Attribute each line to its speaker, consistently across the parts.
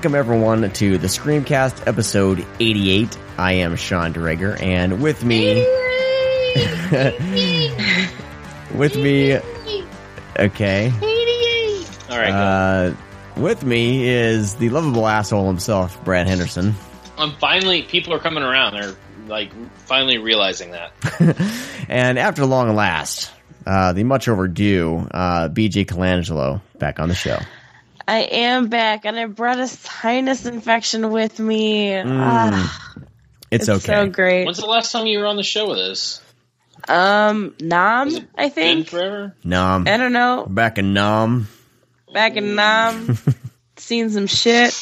Speaker 1: welcome everyone to the Screamcast episode 88. I am Sean Dreger, and with me, with me, okay,
Speaker 2: All right,
Speaker 1: uh, with me is the lovable asshole himself, Brad Henderson.
Speaker 2: I'm finally. People are coming around. They're like finally realizing that.
Speaker 1: And after long last, uh, the much overdue uh, BJ Colangelo back on the show.
Speaker 3: I am back, and I brought a sinus infection with me.
Speaker 1: Mm.
Speaker 3: Ah,
Speaker 1: It's,
Speaker 3: it's
Speaker 1: okay.
Speaker 3: so great.
Speaker 2: When's the last time you were on the show with us?
Speaker 3: Um, Nam, I
Speaker 2: Been
Speaker 3: think.
Speaker 2: forever.
Speaker 1: Nom.
Speaker 3: I don't know.
Speaker 1: Back in Nom.
Speaker 3: Back in Nam, seen some shit.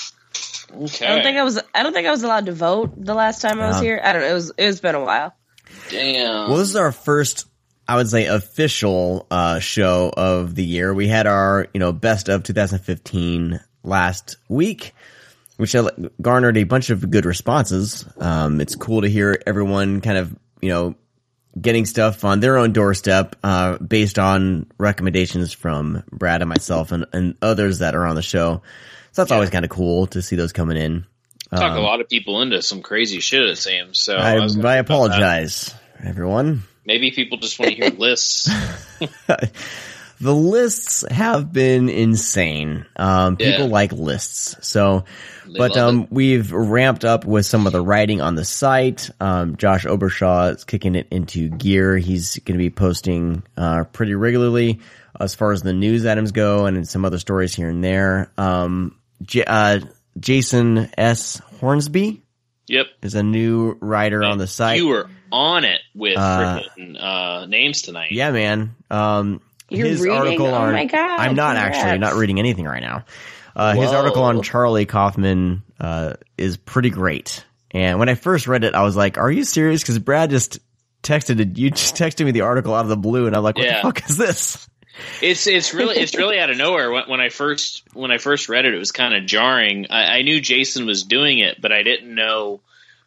Speaker 2: Okay.
Speaker 3: I don't think I was. I don't think I was allowed to vote the last time I was
Speaker 1: Yeah.
Speaker 3: here. I don't know. It was. It's been a while.
Speaker 2: Damn.
Speaker 1: Well, this is our first, I would say, official uh, show of the year. We had our, you know, best of 2015 last week, which garnered a bunch of good responses. Um, it's cool to hear everyone kind of, you know, getting stuff on their own doorstep uh, based on recommendations from Brad and myself and, and others that are on the show. So that's always kind of cool to see those coming in.
Speaker 2: Talk a lot of people into some crazy shit. It seems. So
Speaker 1: I, I
Speaker 2: that.
Speaker 1: apologize, everyone.
Speaker 2: Maybe people just want to hear lists.
Speaker 1: the lists have been insane. Um, people
Speaker 2: Yeah.
Speaker 1: like lists. So,
Speaker 2: They
Speaker 1: but um,
Speaker 2: it.
Speaker 1: we've ramped up with some of the writing on the site. Um, Josh Obershaw is kicking it into gear. He's going to be posting uh, pretty regularly as far as the news items go, and some other stories here and there. Um, J- uh, Jason S. Hornsby
Speaker 2: Yep.
Speaker 1: is a new writer on the site.
Speaker 2: You were on it with
Speaker 1: Uh,
Speaker 2: frickin', uh, names tonight.
Speaker 1: Yeah, man. Um,
Speaker 3: You're
Speaker 1: his
Speaker 3: reading?
Speaker 1: article
Speaker 3: Oh
Speaker 1: on.
Speaker 3: my God,
Speaker 1: I'm not
Speaker 3: congrats.
Speaker 1: actually not reading anything right now. Uh, his article on Charlie Kaufman uh, is pretty great. And when I first read it, I was like, "Are you serious?" Because Brad just texted it. You just texted me the article out of the blue, and I'm like, "What
Speaker 2: Yeah.
Speaker 1: the fuck is this?"
Speaker 2: It's it's really it's really out of nowhere. When, when I first when I first read it, it was kind of jarring. I, I knew Jason was doing it, but I didn't know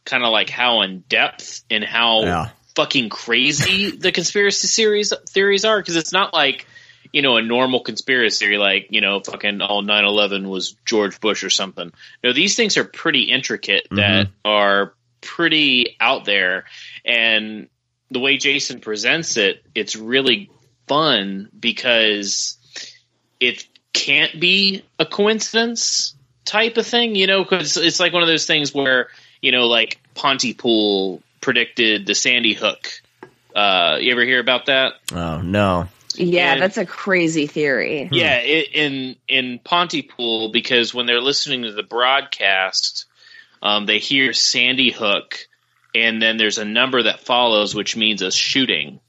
Speaker 2: kind of like how in depth and how
Speaker 1: Yeah.
Speaker 2: fucking crazy the conspiracy series theories are. Because it's not like you know a normal conspiracy theory, like you know fucking oh 9-11 was George Bush or something. No, these things are pretty intricate mm-hmm. that are pretty out there, and the way Jason presents it, it's really fun because it can't be a coincidence type of thing, you know, because it's like one of those things where, you know, like Pontypool predicted the Sandy Hook. Uh, you ever hear about that?
Speaker 1: Oh no.
Speaker 3: Yeah,
Speaker 2: And-
Speaker 3: that's a crazy theory.
Speaker 2: Yeah, it, in in Pontypool because when they're listening to the broadcast, um, they hear Sandy Hook, and then there's a number that follows, which means a shooting.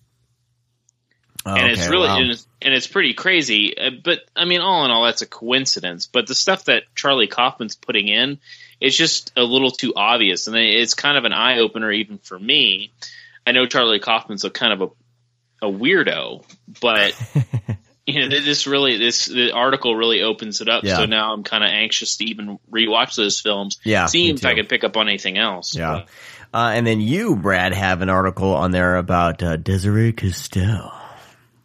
Speaker 1: Oh,
Speaker 2: and it's really
Speaker 1: wow.
Speaker 2: and, it's, and it's pretty crazy. Uh, But I mean, all in all, that's a coincidence. But the stuff that Charlie Kaufman's putting in, it's just a little too obvious, and it's kind of an eye opener even for me. I know Charlie Kaufman's a kind of a a weirdo, but you know this really this the article really opens it up.
Speaker 1: Yeah.
Speaker 2: So now I'm kind of anxious to even rewatch those films.
Speaker 1: Yeah,
Speaker 2: see if I can pick up on anything else.
Speaker 1: Yeah. Uh, and then you, Brad, have an article on there about uh, Desiree Cousteau.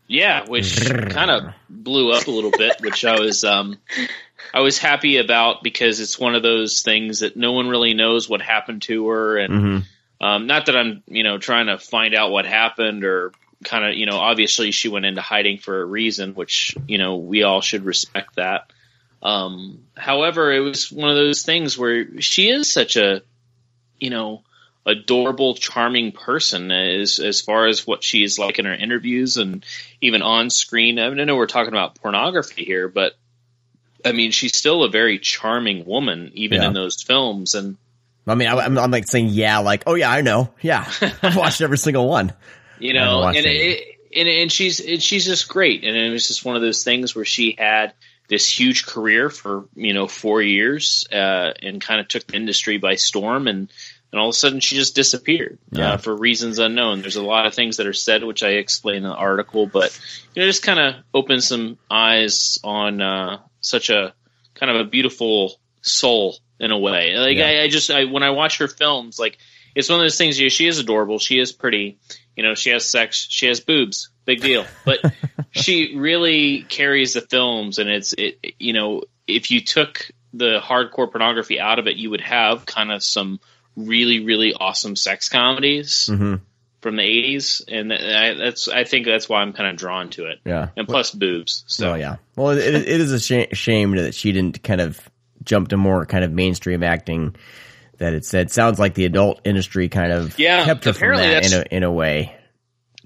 Speaker 2: Yeah, which kind of blew up a little bit, which I was um I was happy about because it's one of those things that no one really knows what happened to her and
Speaker 1: hmm
Speaker 2: um not that I'm, you know, trying to find out what happened or kind of, you know, obviously she went into hiding for a reason, which, you know, we all should respect that. Um however, it was one of those things where she is such a you know, adorable, charming person as as far as what she's like in her interviews and even on screen. I, mean, I know we're talking about pornography here, but I mean, she's still a very charming woman, even
Speaker 1: Yeah.
Speaker 2: in those films. And
Speaker 1: I mean, I, I'm, I'm like saying, yeah, like, oh yeah, I know, yeah, I've watched every single one.
Speaker 2: you know, and it, and and she's and she's just great. And it was just one of those things where she had this huge career for you know four years uh, and kind of took the industry by storm and. And all of a sudden, she just disappeared
Speaker 1: Yeah.
Speaker 2: uh, for reasons unknown. There's a lot of things that are said, which I explain in the article, but you know, just kind of opens some eyes on uh, such a kind of a beautiful soul in a way. Like
Speaker 1: Yeah.
Speaker 2: I, I just I, when I watch her films, like it's one of those things. Yeah, she is adorable. She is pretty. You know, she has sex. She has boobs. Big deal. But she really carries the films, and it's it. You know, if you took the hardcore pornography out of it, you would have kind of some really really awesome sex comedies
Speaker 1: hmm
Speaker 2: from the '80s, and I, that's I think that's why I'm kind of drawn to it.
Speaker 1: Yeah.
Speaker 2: And plus boobs. So
Speaker 1: So yeah. Well, it, it is a sh- shame that she didn't kind of jump to more kind of mainstream acting. That it said sounds like the adult industry kind of
Speaker 2: Yeah,
Speaker 1: kept her from that in a in a way.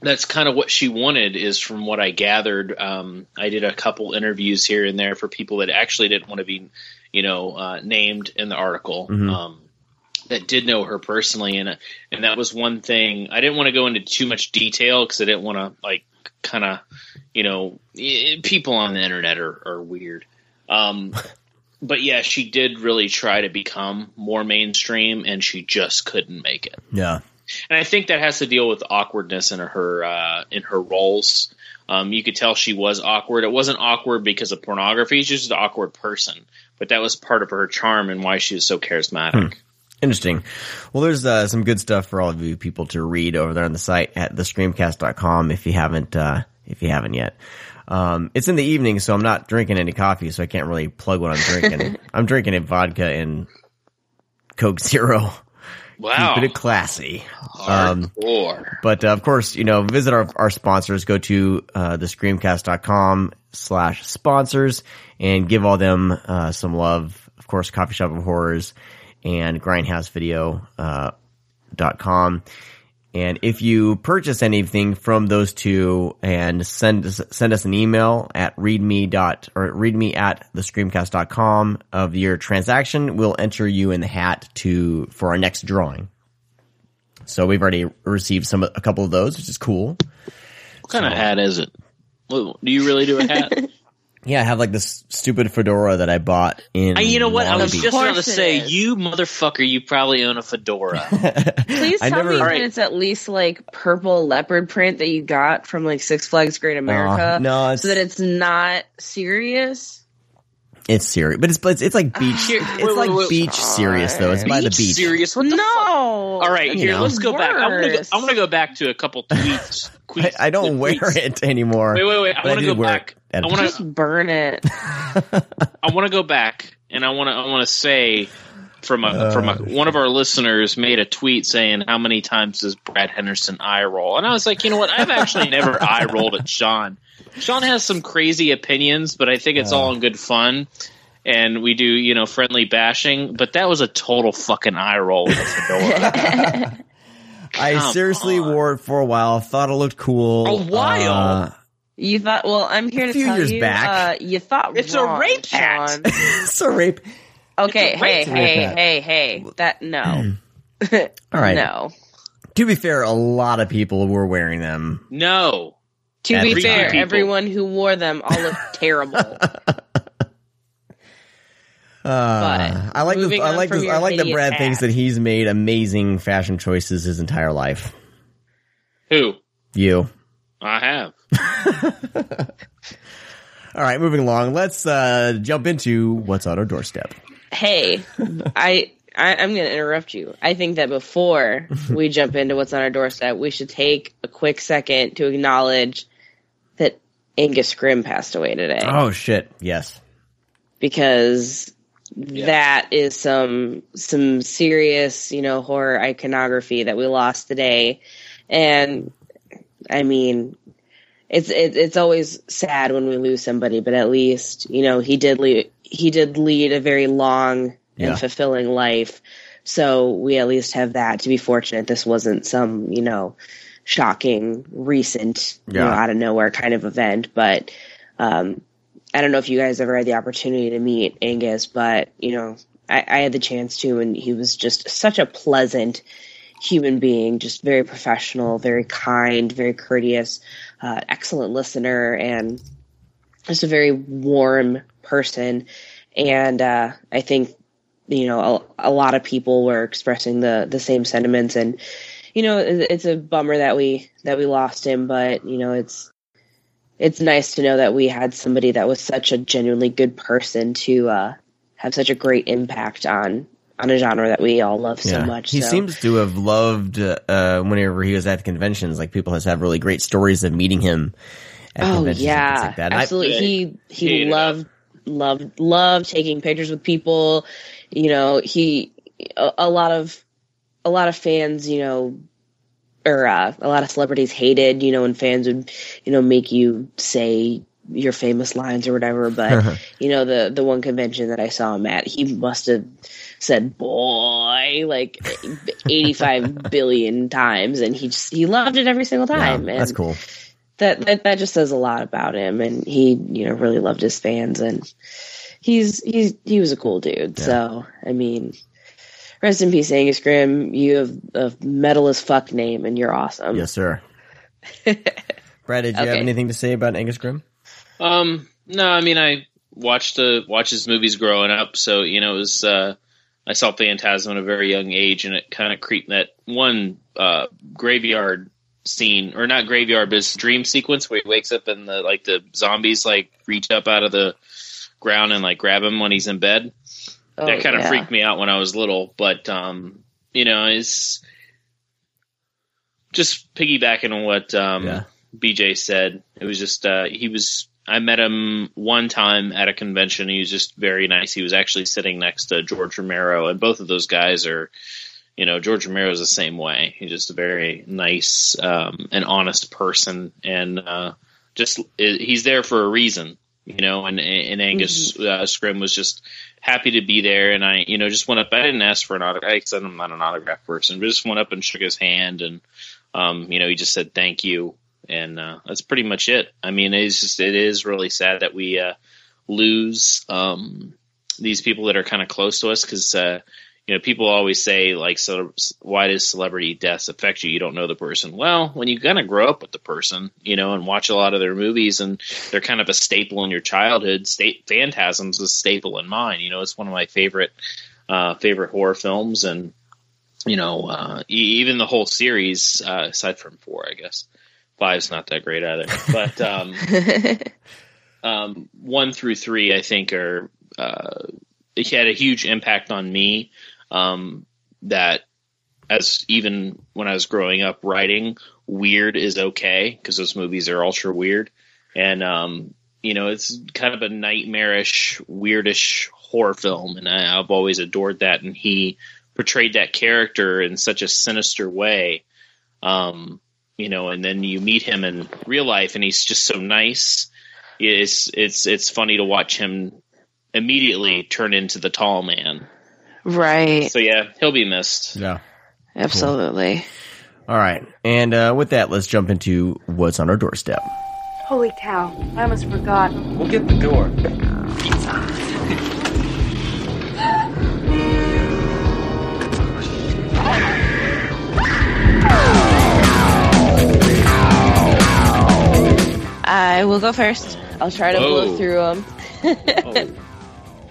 Speaker 2: that's kind of what she wanted is from what I gathered. Um, I did a couple interviews here and there for people that actually didn't want to be, you know, uh, named in the article.
Speaker 1: Mhm.
Speaker 2: Um, that did know her personally, and and that was one thing. I didn't want to go into too much detail because I didn't want to like kind of, you know, people on the internet are, are weird. Um, but yeah, she did really try to become more mainstream, and she just couldn't make it
Speaker 1: Yeah.
Speaker 2: and I think that has to deal with awkwardness in her uh, in her roles. Um, you could tell she was awkward. It wasn't awkward because of pornography; she's just an awkward person. But that was part of her charm and why she was so charismatic.
Speaker 1: Interesting. Well, there's uh, some good stuff for all of you people to read over there on the site at thescreamcast.com if you haven't uh, if you haven't yet. Um, it's in the evening, so I'm not drinking any coffee, so I can't really plug what I'm drinking. I'm drinking a vodka and Coke Zero.
Speaker 2: Wow,
Speaker 1: Keep it classy. Um,
Speaker 2: hardcore.
Speaker 1: But uh, of course, you know, visit our, our sponsors. Go to uh, thescreamcast.com slash sponsors and give all them uh, some love. Of course, Coffee Shop of Horrors and grindhousevideo uh, dot com. And if you purchase anything from those two and send us, send us an email at readme dot or readme at thescreamcast.com of your transaction, we'll enter you in the hat to for our next drawing. So we've already received some a couple of those, which is cool.
Speaker 2: What kind of hat is it? Do you really do a hat?
Speaker 1: Yeah, I have like this stupid fedora that I bought in.
Speaker 2: I, you know what? I was
Speaker 1: Beach.
Speaker 2: just about to say,
Speaker 3: is.
Speaker 2: you motherfucker, you probably own a fedora.
Speaker 3: Please
Speaker 1: I
Speaker 3: tell
Speaker 1: never-
Speaker 3: me that it's at least like purple leopard print that you got from like Six Flags Great America.
Speaker 1: Uh, no, it's
Speaker 3: so that it's not serious.
Speaker 1: it's serious, but it's but it's, it's like beach.
Speaker 2: Here-
Speaker 1: it's
Speaker 2: wait,
Speaker 1: like
Speaker 2: wait, wait.
Speaker 1: beach serious though. It's by the beach.
Speaker 2: Serious? What the
Speaker 3: no.
Speaker 2: fuck? All right,
Speaker 1: You
Speaker 2: here,
Speaker 1: know.
Speaker 2: let's go back. I want to go,
Speaker 3: Worse.
Speaker 2: I want to go back to a couple tweets.
Speaker 1: I,
Speaker 2: tweets
Speaker 1: I don't wear
Speaker 2: tweets.
Speaker 1: it anymore.
Speaker 2: Wait, wait, wait. I want to go
Speaker 1: wear
Speaker 2: back.
Speaker 1: It at
Speaker 2: want to.
Speaker 3: Just burn it.
Speaker 2: I want to go back, and I want to. I want to say from a from a, one of our listeners made a tweet saying how many times does Brad Henderson eye roll, and I was like, you know what? I've actually never eye rolled at Sean. Sean has some crazy opinions, but I think it's all in good fun. And we do, you know, friendly bashing, but that was a total fucking eye roll with a fedora.
Speaker 1: I seriously
Speaker 2: on.
Speaker 1: wore it for a while. Thought it looked cool.
Speaker 2: A while?
Speaker 1: Uh,
Speaker 3: You thought? Well, I'm here
Speaker 1: A
Speaker 3: to
Speaker 1: few
Speaker 3: tell
Speaker 1: years
Speaker 3: you.
Speaker 1: back.
Speaker 3: Uh, you thought
Speaker 2: It's a rape hat.
Speaker 3: Sean.
Speaker 1: it's a rape.
Speaker 3: Okay,
Speaker 2: It's a
Speaker 3: hey,
Speaker 2: rape
Speaker 3: hey,
Speaker 1: hat.
Speaker 3: hey, hey. That no,
Speaker 1: All right.
Speaker 3: no.
Speaker 1: To be fair, a lot of people were wearing them.
Speaker 2: no,
Speaker 3: To
Speaker 1: Every
Speaker 3: be fair,
Speaker 2: people.
Speaker 3: everyone who wore them all looked terrible.
Speaker 1: Uh, I like the, I like
Speaker 3: from
Speaker 1: this, I like that Brad
Speaker 3: hat.
Speaker 1: thinks that he's made amazing fashion choices his entire life.
Speaker 2: who
Speaker 1: You.
Speaker 2: I have.
Speaker 1: All right, moving along. Let's uh, jump into what's on our doorstep.
Speaker 3: hey, I, I I'm going to interrupt you. I think that before we jump into what's on our doorstep, we should take a quick second to acknowledge that Angus Scrimm passed away today
Speaker 1: Oh shit! Yes.
Speaker 3: because that is some some serious, you know, horror iconography that we lost today. And I mean, it's it, it's always sad when we lose somebody, but at least you know he did lead he did lead a very long
Speaker 1: Yeah.
Speaker 3: and fulfilling life. So we at least have that to be fortunate. This wasn't some you know shocking recent you know out of nowhere kind of event, but um, I don't know if you guys ever had the opportunity to meet Angus, but you know I, I had the chance to, and he was just such a pleasant human being, just very professional, very kind, very courteous, uh, excellent listener, and just a very warm person. And uh, I think you know a, a lot of people were expressing the the same sentiments, and you know it's a bummer that we that we lost him, but you know it's it's nice to know that we had somebody that was such a genuinely good person to uh, have such a great impact on on a genre that we all love so much.
Speaker 1: He
Speaker 3: so.
Speaker 1: seems to have loved uh, whenever he was at the conventions. Like people has have really great stories of meeting him at
Speaker 3: Oh
Speaker 1: conventions
Speaker 3: yeah,
Speaker 1: like that. And I-
Speaker 3: absolutely. he he
Speaker 2: Hated
Speaker 3: loved loved loved taking pictures with people. You know, he a, a lot of a lot of fans, you know, or uh, a lot of celebrities hated, you know, and fans would, you know, make you say your famous lines or whatever. But you know, the the one convention that I saw him at, he must have said "boy" like eighty five billion times, and he just he loved it every single time.
Speaker 1: Yeah,
Speaker 3: and
Speaker 1: that's cool.
Speaker 3: That, that that just says a lot about him, and he you know really loved his fans, and he's he's he was a cool dude.
Speaker 1: Yeah.
Speaker 3: So I mean. Rest in peace, Angus Scrimm. You have a metal as fuck name, and you're awesome.
Speaker 1: Yes, sir. Brad, did you have anything to say about Angus Scrimm?
Speaker 2: Um, no, I mean I watched the watched his movies growing up, so you know it was. Uh, I saw Phantasm at a very young age, and it kind of creeped that one uh, graveyard scene, or not graveyard, but his dream sequence where he wakes up and the like the zombies like reach up out of the ground and like grab him when he's in bed.
Speaker 3: Oh,
Speaker 2: that kind of
Speaker 3: yeah.
Speaker 2: freaked me out when I was little. But um, you know, it's just piggybacking on what um,
Speaker 1: Yeah.
Speaker 2: BJ said. It was just uh, he was. I met him one time at a convention. He was just very nice. He was actually sitting next to George Romero, and both of those guys are, you know, George Romero is the same way. He's just a very nice um, and honest person, and uh, just he's there for a reason, you know. And and Angus uh, Scrimm was just happy to be there, and I, you know, just went up. I didn't ask for an autograph because I'm not an autograph person, but just went up and shook his hand, and um, you know, he just said thank you, and uh, that's pretty much it. I mean, it's just it is really sad that we uh, lose um, these people that are kind of close to us because. Uh, you know, people always say like, "So why does celebrity deaths affect you? You don't know the person." Well, when you kind of grow up with the person, you know, and watch a lot of their movies, and they're kind of a staple in your childhood. State Phantasms a staple in mine. You know, it's one of my favorite uh, favorite horror films, and you know, uh, even the whole series, uh, aside from four, I guess five's not that great either. But um, um, one through three, I think, are uh, it had a huge impact on me. Um, that as even when I was growing up writing, weird is okay because those movies are ultra weird, and um, you know it's kind of a nightmarish, weirdish horror film, and I, I've always adored that. And he portrayed that character in such a sinister way. Um, you know, and then you meet him in real life, and he's just so nice. It's it's it's funny to watch him immediately turn into the tall man.
Speaker 3: right.
Speaker 2: So yeah, he'll be missed.
Speaker 1: Yeah.
Speaker 3: Absolutely.
Speaker 1: All right. And uh, with that, let's jump into what's on our doorstep.
Speaker 4: Holy cow, I almost forgot.
Speaker 5: We'll get the door.
Speaker 3: I will go first. I'll try to blow through them.
Speaker 2: Oh,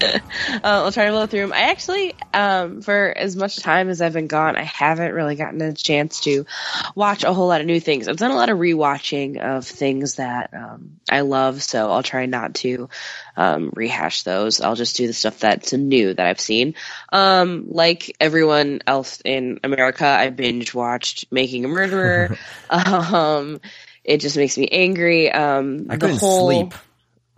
Speaker 3: Uh, I'll try to blow through them. I actually, um, for as much time as I've been gone, I haven't really gotten a chance to watch a whole lot of new things. I've done a lot of rewatching of things that um, I love, so I'll try not to um, rehash those. I'll just do the stuff that's new that I've seen. Um, like everyone else in America, I binge watched Making a Murderer. it just makes me angry. Um,
Speaker 1: I couldn't
Speaker 3: whole,
Speaker 1: sleep.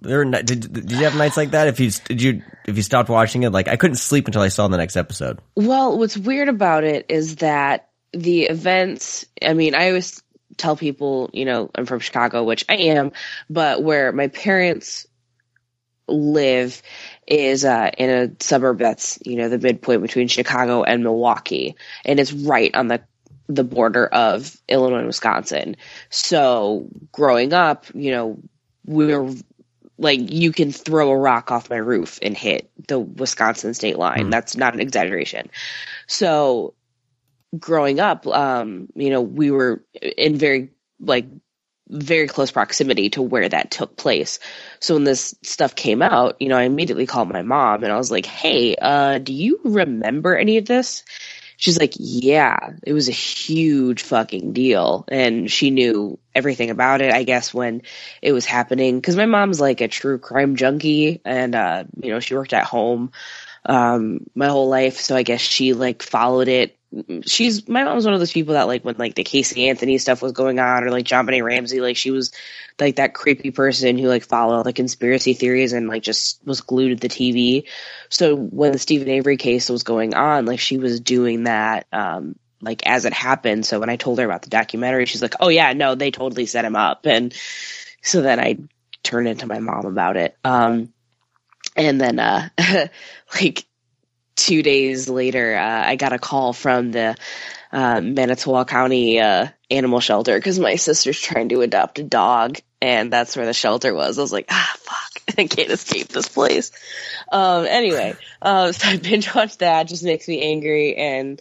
Speaker 1: There were, did, did you have nights like that? If you did you if you stopped watching it, like I couldn't sleep until I saw the next episode.
Speaker 3: Well, what's weird about it is that the events, I mean, I always tell people, you know, I'm from Chicago, which I am, but where my parents live is uh, in a suburb that's, you know, the midpoint between Chicago and Milwaukee. And it's right on the the border of Illinois and Wisconsin. So growing up, you know, we're like you can throw a rock off my roof and hit the Wisconsin state line. That's not an exaggeration. So growing up, um, you know, we were in very like very close proximity to where that took place. So when this stuff came out, you know, I immediately called my mom and I was like, "Hey, uh, do you remember any of this?" She's like, "Yeah, it was a huge fucking deal." And she knew everything about it, I guess, when it was happening. Cuz my mom's like a true crime junkie. And uh, you know, she worked at home um, my whole life. So I guess she like followed it. She's my mom's one of those people that like when like the Casey Anthony stuff was going on or like JonBenét Ramsey, like she was like that creepy person who like followed the conspiracy theories and like just was glued to the TV. So when the Steven Avery case was going on, like she was doing that um like as it happened. So when I told her about the documentary, she's like, "Oh yeah, no, they totally set him up." And so then I turned into my mom about it. Um and then uh like two days later, uh, I got a call from the uh, Manitowoc County uh, animal shelter because my sister's trying to adopt a dog, and that's where the shelter was. I was like, ah, fuck, I can't escape this place. Um, anyway, uh, so I binge watched that. Just makes me angry and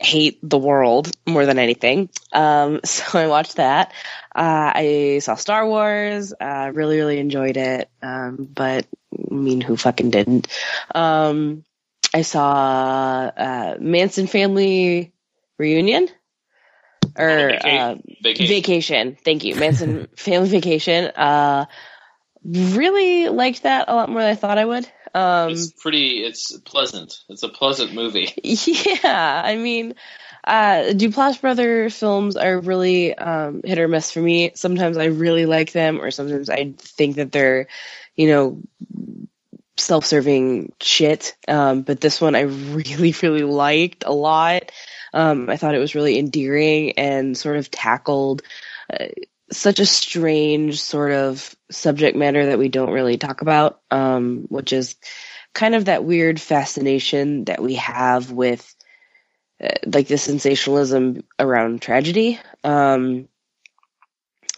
Speaker 3: hate the world more than anything. Um, so I watched that. Uh, I saw Star Wars. Uh, really, really enjoyed it. Um, but I mean, who fucking didn't? Um, I saw uh, Manson Family Reunion or uh,
Speaker 2: vacation.
Speaker 3: Vacation. Thank you, Manson Family Vacation. Uh, really liked that a lot more than I thought I would. Um,
Speaker 2: it's pretty. It's pleasant. It's a pleasant movie.
Speaker 3: yeah, I mean, uh, Duplass Brothers films are really um, hit or miss for me. Sometimes I really like them, or sometimes I think that they're, you know, self-serving shit. Um, but this one I really, really liked a lot. Um, I thought it was really endearing and sort of tackled uh, such a strange sort of subject matter that we don't really talk about, um, which is kind of that weird fascination that we have with uh, like the sensationalism around tragedy. Um,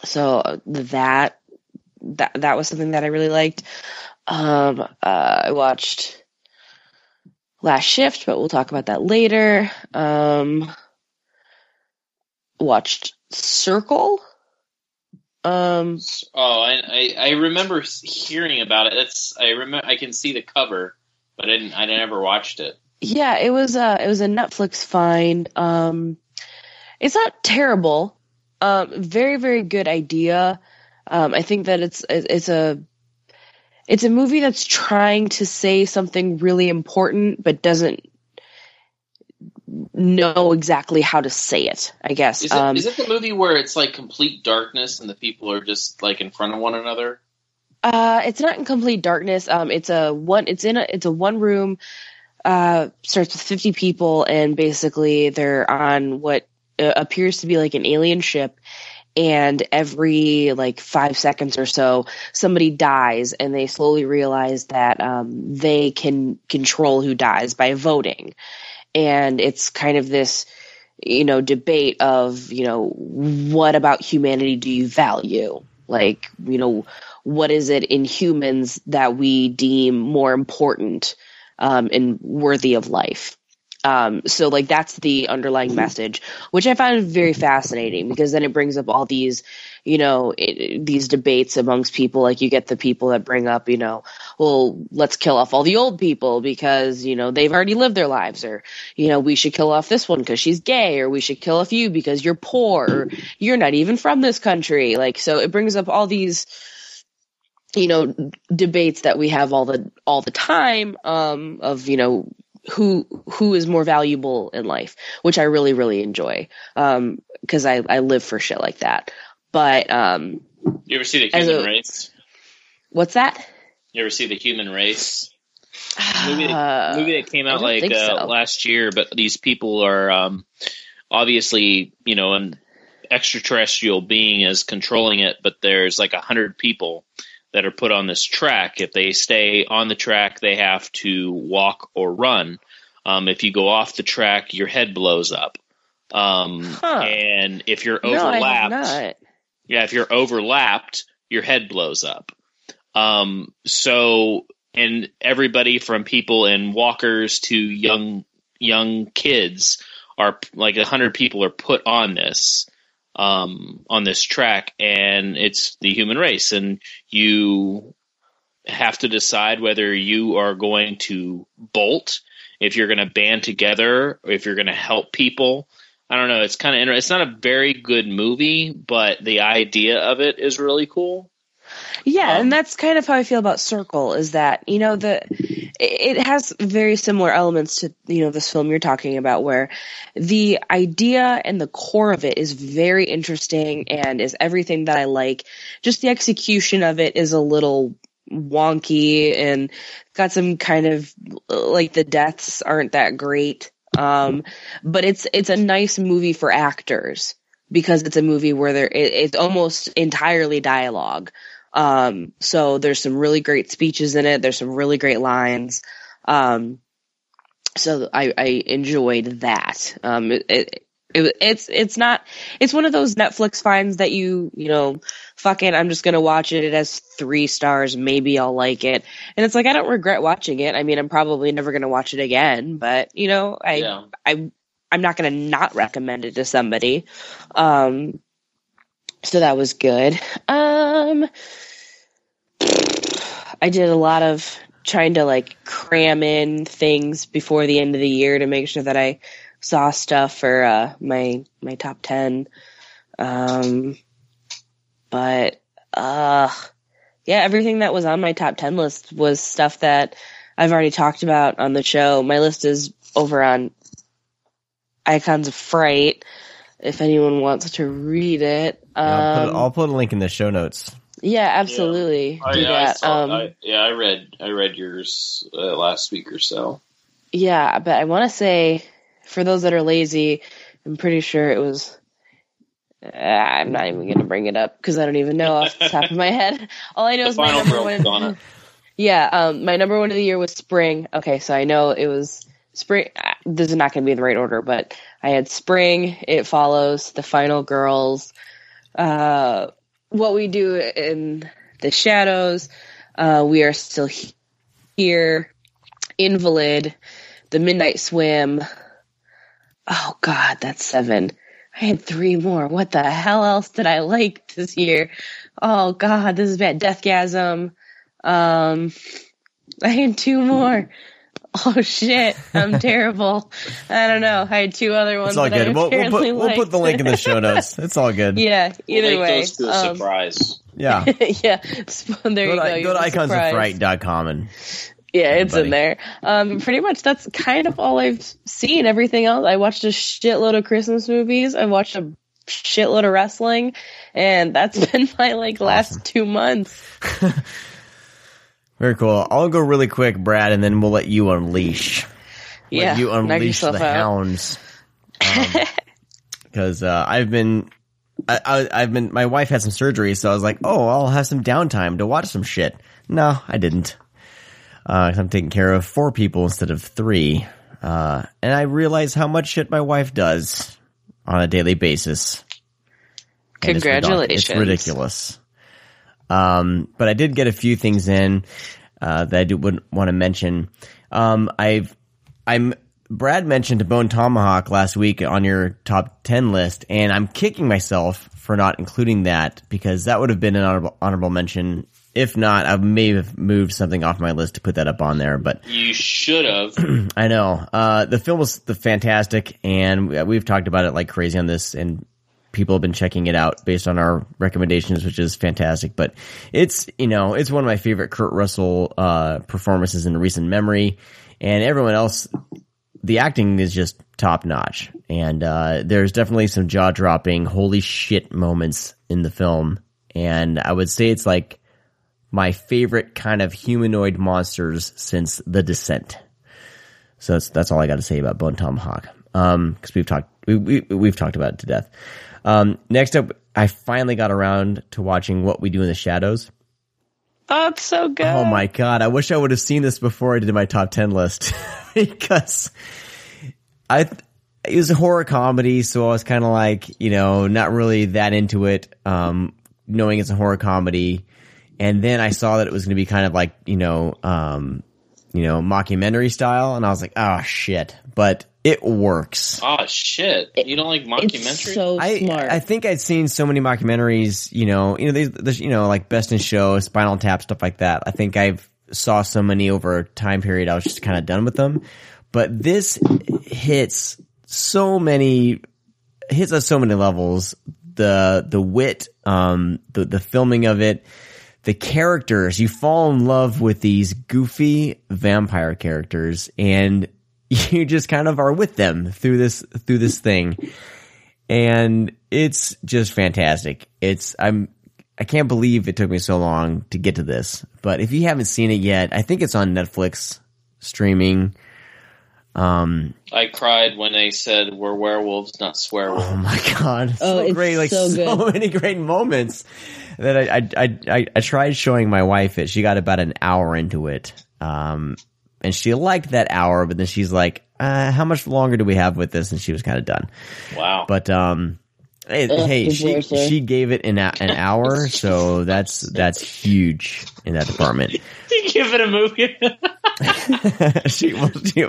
Speaker 3: so that that that was something that I really liked. Um, uh, I watched Last Shift, but we'll talk about that later. Um, watched Circle. Um,
Speaker 2: Oh, I, I I remember hearing about it. That's I remember. I can see the cover, but I didn't. I never watched it.
Speaker 3: yeah, it was a it was a Netflix find. Um, it's not terrible. Um, very very good idea. Um, I think that it's it's a it's a movie that's trying to say something really important, but doesn't know exactly how to say it. I guess.
Speaker 2: Is it,
Speaker 3: um,
Speaker 2: is it the movie where it's like complete darkness and the people are just like in front of one another?
Speaker 3: Uh, it's not in complete darkness. Um, it's a one. It's in a. It's a one room. Uh, starts with fifty people, and basically they're on what uh, appears to be like an alien ship. And every like five seconds or so, somebody dies, and they slowly realize that um, they can control who dies by voting. And it's kind of this, you know, debate of, you know, what about humanity do you value? Like, you know, what is it in humans that we deem more important um, and worthy of life? Um, so like that's the underlying message, which I find very fascinating because then it brings up all these, you know, it, these debates amongst people. Like you get the people that bring up, you know, well, let's kill off all the old people because you know they've already lived their lives, or you know we should kill off this one because she's gay, or we should kill off you because you're poor, or you're not even from this country. Like so, it brings up all these you know debates that we have all the all the time um of you know who who is more valuable in life which i really really enjoy um because i i live for shit like that but um
Speaker 2: You ever see the Human
Speaker 3: a-
Speaker 2: Race?
Speaker 3: what's that
Speaker 2: You ever see the Human Race? movie,
Speaker 3: Uh,
Speaker 2: movie that came out like uh,
Speaker 3: so.
Speaker 2: last year, but these people are um, obviously, you know, an extraterrestrial being is controlling it, but there's like a hundred people that are put on this track. If they stay on the track, they have to walk or run. Um, if you go off the track, your head blows up. Um,
Speaker 3: Huh.
Speaker 2: And if you're
Speaker 3: no, I have
Speaker 2: overlapped,
Speaker 3: not.
Speaker 2: yeah, if you're overlapped, your head blows up. Um, so, and everybody from people in walkers to young young kids are like a hundred people are put on this um, on this track, and it's the human race, and you have to decide whether you are going to bolt, if you're going to band together, or if you're going to help people. I don't know. It's kind of interesting. It's not a very good movie, but the idea of it is really cool.
Speaker 3: Yeah,
Speaker 2: Um,
Speaker 3: and that's kind of how I feel about Circle is that, you know, the it has very similar elements to you know this film you're talking about where the idea and the core of it is very interesting and is everything that I like. Just the execution of it is a little wonky and got some kind of like the deaths aren't that great um but it's it's a nice movie for actors because it's a movie where there it, it's almost entirely dialogue um, so there's some really great speeches in it. There's some really great lines. Um, so I, I enjoyed that. Um, it, it, it, it's it's not it's one of those Netflix finds that you you know fuck it I'm just gonna watch it it has three stars maybe I'll like it and it's like I don't regret watching it I mean I'm probably never gonna watch it again but you know I
Speaker 2: Yeah.
Speaker 3: I I'm not gonna not recommend it to somebody um so that was good um I did a lot of trying to like cram in things before the end of the year to make sure that I saw stuff for uh, my my top ten. Um, but uh, yeah, everything that was on my top ten list was stuff that I've already talked about on the show. My list is over on Icons of Fright. If anyone wants to read it, um,
Speaker 1: I'll, put, I'll put a link in the show notes.
Speaker 3: yeah, absolutely.
Speaker 2: I,
Speaker 3: do
Speaker 2: I
Speaker 3: that.
Speaker 2: saw,
Speaker 3: um,
Speaker 2: I, yeah, I read I read yours uh, last week or so.
Speaker 3: Yeah, but I want to say for those that are lazy, I'm pretty sure it was. Uh, I'm not even going to bring it up because I don't even know off the top of my head. All I know
Speaker 2: The
Speaker 3: is my number one.
Speaker 2: on it.
Speaker 3: Yeah, um, my number one of the year was spring. Okay, so I know it was spring. uh, This is not going to be in the right order, but I had spring. It follows the final girls. Uh, what we do in the shadows. Uh, we are still he- here. Invalid. The midnight swim. Oh God, that's seven. I had three more. What the hell else did I like this year? Oh God, this is bad. Deathgasm. Um, I had two more. Oh shit, I'm terrible. I don't know. I had two other ones.
Speaker 1: It's all
Speaker 3: that I
Speaker 1: good. We'll, we'll,
Speaker 3: apparently
Speaker 1: put, we'll put the link in the show notes. It's all good.
Speaker 3: yeah. Either
Speaker 2: Make
Speaker 3: way.
Speaker 2: those to a
Speaker 3: um,
Speaker 2: surprise.
Speaker 1: Yeah.
Speaker 3: yeah. So there
Speaker 1: Go
Speaker 3: you go.
Speaker 1: to,
Speaker 3: You're
Speaker 1: go to
Speaker 3: surprised.
Speaker 1: iconsoffright.com and
Speaker 3: Yeah, it's
Speaker 1: buddy.
Speaker 3: in there. Um, pretty much that's kind of all I've seen. Everything else, I watched a shitload of Christmas movies. I watched a shitload of wrestling, and that's been my like last two months.
Speaker 1: Very cool. I'll go really quick, Brad, and then we'll let you unleash.
Speaker 3: Yeah,
Speaker 1: let you unleash the
Speaker 3: out.
Speaker 1: hounds. Because uh, I've been, I, I, I've been. My wife had some surgery, so I was like, oh, I'll have some downtime to watch some shit. No, I didn't. Uh, I'm taking care of four people instead of three, uh, and I realize how much shit my wife does on a daily basis.
Speaker 3: Congratulations.
Speaker 1: It's ridiculous. Um, but I did get a few things in uh, that I do would want to mention. Um, I've I'm Brad mentioned Bone Tomahawk last week on your top ten list, and I'm kicking myself for not including that because that would have been an honorable, honorable mention. If not, I may have moved something off my list to put that up on there, but
Speaker 2: You should have.
Speaker 1: I know. Uh, the film was the fantastic, and we- we've talked about it like crazy on this, and people have been checking it out based on our recommendations, which is fantastic. But it's you know it's one of my favorite Kurt Russell uh, performances in recent memory, and everyone else. The acting is just top notch, and uh, there's definitely some jaw dropping, holy shit moments in the film, and I would say it's like my favorite kind of humanoid monsters since The Descent. So that's that's all I got to say about Bone Tomahawk. Um, because we've talked we, we we've talked about it to death. Um, next up, I finally got around to watching What We Do in the Shadows.
Speaker 3: Oh, it's so good.
Speaker 1: Oh my god! I wish I would have seen this before I did my top ten list because I it was a horror comedy, so I was kind of like you know not really that into it, um, knowing it's a horror comedy, and then I saw that it was going to be kind of like you know um, you know mockumentary style, and I was like, oh shit, but it works.
Speaker 2: Oh shit! You don't like
Speaker 3: It's
Speaker 2: mockumentary?
Speaker 3: so
Speaker 1: I
Speaker 3: smart.
Speaker 1: I think I'd seen so many mockumentaries, you know, you know, there's, there's you know, like Best in Show, Spinal Tap, stuff like that. I think I've saw so many over a time period. I was just kind of done with them, but this hits so many hits at so many levels. The the wit, um, the the filming of it, the characters, you fall in love with these goofy vampire characters and you just kind of are with them through this, through this thing. And it's just fantastic. It's, I'm, I can't believe it took me so long to get to this, but if you haven't seen it yet, I think it's on Netflix streaming. Um,
Speaker 2: I cried when they said we're werewolves, not swear
Speaker 1: Oh
Speaker 2: wolves.
Speaker 1: my god,
Speaker 3: Oh,
Speaker 1: so
Speaker 3: it's
Speaker 1: great! Like so,
Speaker 3: so
Speaker 1: many great moments that I, I I I I tried showing my wife it. She got about an hour into it, um, and she liked that hour, but then she's like, uh, "How much longer do we have with this?" And she was kind of done.
Speaker 2: Wow.
Speaker 1: But um, hey,
Speaker 3: Ugh,
Speaker 1: hey she she gave it an an hour, so that's that's huge in that department.
Speaker 2: She give it a movie.
Speaker 1: she, well, she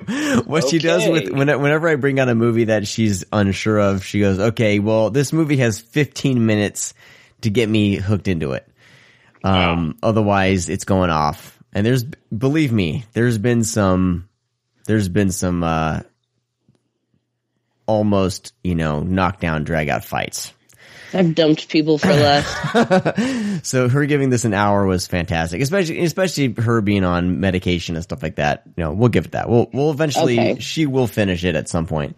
Speaker 1: what she does with when, whenever I bring out a movie that she's unsure of, she goes, "Okay, well, this movie has 15 minutes to get me hooked into it. Um, otherwise, it's going off." And there's, believe me, there's been some, there's been some, uh, almost, you know, knockdown, drag out fights.
Speaker 3: I've dumped people for less.
Speaker 1: So her giving this an hour was fantastic, especially especially her being on medication and stuff like that. You know, we'll give it that. We'll we'll eventually
Speaker 3: Okay.
Speaker 1: she will finish it at some point.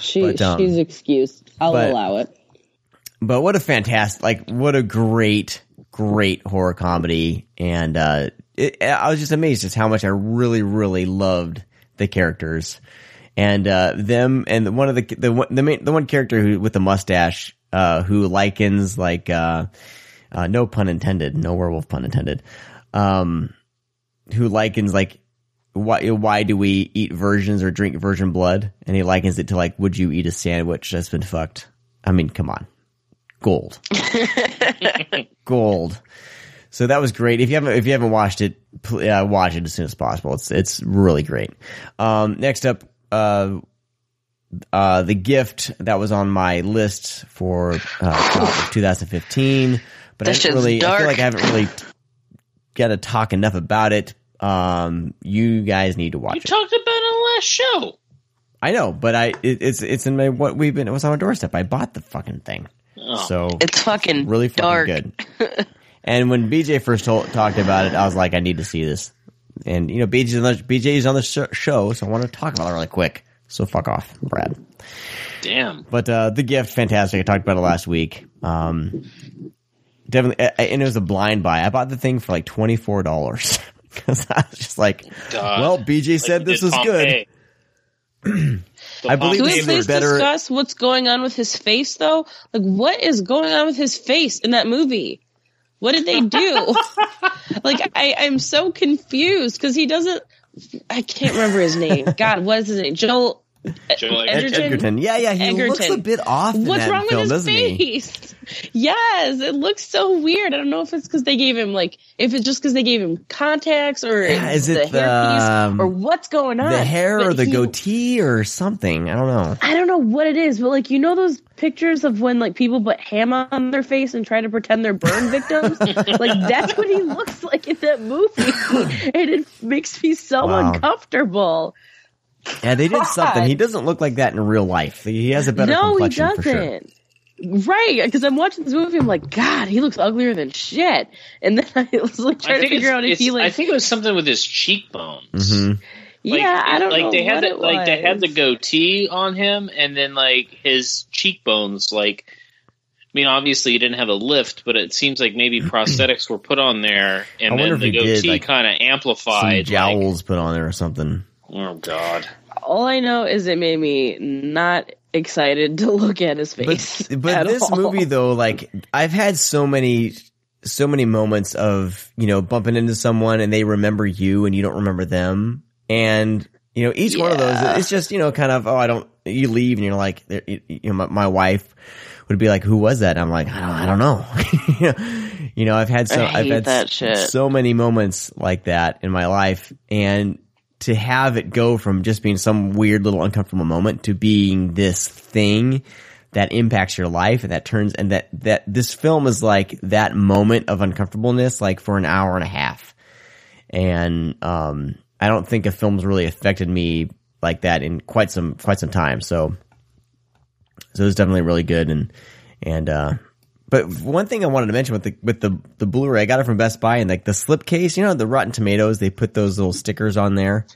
Speaker 3: She,
Speaker 1: But, um,
Speaker 3: she's excused. I'll
Speaker 1: but-
Speaker 3: allow it.
Speaker 1: But what a fantastic, like what a great, great horror comedy, and uh, it, I was just amazed just how much I really, really loved the characters and uh, them, and one of the the the main the one character who with the mustache uh, who likens like uh, uh, no pun intended, no werewolf pun intended, um, who likens like why why do we eat virgins or drink virgin blood? And he likens it to like, would you eat a sandwich that's been fucked? I mean, come on, gold, gold. So that was great. If you haven't if you haven't watched it, pl- uh, watch it as soon as possible. It's it's really great. Um, next up, uh, uh, the gift that was on my list for uh, 2015, but I
Speaker 5: That
Speaker 1: didn't
Speaker 5: shit's
Speaker 1: really. I feel like I haven't really got to talk enough about it. Um, you guys need to watch
Speaker 2: you
Speaker 1: it.
Speaker 2: talked about it on the last show.
Speaker 1: I know, but I it, it's it's in my what we've been. It was on our doorstep. I bought the fucking thing,
Speaker 2: Oh.
Speaker 1: so
Speaker 5: It's fucking
Speaker 1: really fucking
Speaker 5: dark.
Speaker 1: good. and when BJ first told, talked about it, I was like, I need to see this. And you know, BJ's on the, BJ's on the sh- show, so I want to talk about it really quick. So fuck off, Brad.
Speaker 2: Damn.
Speaker 1: But uh, the gift, fantastic. I talked about it last week. Um, definitely, a- a- and it was a blind buy. I bought the thing for like twenty four dollars because I was just like,
Speaker 2: God.
Speaker 1: well, BJ
Speaker 2: Like
Speaker 1: said this
Speaker 2: did
Speaker 1: was good.
Speaker 2: Pompeii. The
Speaker 1: I believe
Speaker 3: Can we
Speaker 1: they
Speaker 2: Pompeii
Speaker 1: were
Speaker 3: please
Speaker 1: better-
Speaker 3: discuss what's going on with his face, though? Like, what is going on with his face in that movie? What did they do? like, I, I'm so confused because he doesn't. I can't remember his name. God, what is his name? Joel Edgerton?
Speaker 1: Edgerton. Yeah, yeah, he looks
Speaker 3: Edgerton.
Speaker 1: a bit off. in
Speaker 3: What's
Speaker 1: that
Speaker 3: wrong
Speaker 1: film,
Speaker 3: with his
Speaker 1: doesn't he?
Speaker 3: face? Yes, it looks so weird. I don't know if it's because they gave him like, if it's just because they gave him contacts or
Speaker 1: Yeah, is
Speaker 3: the
Speaker 1: it the,
Speaker 3: hairpiece
Speaker 1: um,
Speaker 3: or what's going on.
Speaker 1: The hair or the
Speaker 3: he-
Speaker 1: goatee or something. I don't know.
Speaker 3: I don't know what it is, but like you know those pictures of when like people put ham on their face and try to pretend they're burn victims. like that's what he looks like in that movie, and it makes me so
Speaker 1: Wow.
Speaker 3: uncomfortable.
Speaker 1: Yeah, they did something. He doesn't look like that in real life. He has a better
Speaker 3: no, he
Speaker 1: complexion for sure.
Speaker 3: doesn't. Right, because I'm watching this movie, I'm like, God, he looks uglier than shit. And then I was like trying to figure out if
Speaker 2: it's-
Speaker 3: he like,
Speaker 2: I think it was something with his cheekbones.
Speaker 1: hmm
Speaker 2: Like,
Speaker 3: yeah, I don't
Speaker 2: like
Speaker 3: know
Speaker 2: they had the,
Speaker 3: it
Speaker 2: like they had the goatee on him, and then like his cheekbones. Like, I mean, obviously he didn't have a lift, but it seems like maybe prosthetics were put on there, and
Speaker 1: I wonder
Speaker 2: then
Speaker 1: if
Speaker 2: the
Speaker 1: did,
Speaker 2: goatee
Speaker 1: like,
Speaker 2: kind of
Speaker 1: Some
Speaker 2: amplified. Like,
Speaker 1: jowls put on there or something.
Speaker 2: Oh God!
Speaker 3: All I know is it made me not excited to look at his face.
Speaker 1: But but
Speaker 3: at
Speaker 1: this
Speaker 3: all.
Speaker 1: movie though, like I've had so many so many moments of you know bumping into someone and they remember you and you don't remember them, and you know each one of those it's just you know kind of oh I don't you leave and you're like you know my, my wife would be like who was that and I'm like I don't I don't know you know I've had so
Speaker 3: I
Speaker 1: I've had
Speaker 3: that
Speaker 1: so many moments like that in my life and to have it go from just being some weird little uncomfortable moment to being this thing that impacts your life and that turns and that that this film is like that moment of uncomfortableness like for an hour and a half. And um i don't think a film's really affected me like that in quite some quite some time. So so it was definitely really good and and uh But one thing I wanted to mention with the with the the Blu-ray, I got it from Best Buy, and like the slipcase, you know, the Rotten Tomatoes, they put those little stickers on there,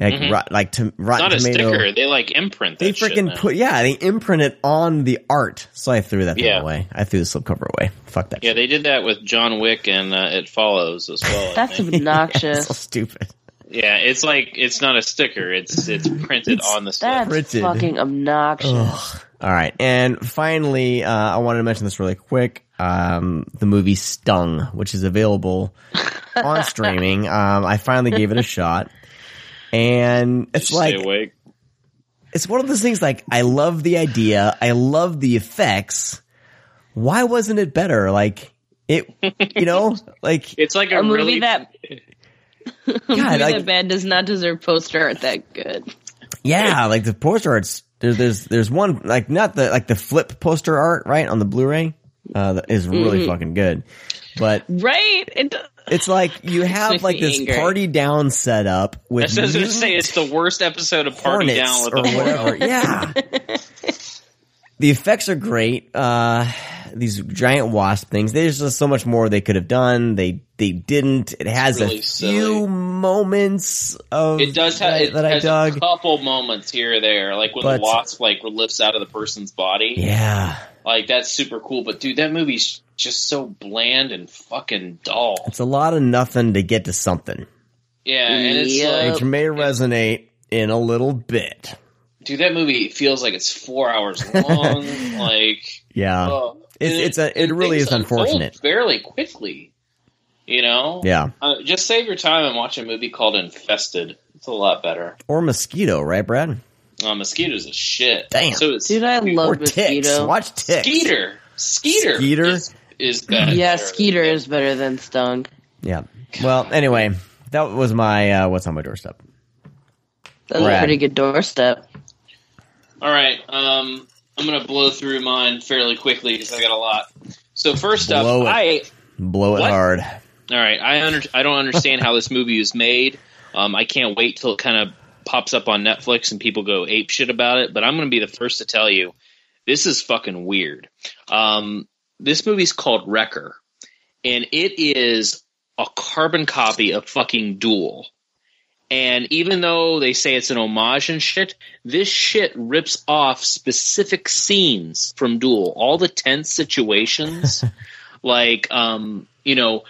Speaker 1: like
Speaker 2: Mhm.
Speaker 1: rot, like to,
Speaker 2: It's
Speaker 1: Rotten
Speaker 2: not a sticker. They like imprint.
Speaker 1: They
Speaker 2: That shit
Speaker 1: freaking put yeah, they imprint it on the art. So I threw that thing
Speaker 2: Yeah.
Speaker 1: away. I threw the slipcover away. Fuck that.
Speaker 2: Yeah,
Speaker 1: shit.
Speaker 2: they did that with John Wick and uh, It Follows as well.
Speaker 3: That's
Speaker 2: think.
Speaker 3: obnoxious.
Speaker 1: so stupid.
Speaker 2: yeah, it's like it's not a sticker. It's it's printed on the slip.
Speaker 3: That's
Speaker 1: Printed.
Speaker 3: fucking obnoxious.
Speaker 1: Ugh. All right, and finally, uh, I wanted to mention this really quick. Um, the movie Stung, which is available on streaming. Um, I finally gave it a shot, and it's
Speaker 2: Stay
Speaker 1: like
Speaker 2: awake.
Speaker 1: it's one of those things. Like I love the idea, I love the effects. Why wasn't it better? Like it, you know, like
Speaker 2: It's like a,
Speaker 3: A movie
Speaker 2: really
Speaker 3: that a
Speaker 1: God,
Speaker 3: movie
Speaker 1: like-
Speaker 3: that bad does not deserve poster art that good.
Speaker 1: yeah, like the poster arts. There's there's there's one like not the like the flip poster art right on the Blu-ray uh, that is really
Speaker 3: Mm-hmm.
Speaker 1: fucking good, but
Speaker 3: Right? It,
Speaker 1: It's like you have like this
Speaker 3: angry.
Speaker 1: party down setup
Speaker 2: I
Speaker 1: with
Speaker 2: was going to say it's the worst episode of Party Down with
Speaker 1: or
Speaker 2: the
Speaker 1: whatever. Yeah. the effects are great. Uh, these giant wasp things. There's just so much more they could have done. They they didn't. It has
Speaker 2: really
Speaker 1: a
Speaker 2: silly.
Speaker 1: few moments of
Speaker 2: It does have
Speaker 1: that,
Speaker 2: it
Speaker 1: that I dug.
Speaker 2: a couple moments here or there, like when
Speaker 1: But-
Speaker 2: the wasp like lifts out of the person's body.
Speaker 1: Yeah,
Speaker 2: Like that's super cool. But dude, that movie's just so bland and fucking dull.
Speaker 1: it's a lot of nothing to get to something,
Speaker 2: Yeah, and it's
Speaker 3: Yep.
Speaker 1: which may resonate in a little bit.
Speaker 2: dude, that movie feels like it's four hours long. like,
Speaker 1: Yeah,
Speaker 2: oh,
Speaker 1: It's-
Speaker 2: and
Speaker 1: it's a- it really is unfortunate.
Speaker 2: Fairly quickly, you know.
Speaker 1: yeah.
Speaker 2: Uh, just save your time and watch a movie called Infested. It's a lot better.
Speaker 1: Or mosquito, right, Brad?
Speaker 2: Uh, mosquitoes is shit.
Speaker 1: Damn.
Speaker 2: So it's
Speaker 3: dude, I love
Speaker 1: or ticks. Watch ticks.
Speaker 2: Skeeter. Skeeter.
Speaker 1: Skeeter?
Speaker 2: is, is better.
Speaker 3: Yeah, Skeeter is better than Stung.
Speaker 1: Yeah. Well, anyway, that was my uh, what's on my doorstep.
Speaker 3: That's
Speaker 1: Brad.
Speaker 3: a pretty good doorstep.
Speaker 2: All right. Um, I'm gonna blow through mine fairly quickly because I got a lot. So first
Speaker 1: Blow
Speaker 2: up,
Speaker 1: it.
Speaker 2: I
Speaker 1: Blow it
Speaker 2: What?
Speaker 1: hard.
Speaker 2: all right. I under, I don't understand how this movie was made. Um, I can't wait till it kind of pops up on Netflix and people go ape shit about it. But I'm gonna be the first to tell you this is fucking weird. Um, this movie's called Wrecker, and it is a carbon copy of fucking Duel. And even though they say it's an homage and shit, this shit rips off specific scenes from Duel. All the tense situations, like, um, you know,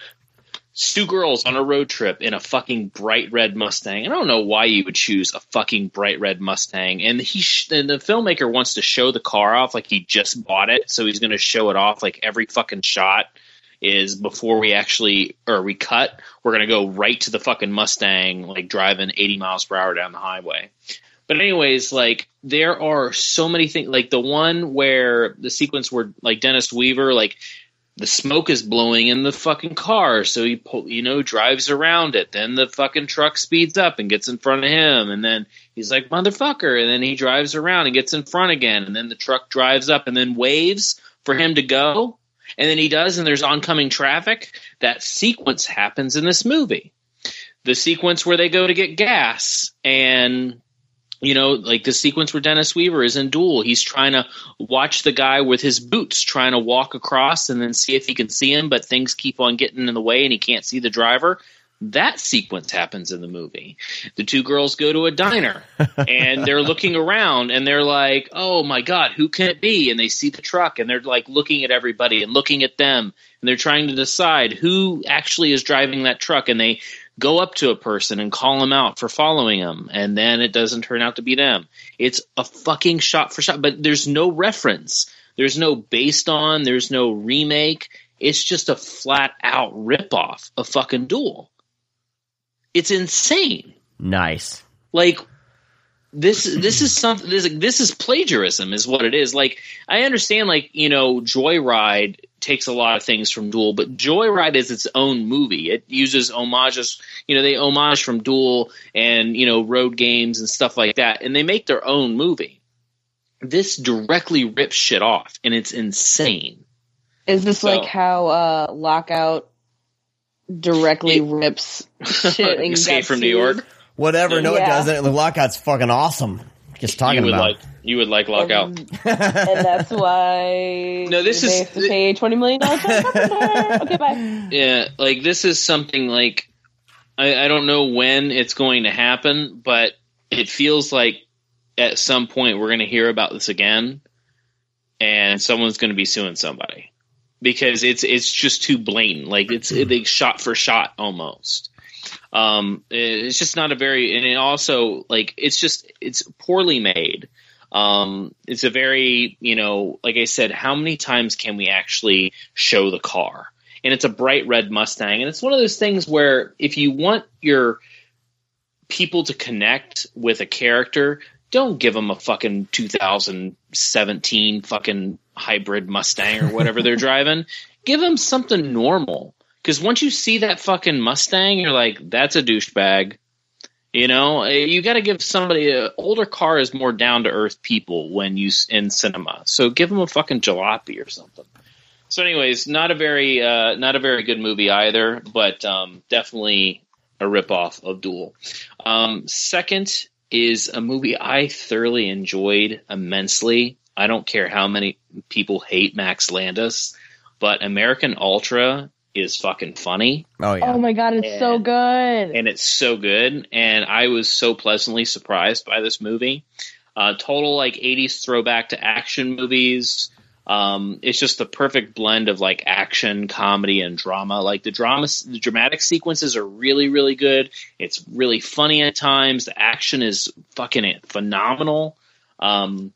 Speaker 2: two girls on a road trip in a fucking bright red Mustang. I don't know why you would choose a fucking bright red Mustang. And he, sh- and the filmmaker wants to show the car off like he just bought it, so he's going to show it off like every fucking shot is before we actually or we cut. We're to go right to the fucking Mustang, like driving 80 miles per hour down the highway. But anyways, like there are so many things. Like the one where the sequence where like Dennis Weaver, like the smoke is blowing in the fucking car, so he you know drives around it. Then the fucking truck speeds up and gets in front of him, and then he's like motherfucker, and then he drives around and gets in front again, and then the truck drives up and then waves for him to go, and then he does, and there's oncoming traffic. That sequence happens in this movie. The sequence where they go to get gas and you know, like the sequence where Dennis Weaver is in Duel. He's trying to watch the guy with his boots trying to walk across and then see if he can see him, but things keep on getting in the way and he can't see the driver. That sequence happens in the movie. The two girls go to a diner and they're looking around and they're like, oh my God, who can it be? And they see the truck and they're like looking at everybody and looking at them and they're trying to decide who actually is driving that truck and they go up to a person and call them out for following them and then it doesn't turn out to be them it's a fucking shot for shot but there's no reference there's no based on there's no remake it's just a flat out rip off of fucking duel it's insane.
Speaker 1: Nice.
Speaker 2: like this this is something this, this is plagiarism is what it is. Like i understand like you know joyride takes a lot of things from duel but joyride is its own movie. It uses homages you know they homage from duel and you know road games and stuff like that and they make their own movie. This directly rips shit off and it's insane.
Speaker 3: Is this
Speaker 2: So-
Speaker 3: like how uh, Lockout directly
Speaker 2: Yeah.
Speaker 3: rips shit and
Speaker 2: escape
Speaker 3: got
Speaker 2: from new york
Speaker 1: Whatever. No, it doesn't. The lockout's fucking awesome. Just talking
Speaker 2: you would
Speaker 1: about.
Speaker 2: like you would like lockout.
Speaker 3: Um, and that's why
Speaker 2: No, this
Speaker 3: they
Speaker 2: is-
Speaker 3: have to pay twenty million dollars. okay, bye.
Speaker 2: Yeah, like this is something like I, I don't know when it's going to happen, but it feels like at some point we're going to hear about this again, and someone's going to be suing somebody because it's it's just too blatant. Like it's they shot for shot almost. Um, it's just not a very, and it also like it's just it's poorly made. Um, it's a very, you know, like I said, how many times can we actually show the car? And it's a bright red Mustang, and it's one of those things where if you want your people to connect with a character, don't give them a fucking 2017 fucking hybrid Mustang or whatever they're driving. Give them something normal. Because once you see that fucking Mustang, you're like, that's a douchebag. You know, Eh, you got to give somebody an older car is more down to earth people when you in cinema. So give them a fucking jalopy or something. So, anyways, not a very uh, not a very good movie either, but um, definitely a ripoff of Duel. Um, second is a movie I thoroughly enjoyed immensely. I don't care how many people hate Max Landis, but American Ultra is fucking funny
Speaker 1: oh yeah.
Speaker 3: Oh my god, it's so good.
Speaker 2: and it's so good. And I was so pleasantly surprised by this movie. Uh, total like '80s throwback to action movies. Um, it's just the perfect blend of like action, comedy, and drama. Like the drama, the dramatic sequences are really, really good. It's really funny at times. The action is fucking phenomenal. Um,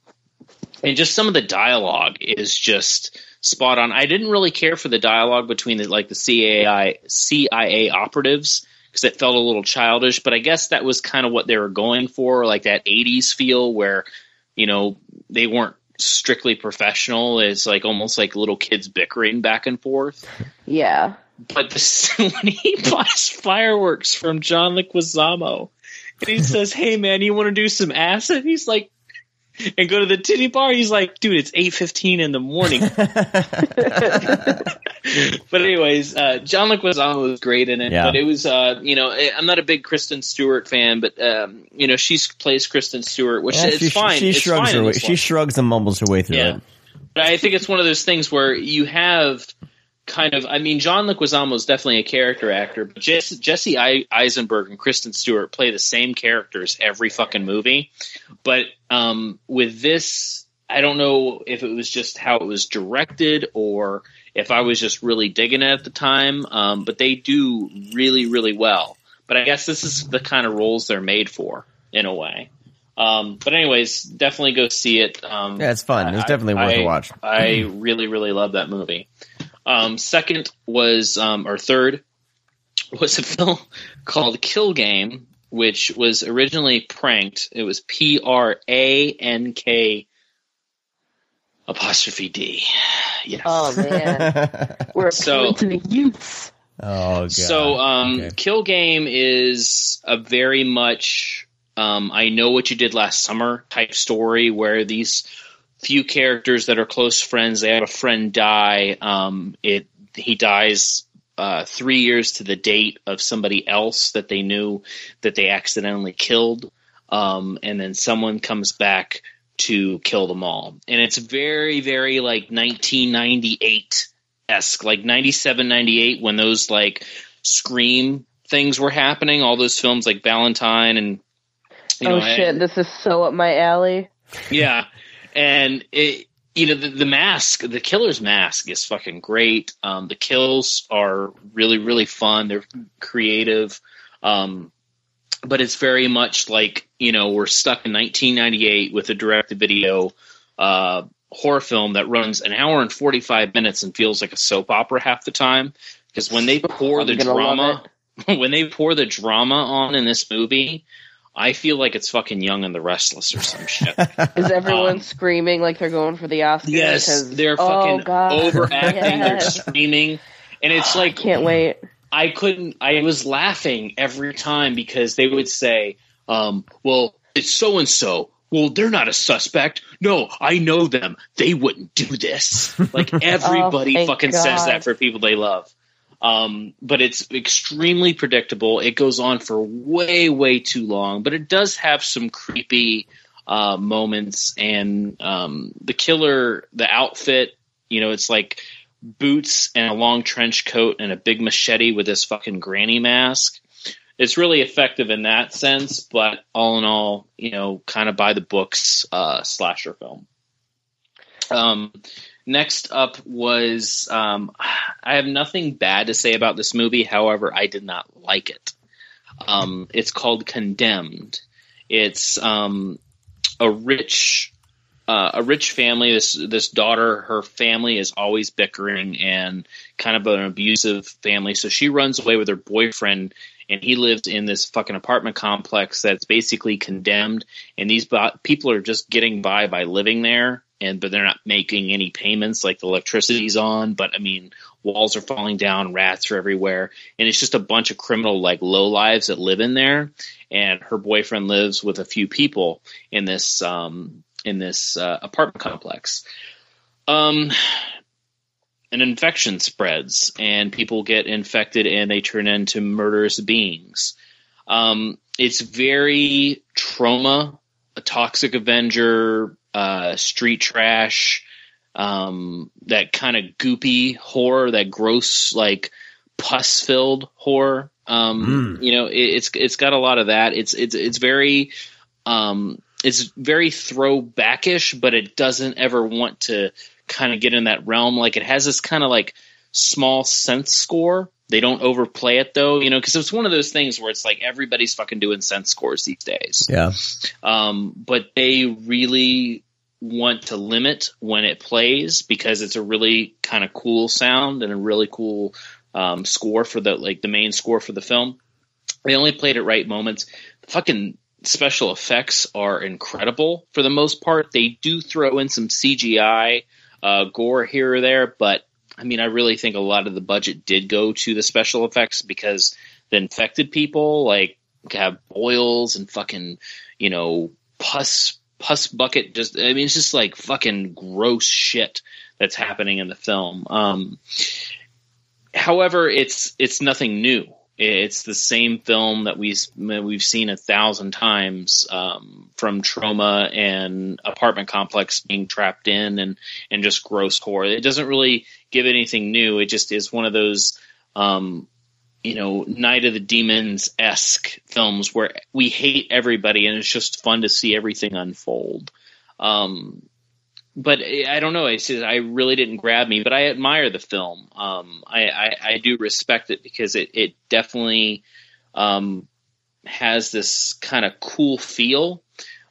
Speaker 2: and just some of the dialogue is just spot on. I didn't really care for the dialogue between the, like the CIA CIA operatives because it felt a little childish, but I guess that was kind of what they were going for, like that 80s feel where, you know, they weren't strictly professional. It's like almost like little kids bickering back and forth.
Speaker 3: yeah.
Speaker 2: But this, when he buys fireworks from John Leguizamo, and he says, "Hey man, you want to do some acid?" He's like, and go to the titty bar. He's like, "Dude, it's eight fifteen in the morning." but anyways, uh, John Leguizamo was great in it.
Speaker 1: Yeah.
Speaker 2: But it was, uh, you know, I- I'm not a big Kristen Stewart fan, but um, you know, she plays Kristen Stewart, which
Speaker 1: Yeah,
Speaker 2: it's
Speaker 1: she,
Speaker 2: fine.
Speaker 1: She
Speaker 2: it's
Speaker 1: shrugs
Speaker 2: fine
Speaker 1: her way. She shrugs and mumbles her way through
Speaker 2: Yeah.
Speaker 1: it.
Speaker 2: But I think it's one of those things where you have kind of. I mean, John Leguizamo is definitely a character actor, but Jesse, Jesse Eisenberg and Kristen Stewart play the same characters every fucking movie. But um, with this, I don't know if it was just how it was directed or if I was just really digging it at the time. Um, but they do really, really well. But I guess this is the kind of roles they're made for in a way. Um, but anyways, definitely go see it. Um,
Speaker 1: Yeah, it's fun. It's
Speaker 2: I-
Speaker 1: definitely worth
Speaker 2: I-
Speaker 1: a watch.
Speaker 2: I really, really love that movie. Um, second was, um, or third was a film called Kill Game, which was originally pranked. It was P R A N K apostrophe D. Yes.
Speaker 3: Oh man, we're
Speaker 2: So-
Speaker 3: to the youths.
Speaker 1: oh god.
Speaker 2: So, um,
Speaker 1: Okay.
Speaker 2: Kill Game is a very much um, I know what you did last summer type story where these few characters that are close friends. They have a friend die. Um, it he dies uh, three years to the date of somebody else that they knew that they accidentally killed, um, and then someone comes back to kill them all, and it's very very like 1998 esque, like 97, 98, when those like Scream things were happening, all those films like Valentine and you
Speaker 3: oh
Speaker 2: know, I-
Speaker 3: shit, this is so up my alley.
Speaker 2: yeah, and it, you know, the, the mask, the killer's mask is fucking great. Um, the kills are really, really fun. They're creative, um, but it's very much like you know we're stuck in 1998 with a direct-to-video uh, horror film that runs an hour and 45 minutes and feels like a soap opera half the time. Because when they pour
Speaker 3: I'm
Speaker 2: the drama, when they pour the drama on in this movie, I feel like it's fucking Young and the Restless or some shit.
Speaker 3: Is everyone
Speaker 2: Um,
Speaker 3: screaming like they're going for the Oscars?
Speaker 2: Yes,
Speaker 3: 'Cause-
Speaker 2: they're
Speaker 3: oh,
Speaker 2: fucking
Speaker 3: God.
Speaker 2: overacting. They're screaming, and it's like
Speaker 3: Can't wait.
Speaker 2: I couldn't. I was laughing every time because they would say, um, "Well, it's so and so." Well, they're not a suspect. No, I know them. They wouldn't do this. Like everybody
Speaker 3: Oh, thank
Speaker 2: fucking says that for people they love. Um, but it's extremely predictable. It goes on for way, way too long, but it does have some creepy uh, moments, and um, the killer, the outfit, you know, it's like boots and a long trench coat and a big machete with this fucking granny mask. It's really effective in that sense, but all in all, you know, kind of by the books uh, slasher film. Um, next up was um, I have nothing bad to say about this movie. However, I did not like it. Um, it's called Condemned. It's um, a rich uh, a rich family. This this daughter, her family is always bickering and kind of an abusive family. So she runs away with her boyfriend, and he lives in this fucking apartment complex that's basically condemned. And these bo- people are just getting by by living there, and but they're not making any payments. Like the electricity's on, but I mean, walls are falling down, rats are everywhere, and it's just a bunch of criminal like low lives that live in there. And her boyfriend lives with a few people in this um, in this uh, apartment complex. Um, an infection spreads, and people get infected, and they turn into murderous beings. Um, it's very Troma, a toxic Avenger, uh, street trash, um, that kind of goopy horror, that gross, like pus filled horror. Um,
Speaker 1: Mm.
Speaker 2: You know, it, it's it's got a lot of that. It's it's it's very um, it's very throwbackish, but it doesn't ever want to kind of get in that realm. Like it has this kind of like small synth score. They don't overplay it though, you know, because it's one of those things where it's like everybody's fucking doing synth scores these days.
Speaker 1: Yeah.
Speaker 2: Um, but they really want to limit when it plays because it's a really kind of cool sound and a really cool um, score for the like the main score for the film. They only played at right moments. The fucking special effects are incredible for the most part. They do throw in some CGI uh, gore here or there, but I mean, I really think a lot of the budget did go to the special effects because the infected people like have boils and fucking you know pus pus bucket. Just I mean, it's just like fucking gross shit that's happening in the film. Um, however, it's it's nothing new. It's the same film that we we've seen a thousand times um, from Troma and apartment complex being trapped in and and just gross horror. It doesn't really give anything new. It just is one of those um, you know Night of the Demons esque films where we hate everybody and it's just fun to see everything unfold. Um, but I don't know. It's just, I really didn't grab me, but I admire the film. Um, I, I, I do respect it because it, it definitely um, has this kind of cool feel,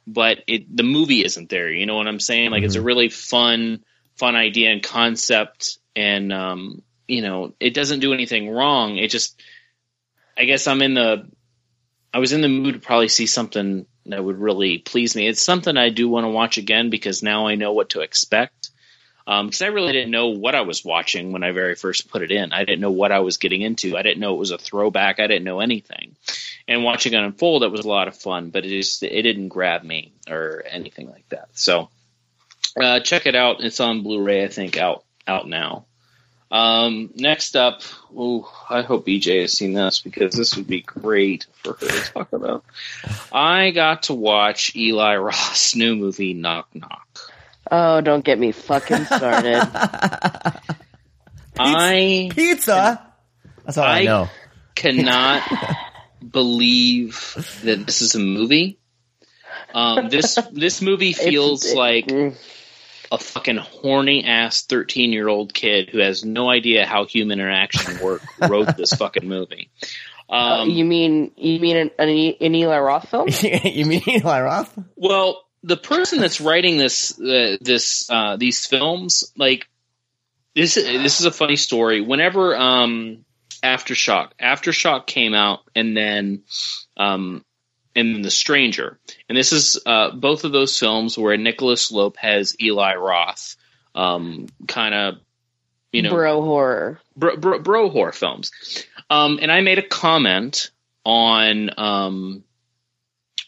Speaker 2: but it the movie isn't there. You know what I'm saying? Like it's a really fun fun idea and concept, and um, you know it doesn't do anything wrong. It just I guess I'm in the I was in the mood to probably see something that would really please me. It's something I do want to watch again because now I know what to expect. Because I really didn't know what I was watching when I very first put it in. I didn't know what I was getting into. I didn't know it was a throwback. I didn't know anything. And watching it unfold, it was a lot of fun, but it just it didn't grab me or anything like that. So uh, check it out. It's on Blu-ray, I think, out out now. Um, next up, ooh, I hope BJ has seen this because this would be great for her to talk about. I got to watch Eli Roth's new movie, Knock Knock.
Speaker 3: Oh, don't get me fucking started.
Speaker 2: I
Speaker 1: Pizza. That's all I,
Speaker 2: I-
Speaker 1: know.
Speaker 2: cannot believe that this is a movie. Um, this this movie feels
Speaker 3: It's-
Speaker 2: like
Speaker 3: Mm.
Speaker 2: A fucking horny ass thirteen year old kid who has no idea how human interaction work wrote this fucking movie.
Speaker 3: Uh,
Speaker 2: Um,
Speaker 3: you mean you mean an, an, an Eli Roth film?
Speaker 1: you mean Eli Roth?
Speaker 2: Well, the person that's writing this uh, this uh, these films, like this, this is a funny story. Whenever um, Aftershock, Aftershock came out, and then um, and then The Stranger, and this is uh, both of those films where Nicholas Lopez, Eli Roth, um, kind of you know
Speaker 3: Bro horror.
Speaker 2: bro, bro, bro horror films. Um, and I made a comment on um,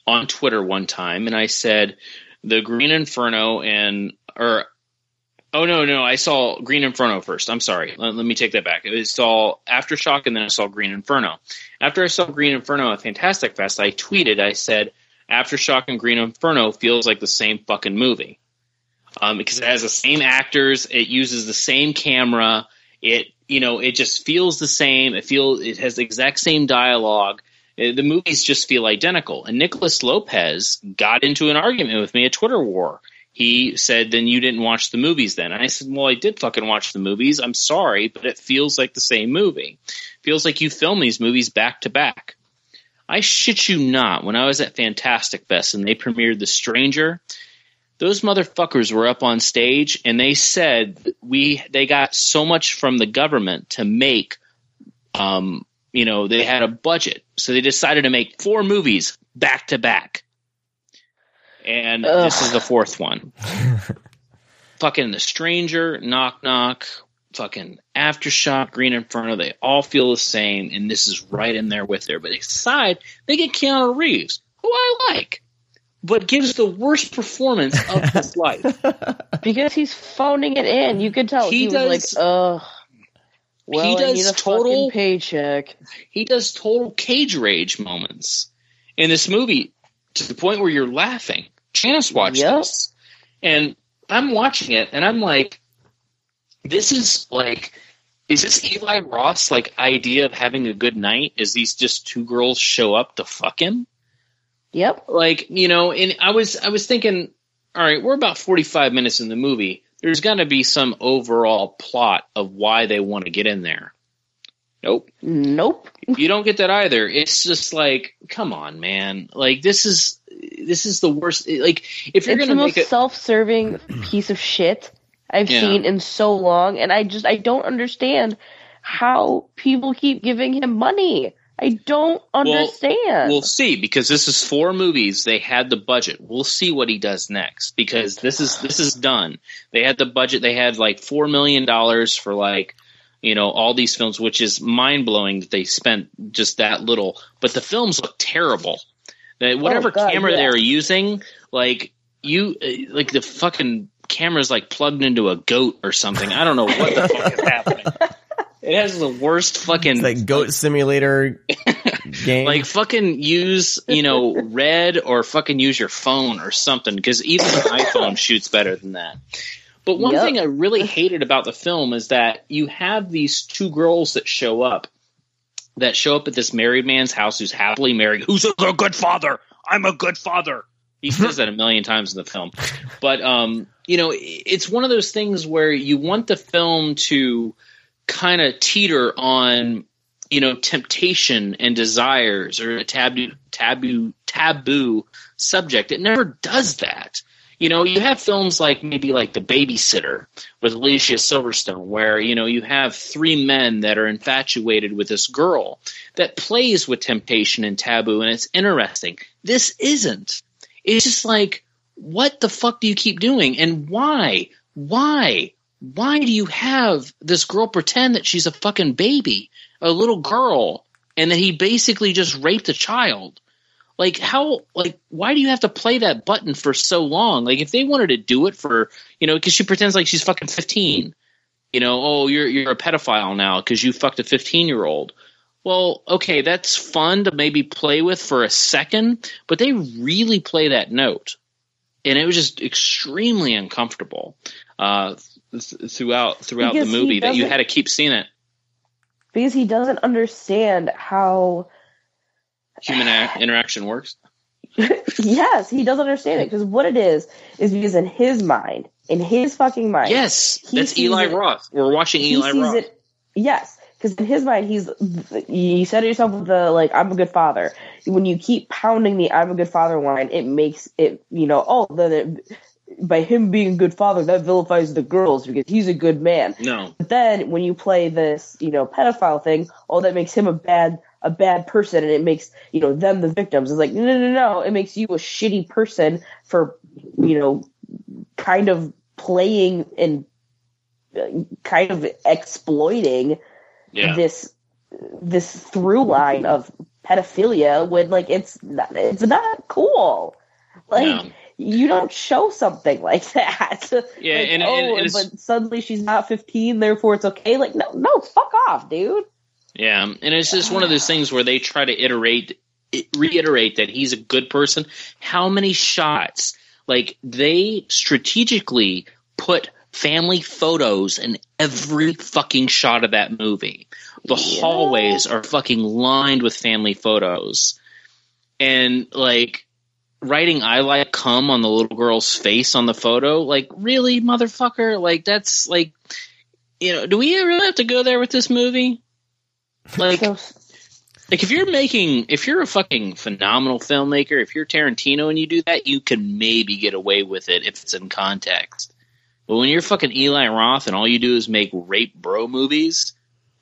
Speaker 2: on Twitter one time, and I said the Green Inferno and or oh no no I saw Green Inferno first. I'm sorry. Let, let me take that back. I saw Aftershock, and then I saw Green Inferno. After I saw Green Inferno at Fantastic Fest, I tweeted. I said Aftershock and Green Inferno feels like the same fucking movie. Um, because it has the same actors, it uses the same camera, it you know, it just feels the same. It feels it has the exact same dialogue. Uh, The movies just feel identical. And Nicholas Lopez got into an argument with me at Twitter War. He said, "Then you didn't watch the movies, then?" And I said, "Well, I did fucking watch the movies. I'm sorry, but it feels like the same movie. feels like you film these movies back to back." I shit you not. When I was at Fantastic Fest and they premiered The Stranger, those motherfuckers were up on stage and they said we they got so much from the government to make um you know they had a budget so they decided to make four movies back to back and this is the fourth one fucking the stranger knock knock fucking aftershock green inferno they all feel the same and this is right in there with there but aside, they get keanu reeves who i like but gives the worst performance of his life
Speaker 3: because he's phoning it in. You could tell
Speaker 2: He
Speaker 3: he, was like, "Ugh." Well,
Speaker 2: he
Speaker 3: I
Speaker 2: does
Speaker 3: need a
Speaker 2: total-
Speaker 3: paycheck.
Speaker 2: he does total cage rage moments in this movie to the point where you're laughing. Janice watched
Speaker 3: Yep.
Speaker 2: this, and I'm watching it, and I'm like, "This is like, is this Eli Roth like idea of having a good night? Is these just two girls show up to fuck him?
Speaker 3: Yep.
Speaker 2: Like, you know?" And I was, I was thinking, all right, we're about 45 minutes in the movie. There's got to be some overall plot of why they want to get in there. Nope
Speaker 3: Nope.
Speaker 2: you don't get that either. It's just like, come on, man. Like this is this is the worst. Like if you're
Speaker 3: it's
Speaker 2: gonna
Speaker 3: the
Speaker 2: make
Speaker 3: most
Speaker 2: it,
Speaker 3: self-serving piece of shit I've
Speaker 2: Yeah.
Speaker 3: seen in so long, and I just I don't understand how people keep giving him money. I don't understand.
Speaker 2: we'll see because this is four movies. They had the budget. We'll see what he does next because this is this is done. They had the budget. They had like four million dollars for like you know all these films, which is mind blowing that they spent just that little. But the films look terrible. That whatever
Speaker 3: Oh, God,
Speaker 2: camera
Speaker 3: yeah.
Speaker 2: they're using, like you, uh, like the fucking camera's like plugged into a goat or something. I don't know what the fuck is happening. It has the worst fucking
Speaker 1: It's like Goat Simulator game.
Speaker 2: like fucking use you know red or fucking use your phone or something because even an iphone shoots better than that but one
Speaker 3: Yep.
Speaker 2: thing i really hated about the film is that you have these two girls that show up that show up at this married man's house who's happily married. Who's a good- father? I'm a good father. He says that a million times in the film. But um you know it's one of those things where you want the film to kind of teeter on you know temptation and desires or a taboo taboo taboo subject. It never does that you know you have films like maybe like the babysitter with alicia silverstone where you know you have three men that are infatuated with this girl that plays with temptation and taboo and it's interesting. This isn't. It's just like what the fuck do you keep doing? And why? Why? Why do you have this girl pretend that she's a fucking baby a little girl and that he basically just raped a child like how like why do you have to play that button for so long? Like if they wanted to do it for you know because she pretends like she's fucking 15 you know oh you're you're a pedophile now because you fucked a 15 year old well okay that's fun to maybe play with for a second but they really play that note. And it was just extremely uncomfortable uh th- throughout throughout
Speaker 3: Because
Speaker 2: the movie that you had to keep seeing it.
Speaker 3: Because he doesn't understand how
Speaker 2: human a- interaction works
Speaker 3: yes, he doesn't understand it because what it is is because in his mind, in his fucking mind,
Speaker 2: yes that's eli
Speaker 3: it-
Speaker 2: roth we're watching eli roth
Speaker 3: it. Yes, because in his mind, he's you said it yourself with the like, "I'm a good father." When you keep pounding the "I'm a good father" line, it makes it you know, oh, then it, by him being a good father, that vilifies the girls because he's a good man.
Speaker 2: no
Speaker 3: But then when you play this, you know, pedophile thing, oh, that makes him a bad a bad person, and it makes you know them the victims. It's like no, no, no, no. It makes you a shitty person for you know, kind of playing and uh, kind of exploiting
Speaker 2: yeah
Speaker 3: this this through line of pedophilia when like it's not, it's not cool. Like you don't show something like that.
Speaker 2: Yeah,
Speaker 3: Like,
Speaker 2: and-
Speaker 3: oh,
Speaker 2: and- and
Speaker 3: but suddenly she's not 15, therefore it's okay. Like no, no, fuck off, dude.
Speaker 2: Yeah, and it's just one of those things where they try to iterate reiterate that he's a good person. How many shots? Like they strategically put family photos in every fucking shot of that movie. The hallways are fucking lined with family photos. And like writing I like cum on the little girl's face on the photo, like really motherfucker? Like that's like you know, do we really have to go there with this movie? Like
Speaker 3: So,
Speaker 2: like if you're making if you're a fucking phenomenal filmmaker, if you're Tarantino and you do that, you can maybe get away with it if it's in context. But when you're fucking Eli Roth and all you do is make rape bro movies,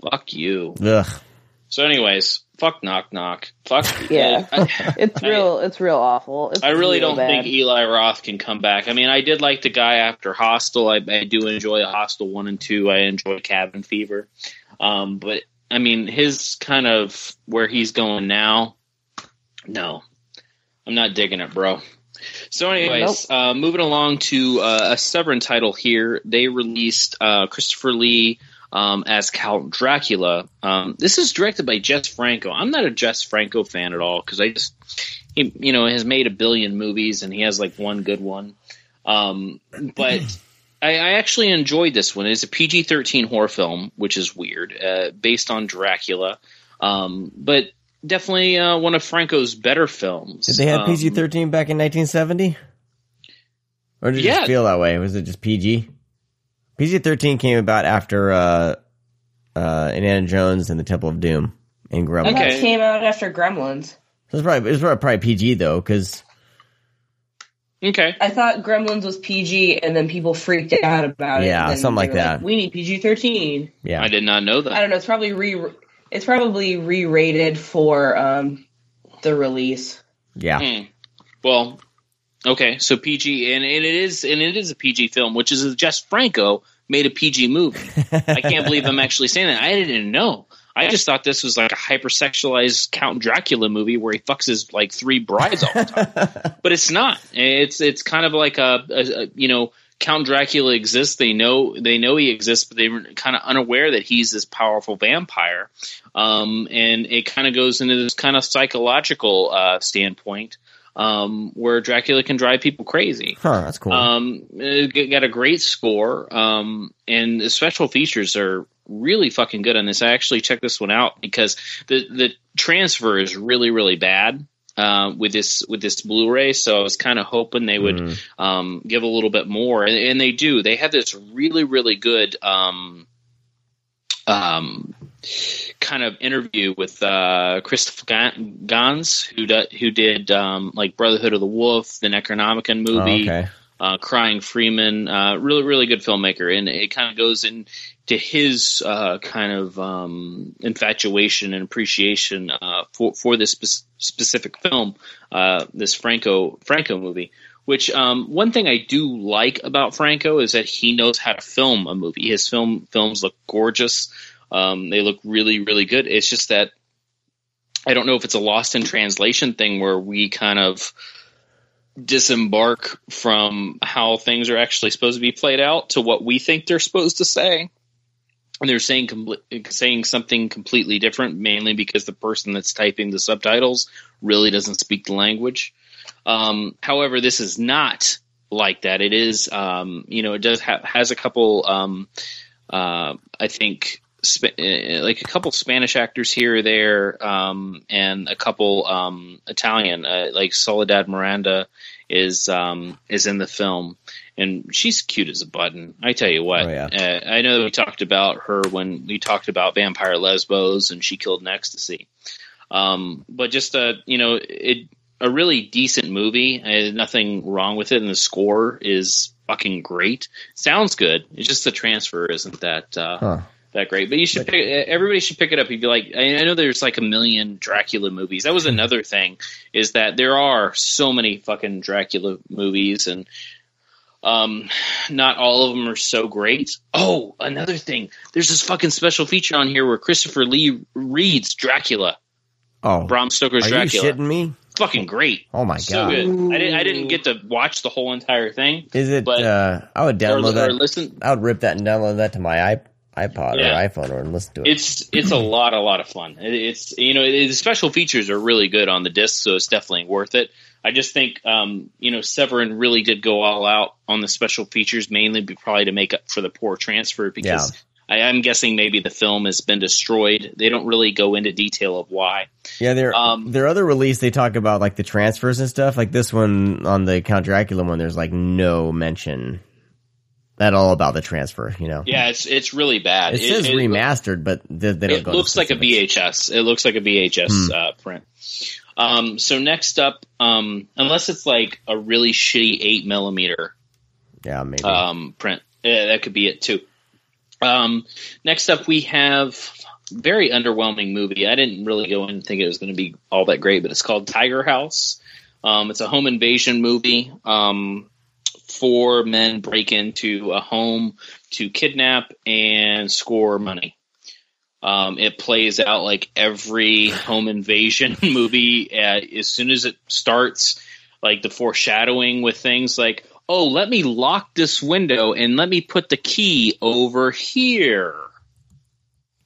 Speaker 2: fuck you.
Speaker 1: Ugh.
Speaker 2: So anyways, fuck knock knock. Fuck
Speaker 3: Yeah.
Speaker 2: I,
Speaker 3: it's
Speaker 2: I-
Speaker 3: real. it's real awful. It's
Speaker 2: I really
Speaker 3: real
Speaker 2: don't
Speaker 3: bad.
Speaker 2: think Eli Roth can come back. I mean, I did like the guy after Hostel. I, I do enjoy Hostel one and two. I enjoy Cabin Fever, um, but I mean, his kind of where he's going now. No, I'm not digging it, bro. So, anyways, uh, moving along to uh, a Severin title here. They released uh, Christopher Lee um, as Count Dracula. Um, this is directed by Jess Franco. I'm not a Jess Franco fan at all because I just he you know has made a billion movies and he has like one good one. Um, but I, I actually enjoyed this one. It's a PG-13 horror film, which is weird, uh, based on Dracula. Um, but definitely uh, one of Franco's better films.
Speaker 1: Did they have
Speaker 2: Um,
Speaker 1: PG thirteen back in nineteen seventy? Or did it
Speaker 2: Yeah.
Speaker 1: just feel that way? Was it just PG? PG thirteen came about after uh, uh, Indiana Jones and the Temple of Doom and Gremlins.
Speaker 2: Okay.
Speaker 5: That came out after Gremlins.
Speaker 1: So it's probably it's probably, probably PG though, because
Speaker 2: Okay.
Speaker 5: I thought Gremlins was PG, and then people freaked out about it.
Speaker 1: Yeah, something like
Speaker 5: were
Speaker 1: that.
Speaker 5: we need PG thirteen.
Speaker 1: yeah,
Speaker 2: I did not know that.
Speaker 5: I don't know. It's probably re. It's probably re-rated for um the release.
Speaker 1: yeah.
Speaker 2: Hmm. Well, okay, so PG, and, and it is, and it is a PG film, which is Jess Franco made a PG movie. I can't believe I'm actually saying that. I didn't know. I just thought this was like a hypersexualized Count Dracula movie where he fucks his like three brides all the time, but it's not. It's it's kind of like a, a, a you know Count Dracula exists. They know they know he exists, but they were kind of unaware that he's this powerful vampire. Um, and it kind of goes into this kind of psychological uh, standpoint um, where Dracula can drive people crazy.
Speaker 1: Huh, that's cool.
Speaker 2: Um, it got a great score, um, and the special features are really fucking good on this. I actually checked this one out because the the transfer is really really bad uh, with this with this Blu-ray. So I was kind of hoping they would
Speaker 1: Mm.
Speaker 2: um, give a little bit more, and, and they do. They have this really really good. Um, um, kind of interview with uh, Christopher Gans, who do, who did um, like Brotherhood of the Wolf, the Necronomicon
Speaker 1: Oh,
Speaker 2: movie,
Speaker 1: okay.
Speaker 2: Uh, Crying Freeman, uh, really really good filmmaker, and it kind of goes into his uh, kind of um, infatuation and appreciation uh, for for this spe- specific film, uh, this Franco Franco movie. Which um, one thing I do like about Franco is that he knows how to film a movie. His film films look gorgeous. Um, they look really really good. It's just that I don't know if it's a lost in translation thing where we kind of disembark from how things are actually supposed to be played out to what we think they're supposed to say. And they're saying compl- saying something completely different, mainly because the person that's typing the subtitles really doesn't speak the language. Um, however, this is not like that. It is, um, you know, it does have has a couple, um, uh, I think, Sp- uh, like a couple Spanish actors here or there, um, and a couple um, Italian, uh, like Soledad Miranda is um, is in the film, and she's cute as a button. I tell you what,
Speaker 1: Oh, yeah.
Speaker 2: uh, I know we talked about her when we talked about Vampyros Lesbos, and she killed in ecstasy. Um, but just a you know it a really decent movie. Uh, nothing wrong with it, and the score is fucking great. Sounds good. It's just the transfer isn't that uh,
Speaker 1: Huh.
Speaker 2: That great. But you should pick, everybody should pick it up. You'd be like, I I know there's like a million Dracula movies. That was another thing is that there are so many fucking Dracula movies and. Um, not all of them are so great. Oh, another thing. There's this fucking special feature on here where Christopher Lee reads Dracula,
Speaker 1: Oh,
Speaker 2: Bram Stoker's
Speaker 1: are
Speaker 2: Dracula.
Speaker 1: you shitting me?
Speaker 2: Fucking great.
Speaker 1: Oh my
Speaker 2: So
Speaker 1: god!
Speaker 2: good. I didn't. I didn't get to watch the whole entire thing.
Speaker 1: Is it?
Speaker 2: But-
Speaker 1: uh, I would download
Speaker 2: or
Speaker 1: that.
Speaker 2: listen.
Speaker 1: I would rip that and download that to my iP- iPod
Speaker 2: Yeah.
Speaker 1: or iPhone or listen to it.
Speaker 2: It's it's a lot, a lot of fun. It- It's you know it, the special features are really good on the disc, so it's definitely worth it. I just think um, you know Severin really did go all out on the special features, mainly be- probably to make up for the poor transfer because I, I'm guessing maybe the film has been destroyed. They don't really go into detail of why.
Speaker 1: yeah, their
Speaker 2: um,
Speaker 1: their other release they talk about like the transfers and stuff. Like this one on the Count Dracula one, there's like no mention at all about the transfer. You know,
Speaker 2: Yeah, it's it's really bad.
Speaker 1: it says remastered, but they, they don't
Speaker 2: it looks like a. VHS. It looks like a VHS
Speaker 1: Hmm.
Speaker 2: uh, print. Um, so next up, um, unless it's like a really shitty eight millimeter
Speaker 1: Yeah, maybe.
Speaker 2: um, print, yeah, that could be it too. Um, next up, we have very underwhelming movie. I didn't really go in and think it was going to be all that great, but it's called Tiger House. Um, it's a home invasion movie. Um, four men break into a home to kidnap and score money. Um, it plays out like every home invasion movie. Uh, as soon as it starts, like the foreshadowing with things like, "Oh, let me lock this window and let me put the key over here,"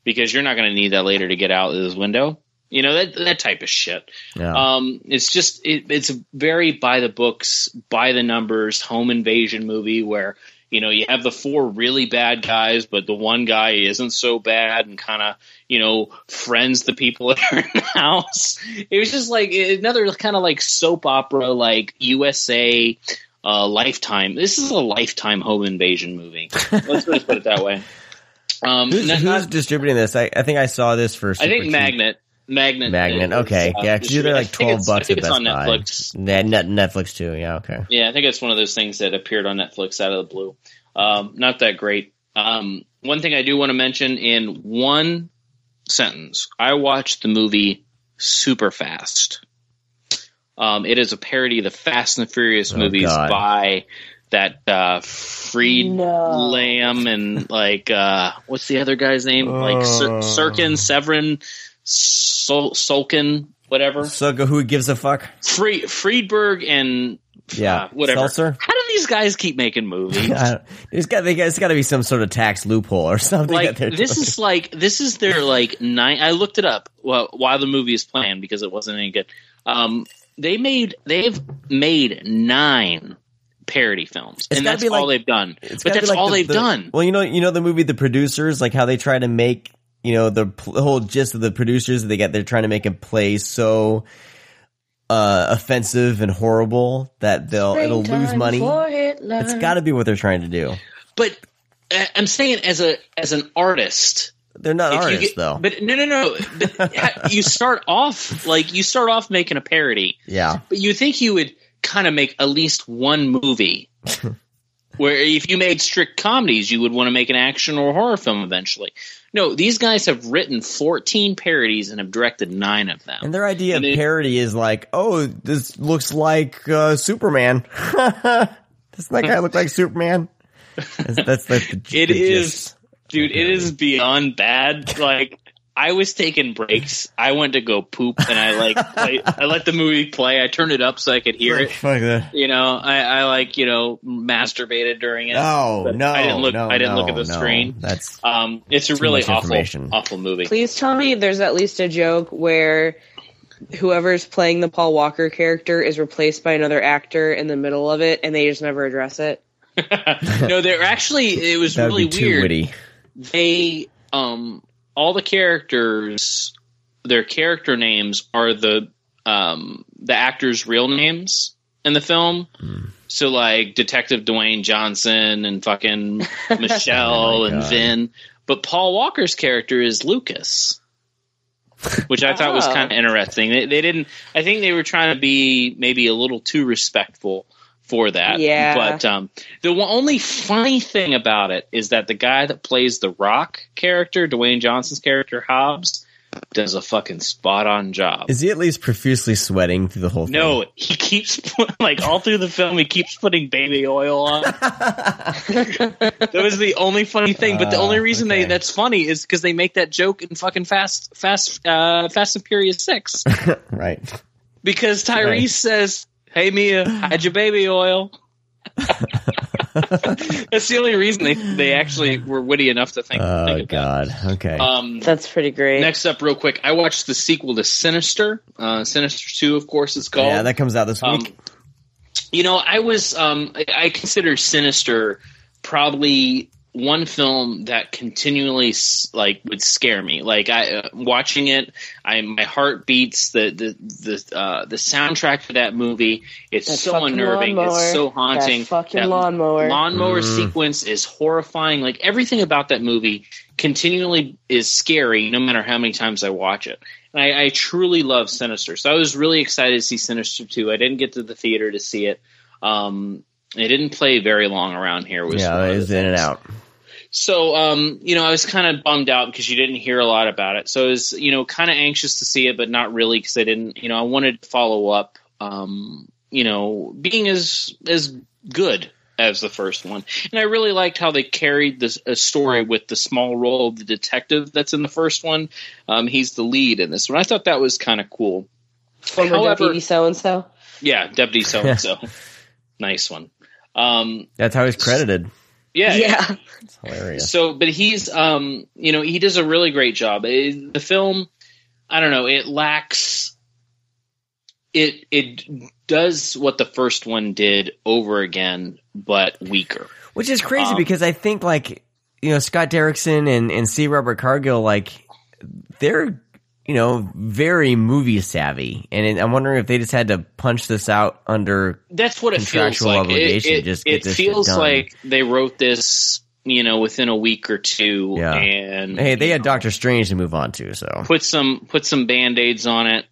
Speaker 2: because you're not going to need that later to get out of this window. You know that that type of shit.
Speaker 1: yeah.
Speaker 2: Um, it's just it, it's a very by the books, by the numbers home invasion movie where you know you have the four really bad guys, but the one guy isn't so bad and kind of you know friends the people that are in the house. It was just like another kind of like soap opera, like USA. Uh, Lifetime. This is a Lifetime home invasion movie. Let's just put it that way. Um,
Speaker 1: who's,
Speaker 2: not-
Speaker 1: who's
Speaker 2: not-
Speaker 1: distributing this? I, I think I saw this for.
Speaker 2: I think
Speaker 1: cheap.
Speaker 2: Magnet. Magnet.
Speaker 1: Magnet. Okay,
Speaker 2: uh,
Speaker 1: yeah, because they're like
Speaker 2: I think
Speaker 1: twelve
Speaker 2: it's- I
Speaker 1: bucks
Speaker 2: think
Speaker 1: at
Speaker 2: it's
Speaker 1: Best
Speaker 2: on
Speaker 1: Buy.
Speaker 2: Netflix.
Speaker 1: Net, net, Netflix too. Yeah. Okay.
Speaker 2: Yeah, I think it's one of those things that appeared on Netflix out of the blue. Um, not that great. Um, one thing I do want to mention in one sentence, I watched the movie super fast. Um, it is a parody of the Fast and the Furious
Speaker 1: Oh,
Speaker 2: movies
Speaker 1: God.
Speaker 2: by that uh, Freed
Speaker 3: No.
Speaker 2: Lamb and like uh, what's the other guy's name? Like Sir-
Speaker 1: Oh.
Speaker 2: Sirkin, Severin, Sol- Solkin, whatever.
Speaker 1: So who gives a fuck?
Speaker 2: Free- Friedberg and
Speaker 1: Yeah.
Speaker 2: uh, whatever.
Speaker 1: Seltzer?
Speaker 2: How do these guys keep making movies?
Speaker 1: There's got there's got to be some sort of tax loophole or something.
Speaker 2: like this
Speaker 1: doing.
Speaker 2: is like this is their like nine. I looked it up well, while the movie is playing because it wasn't any good. Um, they made they've made nine parody films,
Speaker 1: It's
Speaker 2: and that's
Speaker 1: like-
Speaker 2: all they've done. But that's
Speaker 1: like
Speaker 2: all
Speaker 1: the-
Speaker 2: they've
Speaker 1: the-
Speaker 2: done.
Speaker 1: Well, you know, you know the movie The Producers, like how they try to make you know the, pl- whole gist of the producers. They get they're trying to make a play so uh, offensive and horrible that they'll it'll lose money.
Speaker 3: for Hitler.
Speaker 1: It's got to be what they're trying to do.
Speaker 2: But uh, I'm saying as a as an artist,
Speaker 1: They're not
Speaker 2: you
Speaker 1: artists
Speaker 2: get-
Speaker 1: though.
Speaker 2: But no, no, no. But you start off like you start off making a parody.
Speaker 1: yeah,
Speaker 2: But you think you would kind of make at least one movie where if you made strict comedies, you would want to make an action or horror film eventually. No, these guys have written 14 parodies and have directed nine of them.
Speaker 1: and their idea
Speaker 2: And
Speaker 1: of
Speaker 2: it-
Speaker 1: parody is like, oh, this looks like uh, Superman. Doesn't that guy look like Superman? That's, that's, that's the,
Speaker 2: It
Speaker 1: the
Speaker 2: is, dude, it is beyond bad. Like, I was taking breaks. I went to go poop and I like, play, I let the movie play. I turned it up so I could hear it.
Speaker 1: Fuck that.
Speaker 2: You know, I, I like, you know, masturbated during it.
Speaker 1: No,
Speaker 2: But
Speaker 1: no,
Speaker 2: I didn't look,
Speaker 1: no,
Speaker 2: I didn't look at the
Speaker 1: no.
Speaker 2: screen.
Speaker 1: That's
Speaker 2: Um, it's a really awful, awful movie.
Speaker 3: Please tell me there's at least a joke where whoever's playing the Paul Walker character is replaced by another actor in the middle of it and they just never address it.
Speaker 2: no, they're actually it was
Speaker 1: that would
Speaker 2: really
Speaker 1: be too
Speaker 2: weird.
Speaker 1: witty.
Speaker 2: They um all the characters their character names are the um the actors' real names in the film.
Speaker 1: Hmm.
Speaker 2: So like Detective Dwayne Johnson and fucking Michelle
Speaker 1: Oh
Speaker 2: and
Speaker 1: God.
Speaker 2: Vin. But Paul Walker's character is Lucas. Which I thought was
Speaker 3: Oh.
Speaker 2: kind of interesting. They, they didn't. I think they were trying to be maybe a little too respectful for that.
Speaker 3: Yeah.
Speaker 2: But um, the only funny thing about it is that the guy that plays the Rock character, Dwayne Johnson's character Hobbs, does a fucking spot on job.
Speaker 1: Is he at least profusely sweating through the whole thing?
Speaker 2: no, he keeps like all through the film. He keeps putting baby oil on. that was the only funny thing. But the
Speaker 1: Ah,
Speaker 2: only reason
Speaker 1: okay.
Speaker 2: they that's funny is because they make that joke in fucking Fast Fast uh, Fast and Furious Six.
Speaker 1: right.
Speaker 2: Because Tyrese
Speaker 1: Right.
Speaker 2: says, "Hey Mia, hide your baby oil." That's the only reason they they actually were witty enough to think.
Speaker 1: Oh
Speaker 2: think of that.
Speaker 1: God. Okay.
Speaker 2: Um,
Speaker 3: That's pretty great.
Speaker 2: next up, real quick, I watched the sequel to Sinister. Uh, Sinister Two, of course, it's called.
Speaker 1: yeah, that comes out this
Speaker 2: Um,
Speaker 1: week.
Speaker 2: you know, I was um, I, I consider Sinister probably one film that continually like would scare me. Like I uh, watching it, I my heart beats. The the the uh, the soundtrack for that movie. It's
Speaker 3: That
Speaker 2: so unnerving.
Speaker 3: lawnmower.
Speaker 2: It's so haunting.
Speaker 3: That fucking
Speaker 2: That
Speaker 3: lawnmower.
Speaker 2: lawnmower
Speaker 1: Mm.
Speaker 2: sequence is horrifying. Like everything about that movie continually is scary, no matter how many times I watch it. And I, I truly love Sinister, so I was really excited to see Sinister two. I didn't get to the theater to see it. Um, it didn't play very long around here. Was
Speaker 1: Yeah, it
Speaker 2: was
Speaker 1: in and out.
Speaker 2: So, um, you know, I was kind of bummed out because you didn't hear a lot about it. So I was, you know, kind of anxious to see it, but not really because I didn't, you know, I wanted to follow up, um, you know, being as as good as the first one. And I really liked how they carried this a story with the small role of the detective that's in the first one. Um, he's the lead in this one. I thought that was kind of cool.
Speaker 3: Former
Speaker 2: However-
Speaker 3: deputy so and so.
Speaker 2: Yeah, Deputy So and So, nice one. Um,
Speaker 1: That's how he's credited.
Speaker 2: Yeah,
Speaker 3: Yeah.
Speaker 1: It's hilarious.
Speaker 2: So, but he's, um, you know, he does a really great job. It- the film, I don't know, it lacks. It it does what the first one did over again, but weaker.
Speaker 1: Which is crazy
Speaker 2: Um,
Speaker 1: because I think like you know Scott Derrickson and and C. Robert Cargill like they're you know very movie savvy, and I'm wondering if they just had to punch this out under.
Speaker 2: That's what it feels
Speaker 1: Contractual
Speaker 2: like.
Speaker 1: obligation,
Speaker 2: it it,
Speaker 1: just
Speaker 2: it feels like they wrote this, you know, within a week or two,
Speaker 1: Yeah.
Speaker 2: and
Speaker 1: Hey, they had
Speaker 2: know,
Speaker 1: Doctor Strange to move on to, so
Speaker 2: put some put some band aids on it,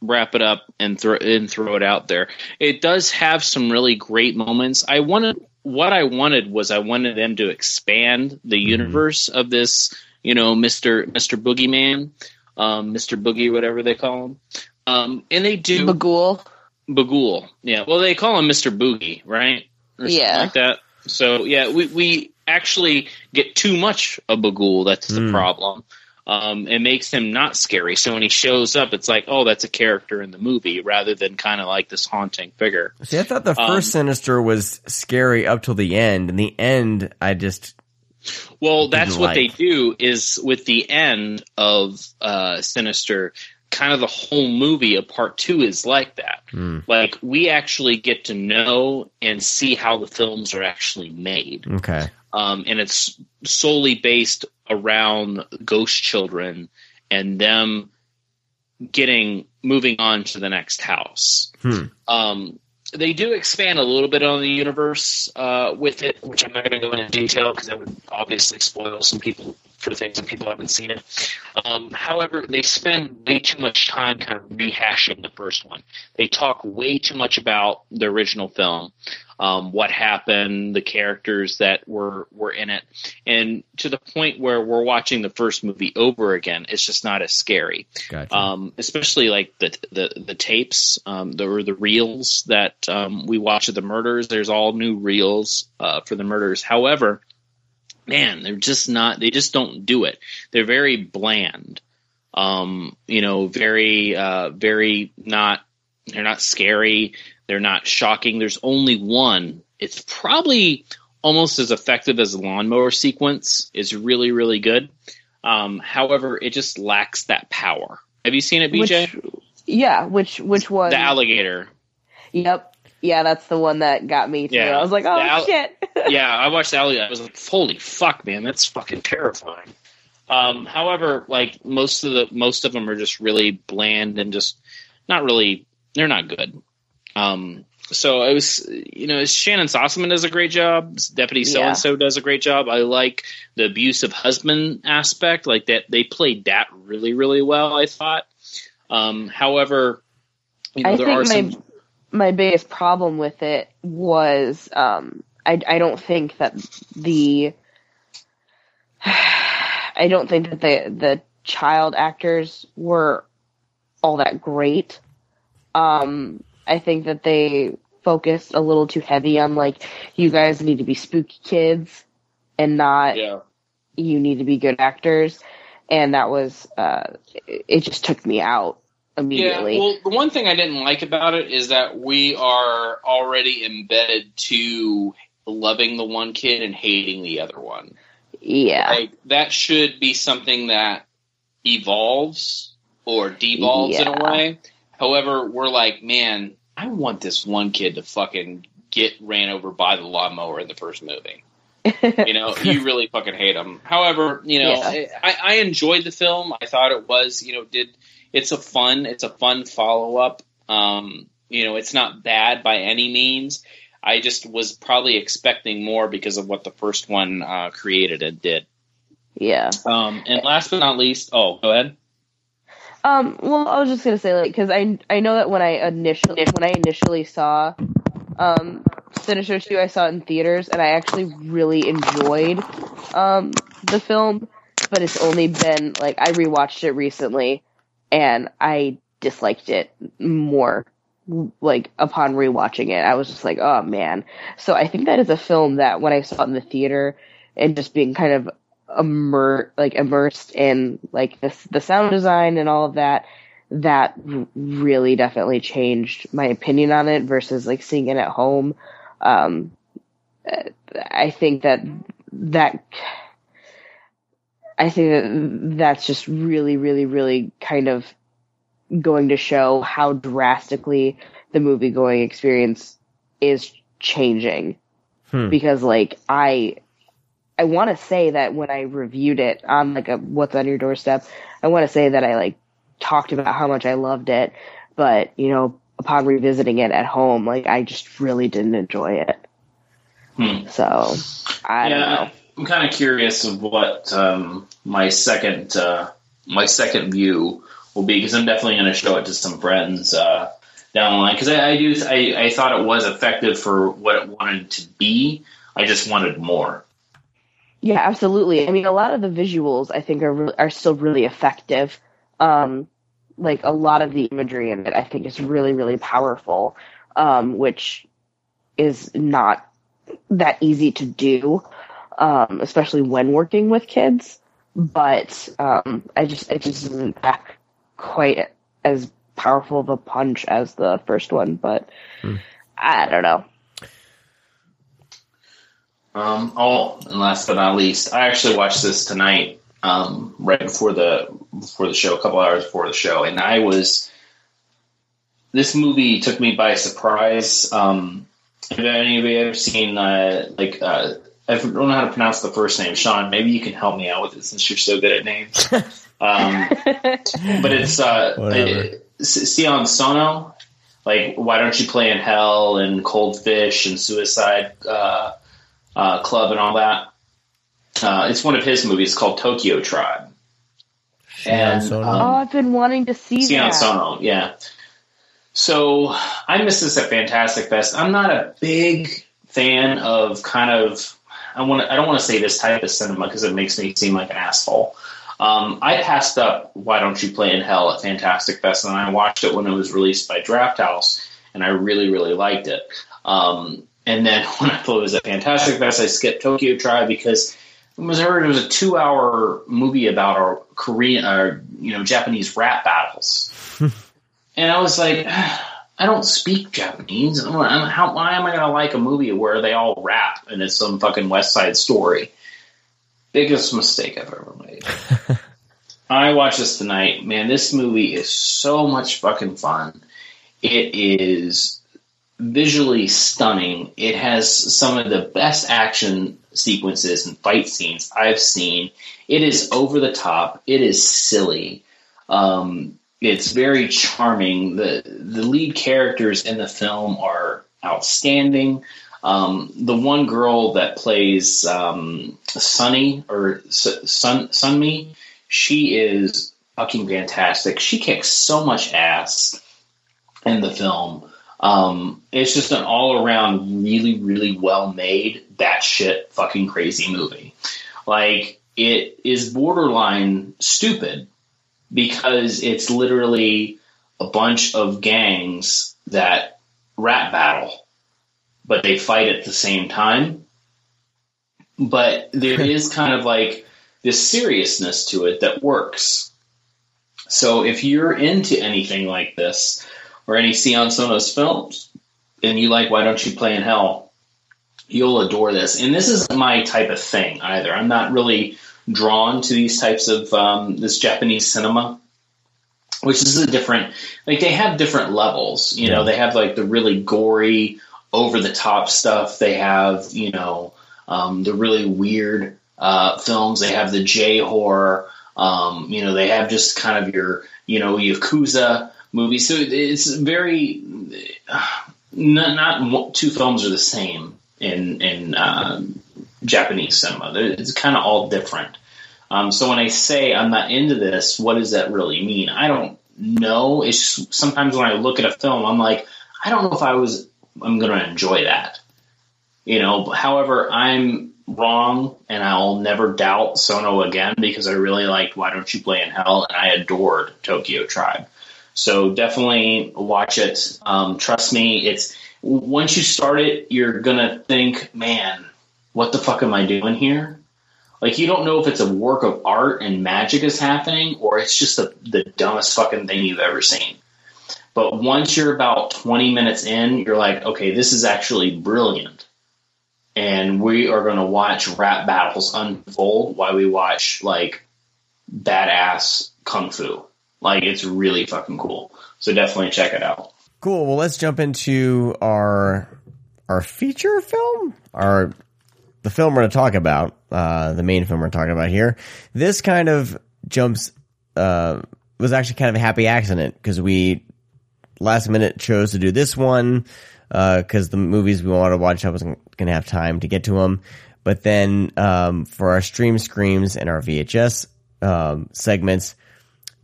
Speaker 2: wrap it up, and throw and throw it out there. It does have some really great moments. I wanted what I wanted was I wanted them to expand the
Speaker 1: Mm-hmm.
Speaker 2: universe of this, you know, Mister Mister Boogeyman, um, Mister Boogie, whatever they call him, um, and they do
Speaker 3: Bughuul.
Speaker 2: Bughuul. Yeah, well, they call him Mister Boogie, right? Or
Speaker 3: Yeah.
Speaker 2: like that. So yeah, we we actually get too much of Bughuul. That's the
Speaker 1: Hmm.
Speaker 2: problem. Um, it makes him not scary. So when he shows up, it's like, oh, that's a character in the movie, rather than kind of like this haunting figure.
Speaker 1: see. I thought the
Speaker 2: Um,
Speaker 1: first Sinister was scary up till the end, and the end I just
Speaker 2: Well, that's what they do is with the end of uh, Sinister, kind of the whole movie of part two is like that.
Speaker 1: Hmm.
Speaker 2: Like we actually get to know and see how the films are actually made.
Speaker 1: okay.
Speaker 2: um, and it's solely based around ghost children and them getting moving on to the next house.
Speaker 1: Hmm.
Speaker 2: Um, they do expand a little bit on the universe uh, with it, which I'm not going to go into detail because that would obviously spoil some people for things that people haven't seen it. Um, however, they spend way too much time kind of rehashing the first one. They talk way too much about the original film, um, what happened, the characters that were were in it, and to the point where we're watching the first movie over again. It's just not as scary
Speaker 1: Gotcha.
Speaker 2: um, especially like the the, the tapes um, the, or the reels that um, we watch of the murders. There's all new reels uh, for the murders. However, man, they're just not. They just don't do it. They're very bland. Um, you know, very uh, very not. They're not scary. They're not shocking. There's only one. It's probably almost as effective as the lawnmower sequence. Is really really good. Um, however, it just lacks that power. Have you seen it, BJ?
Speaker 3: Which, yeah, which which was
Speaker 2: the alligator.
Speaker 3: Yep. Yeah, that's the one that got me too.
Speaker 2: Yeah.
Speaker 3: I was like, oh
Speaker 2: al-
Speaker 3: shit.
Speaker 2: yeah, I watched the alligator. I was like, holy fuck, man, that's fucking terrifying. Um, however, like most of the most of them are just really bland and just not really. They're not good. Um, so it was, you know, Shannon Sossamon does a great job. Deputy so and so does a great job. I like the abusive husband aspect, like that. They played that really, really well. I thought. Um, however, you know,
Speaker 3: I
Speaker 2: there
Speaker 3: think
Speaker 2: are some.
Speaker 3: my biggest problem with it was um, I I don't think that the I don't think that the the child actors were all that great. Um, I think that they focused a little too heavy on like you guys need to be spooky kids and not
Speaker 2: Yeah.
Speaker 3: you need to be good actors and that was uh it it just took me out immediately.
Speaker 6: Yeah, well, the one thing I didn't like about it is that we are already embedded to loving the one kid and hating the other one.
Speaker 3: yeah.
Speaker 6: Like that should be something that evolves or devolves in a way. However, we're like, man, I want this one kid to fucking get ran over by the lawnmower in the first movie. You know, you really fucking hate him. However, you know,
Speaker 3: Yeah.
Speaker 6: I, I enjoyed the film. I thought it was, you know, did it's a fun, it's a fun follow up. Um, you know, it's not bad by any means. I just was probably expecting more because of what the first one uh, created and did.
Speaker 3: yeah.
Speaker 6: Um, and last but not least, oh, go ahead.
Speaker 3: Um, well, I was just gonna say, like, because I I know that when I initially when I initially saw um Sinister Two, I saw it in theaters, and I actually really enjoyed um the film. But it's only been like I rewatched it recently, and I disliked it more. Like upon rewatching it, I was just like, oh man. So I think that is a film that when I saw it in the theater and just being kind of immer like immersed in like the the sound design and all of that that really definitely changed my opinion on it versus like seeing it at home um i think that that i think that that's just really really really kind of going to show how drastically the movie going experience is changing
Speaker 1: Hmm.
Speaker 3: because like i I want to say that when I reviewed it on like a what's on your doorstep, I want to say that I like talked about how much I loved it, but you know, upon revisiting it at home, like I just really didn't enjoy it.
Speaker 2: Hmm.
Speaker 3: So I don't know.
Speaker 2: I'm kind of curious of what um, my second uh, my second view will be because I'm definitely going to show it to some friends uh, down the line because I, I do I, I thought it was effective for what it wanted to be. I just wanted more.
Speaker 3: Yeah, absolutely. I mean, a lot of the visuals I think are re- are still really effective. Um, like a lot of the imagery in it, I think is really really powerful, um, which is not that easy to do, um, especially when working with kids. But um, I just it just isn't that quite as powerful of a punch as the first one. But I don't know.
Speaker 2: Um, oh, and last but not least, I actually watched this tonight, um, right before the before the show, a couple hours before the show, and I was. This movie took me by surprise. Um, have any of you ever seen uh, like uh, I don't know how to pronounce the first name, Sean? Maybe you can help me out with it since you're so good at names. um, but it's uh,
Speaker 1: Whatever.
Speaker 2: it- Sion Sono. Like, why don't you play in Hell and Cold Fish and Suicide uh, uh, Club and all that? Uh, it's one of his movies called Tokyo Tribe. And, um,
Speaker 3: oh, I've been wanting to see
Speaker 2: Sion
Speaker 3: that.
Speaker 2: Sono, yeah. So I missed this at Fantastic Fest. I'm not a big fan of kind of I want I don't want to say this type of cinema because it makes me seem like an asshole. Um, I passed up Why Don't You Play in Hell at Fantastic Fest, and I watched it when it was released by Drafthouse, and I really really liked it. Um, and then when I thought it was at Fantastic Fest, I skipped Tokyo Tribe because it was heard it was a two hour movie about our Korean or you know Japanese rap battles. And I was like, I don't speak Japanese. How, why am I going to like a movie where they all rap and it's some fucking West Side Story? Biggest mistake I've ever made. I watched this tonight. Man, this movie is so much fucking fun. It is visually stunning. It has some of the best action sequences and fight scenes I've seen. It is over the top. It is silly. Um, it's very charming. the The lead characters in the film are outstanding. Um, the one girl that plays um, Sunny or Sun Sunmi, she is fucking fantastic. She kicks so much ass in the film. Um, it's just an all around really, really well made, batshit fucking crazy movie. Like, it is borderline stupid because it's literally a bunch of gangs that rap battle, but they fight at the same time. But there is kind of like this seriousness to it that works. So if you're into anything like this or any Sion Sonos films, and you like Why Don't You Play in Hell, you'll adore this. And this isn't my type of thing either. I'm not really drawn to these types of um, this Japanese cinema, which is a different. Like they have different levels. You know, they have like the really gory, over the top stuff. They have you know um, the really weird uh, films. They have the J horror. Um, you know, they have just kind of your you know yakuza movies. So it's very not, not two films are the same in in um, Japanese cinema. It's kind of all different. Um, so when I say I'm not into this, what does that really mean? I don't know. It's just, sometimes when I look at a film, I'm like, I don't know if I was I'm going to enjoy that. You know. However, I'm wrong, and I'll never doubt Sono again because I really liked Why Don't You Play in Hell, and I adored Tokyo Tribe. So definitely watch it. Um, trust me, it's once you start it, you're gonna think, man, what the fuck am I doing here? Like you don't know if it's a work of art and magic is happening, or it's just the, the dumbest fucking thing you've ever seen. But once you're about 20 minutes in, you're like, okay, this is actually brilliant. And we are going to watch rap battles unfold while we watch like badass kung fu. Like it's really fucking cool. So definitely check it out.
Speaker 1: Cool. Well, let's jump into our our feature film, our the film we're going to talk about, uh, the main film we're talking about here. This kind of jumps uh, was actually kind of a happy accident because we last minute chose to do this one because uh, the movies we wanted to watch I wasn't going to have time to get to them. But then um, for our stream screams and our VHS um, segments,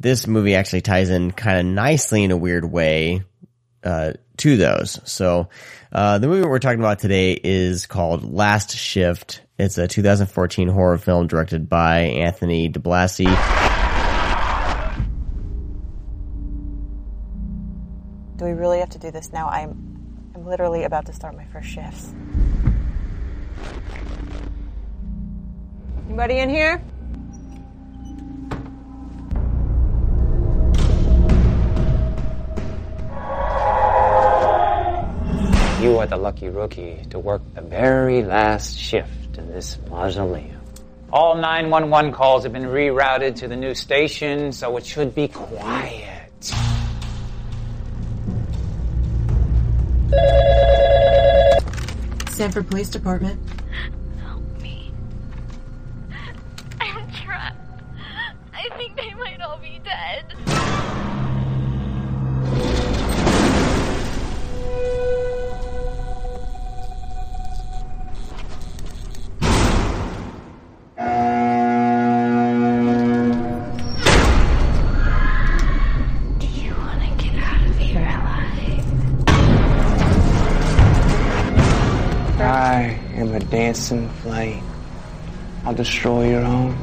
Speaker 1: this movie actually ties in kind of nicely in a weird way uh, to those. So uh, the movie we're talking about today is called Last Shift. It's a 2014 horror film directed by Anthony DiBlasi.
Speaker 7: Do we really have to do this now? I'm I'm literally about to start my first shifts. Anybody in here?
Speaker 8: You are the lucky rookie to work the very last shift in this mausoleum. All 911 calls have been rerouted to the new station, so it should be quiet.
Speaker 9: Sanford Police Department.
Speaker 10: I
Speaker 8: am a dancing flame. I'll destroy your home.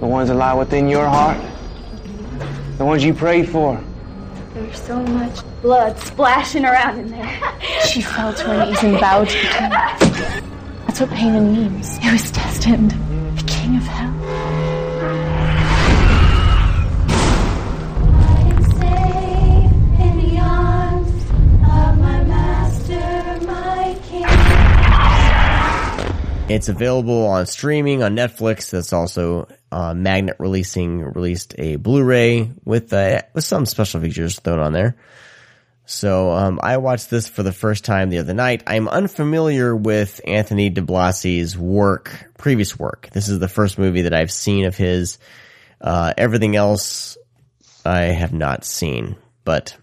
Speaker 8: The ones that lie within your heart. The ones you prayed for.
Speaker 10: There's so much blood splashing around in there.
Speaker 11: She fell to her knees and bowed to the king. That's what pain means. It was destined. The king of hell.
Speaker 1: It's available on streaming on Netflix. That's also uh, Magnet releasing released a Blu-ray with uh, with some special features thrown on there. So um, I watched this for the first time the other night. I'm unfamiliar with Anthony DiBlasi's work, previous work. This is the first movie that I've seen of his. Uh, everything else I have not seen, but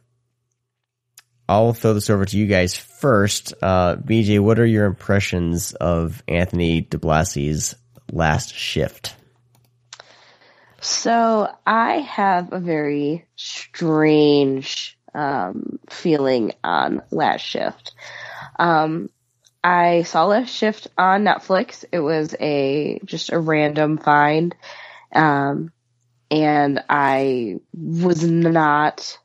Speaker 1: I'll throw this over to you guys first. Uh, BJ, what are your impressions of Anthony DiBlasi's Last Shift?
Speaker 3: So I have a very strange um, feeling on Last Shift. Um, I saw Last Shift on Netflix. It was a just a random find, um, and I was not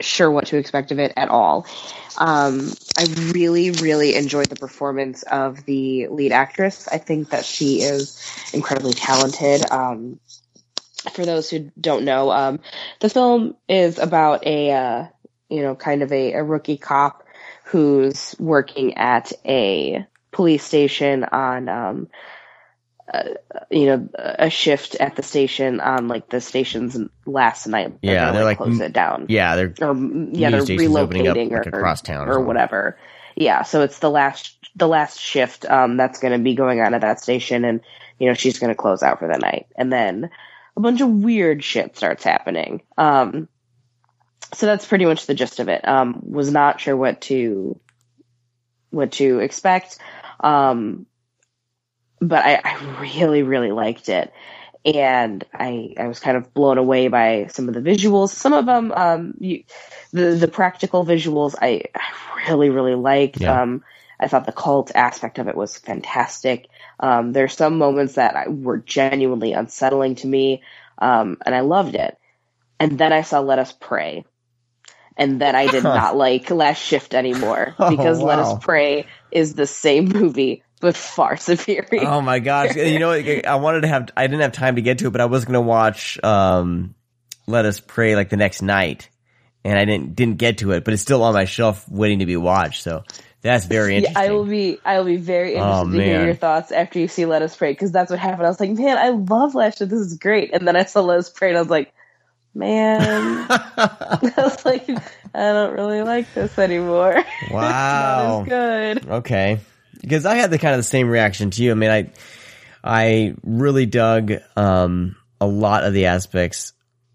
Speaker 3: sure what to expect of it at all. Um, I really, really enjoyed the performance of the lead actress. I think that she is incredibly talented. Um, for those who don't know, um, the film is about a, uh, you know, kind of a, a rookie cop who's working at a police station on, um, uh, you know, a shift at the station on like the station's last night.
Speaker 1: Yeah,
Speaker 3: gonna,
Speaker 1: they're like-
Speaker 3: close it down.
Speaker 1: Yeah, they're
Speaker 3: or yeah, they're
Speaker 1: opening up,
Speaker 3: relocating
Speaker 1: like,
Speaker 3: or,
Speaker 1: across town or
Speaker 3: or whatever. Yeah, so it's the last the last shift um, that's going to be going on at that station, and you know she's going to close out for the night, and then a bunch of weird shit starts happening. Um, so that's pretty much the gist of it. Um, was not sure what to what to expect, um, but I, I really really liked it and I, I was kind of blown away by some of the visuals. Some of them, um, you, the the practical visuals, I, I really really liked.
Speaker 1: Yeah.
Speaker 3: Um, I thought the cult aspect of it was fantastic. Um, there's some moments that I- were genuinely unsettling to me, um, and I loved it. And then I saw Let Us Pray, and then I did not like Last Shift anymore
Speaker 1: Oh,
Speaker 3: because Let. Us Pray is the same movie but far superior.
Speaker 1: Oh my gosh! you know. I wanted to have. I didn't have time to get to it, but I was going to watch um, "Let Us Pray" like the next night, and I didn't didn't get to it. But it's still on my shelf, waiting to be watched. So that's very
Speaker 3: Yeah,
Speaker 1: interesting.
Speaker 3: I will be. I will be very
Speaker 1: Oh,
Speaker 3: interested to hear your thoughts after you see "Let Us Pray" because that's what happened. I was like, man, I love Last Shift. This is great. And then I saw "Let Us Pray" and I was like, man, I was like, I don't really like this anymore.
Speaker 1: Wow.
Speaker 3: it's good.
Speaker 1: Okay. Because I had the kind of the same reaction to you. I mean, I, I really dug, um, a lot of the aspects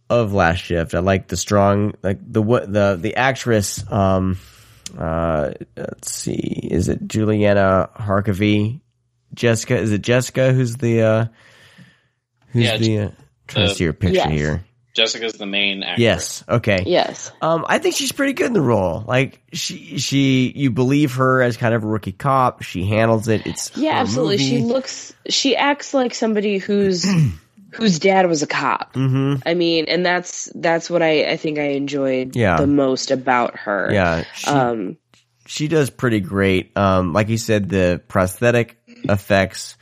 Speaker 1: of Last Shift. I like the strong, like the, what, the, the actress, um, uh, let's see, is it Juliana Harkavy? Jessica, is it Jessica who's the, uh, who's
Speaker 2: Yeah,
Speaker 1: the, uh, trying to see her picture
Speaker 3: Yes.
Speaker 1: here.
Speaker 2: Jessica's the main actor.
Speaker 1: Yes. Okay.
Speaker 3: Yes.
Speaker 1: Um, I think she's pretty good in the role. Like she, she, you believe her as kind of a rookie cop. She handles it. It's
Speaker 3: Yeah,
Speaker 1: her
Speaker 3: absolutely. She looks. She acts like somebody who's whose dad was a cop.
Speaker 1: Mhm.
Speaker 3: I mean, and that's that's what I I think I enjoyed
Speaker 1: Yeah.
Speaker 3: the most about her.
Speaker 1: Yeah, she,
Speaker 3: Um.
Speaker 1: she does pretty great. Um, like you said, the prosthetic effects,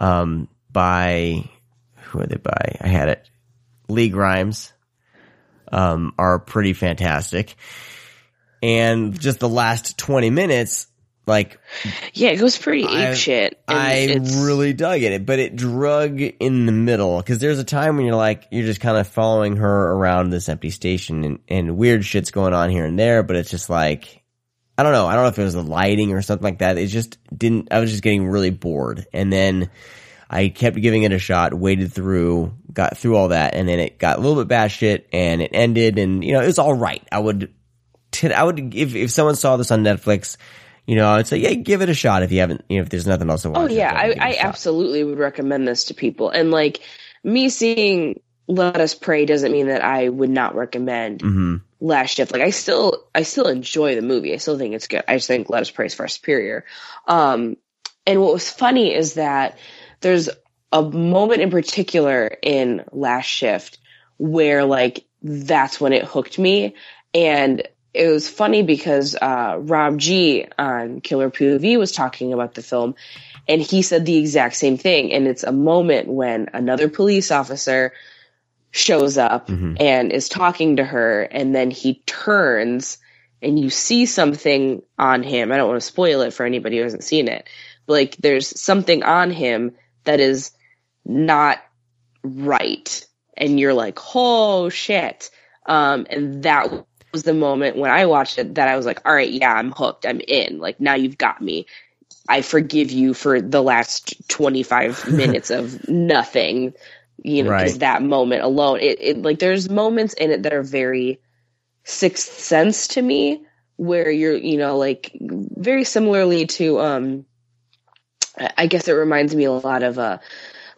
Speaker 1: um, by who are they by? I had it. Lee Grimes, um, are pretty fantastic. And just the last 20 minutes, like,
Speaker 3: Yeah, it goes pretty
Speaker 1: I-
Speaker 3: ape shit.
Speaker 1: I really dug it, but it drug in the middle because there's a time when you're like you're just kind of following her around this empty station and, and weird shit's going on here and there, but it's just like I don't know. I don't know if it was the lighting or something like that. It just didn't. I was just getting really bored, and then I kept giving it a shot, waded through, got through all that, and then it got a little bit bad shit, and it ended, and you know it was all right. I would, t- I would if if someone saw this on Netflix. You know, I'd say, yeah, give it a shot if you haven't, you know, if there's nothing else to watch.
Speaker 3: Oh yeah, I,
Speaker 1: give it a
Speaker 3: I absolutely would recommend this to people. And like me seeing Let Us Pray doesn't mean that I would not recommend
Speaker 1: Mhm.
Speaker 3: Last Shift. Like I still I still enjoy the movie. I still think it's good. I just think Let Us Pray is far superior. Um and what was funny is that there's a moment in particular in Last Shift where like that's when it hooked me and it was funny because uh, Rob G on Killer POV was talking about the film, and he said the exact same thing. And it's a moment when another police officer shows up and is talking to her, and then he turns, and you see something on him. I don't want to spoil it for anybody who hasn't seen it. But like, there's something on him that is not right, and you're like, oh shit. Um, and that was the moment when I watched it that I was like, all right, yeah, I'm hooked. I'm in. Like now you've got me. I forgive you for the last 25 minutes of nothing, you know, because
Speaker 1: Right.
Speaker 3: that moment alone, it, it like there's moments in it that are very sixth sense to me where you're, you know, like very similarly to, um, I guess it reminds me a lot of, uh,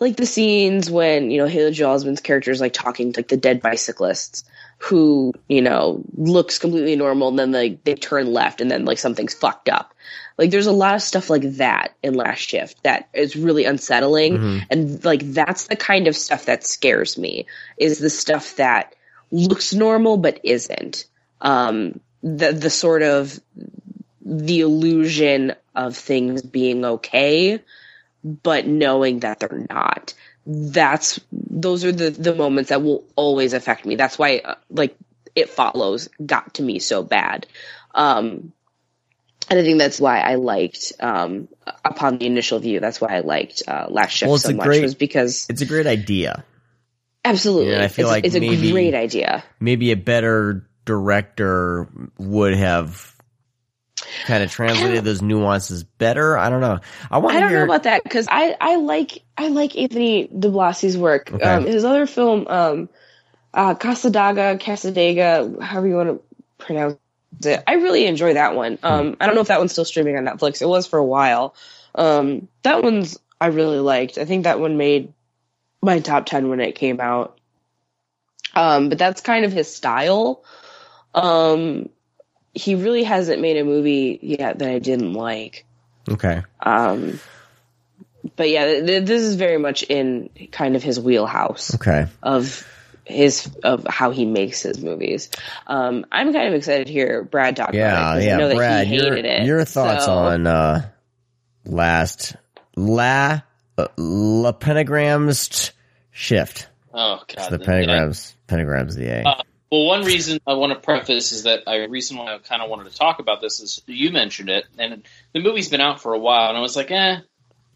Speaker 3: like the scenes when, you know, Haley Joel Osment's character is like talking to like the dead bicyclists who, you know, looks completely normal and then like they turn left and then like something's fucked up. Like there's a lot of stuff like that in Last Shift that is really unsettling.
Speaker 1: Mhm.
Speaker 3: And like that's the kind of stuff that scares me is the stuff that looks normal but isn't. Um the the sort of the illusion of things being okay but knowing that they're not. That's those are the the moments that will always affect me. That's why uh, like it follows got to me so bad. Um, and I think that's why I liked um, upon the initial view. That's why I liked uh, Last Shift
Speaker 1: Well, it's
Speaker 3: so
Speaker 1: a
Speaker 3: much
Speaker 1: great-
Speaker 3: was because
Speaker 1: It's a great idea.
Speaker 3: absolutely,
Speaker 1: Yeah, I feel
Speaker 3: it's,
Speaker 1: like
Speaker 3: it's a great idea.
Speaker 1: Maybe a better director would have kind of translated those nuances better. I don't know. I want
Speaker 3: I don't
Speaker 1: hear.
Speaker 3: know about that because I, I like I like Anthony DiBlasi's work.
Speaker 1: Okay.
Speaker 3: Um, his other film, um, uh, Casadaga, Casadega, however you want to pronounce it. I really enjoy that one.
Speaker 1: Hmm.
Speaker 3: Um, I don't know if that one's still streaming on Netflix. It was for a while. Um, that one's I really liked. I think that one made my top ten when it came out. Um, but that's kind of his style. Um, he really hasn't made a movie yet that I didn't like.
Speaker 1: okay.
Speaker 3: Um, but yeah, th- th- this is very much in kind of his wheelhouse
Speaker 1: Okay.
Speaker 3: of his of how he makes his movies. Um, I'm kind of excited to hear Brad talk
Speaker 1: Yeah,
Speaker 3: about it 'cause I
Speaker 1: yeah,
Speaker 3: know
Speaker 1: Brad.
Speaker 3: he
Speaker 1: Your
Speaker 3: it.
Speaker 1: your thoughts
Speaker 3: So-
Speaker 1: on uh, last la uh, la pentagrams shift?
Speaker 2: Oh
Speaker 1: It's
Speaker 2: god,
Speaker 1: the
Speaker 2: yeah.
Speaker 1: pentagrams. Pentagrams. The A.
Speaker 2: Uh, well, one reason I want to preface is that I reason why I kind of wanted to talk about this is you mentioned it, and the movie's been out for a while, and I was like, eh,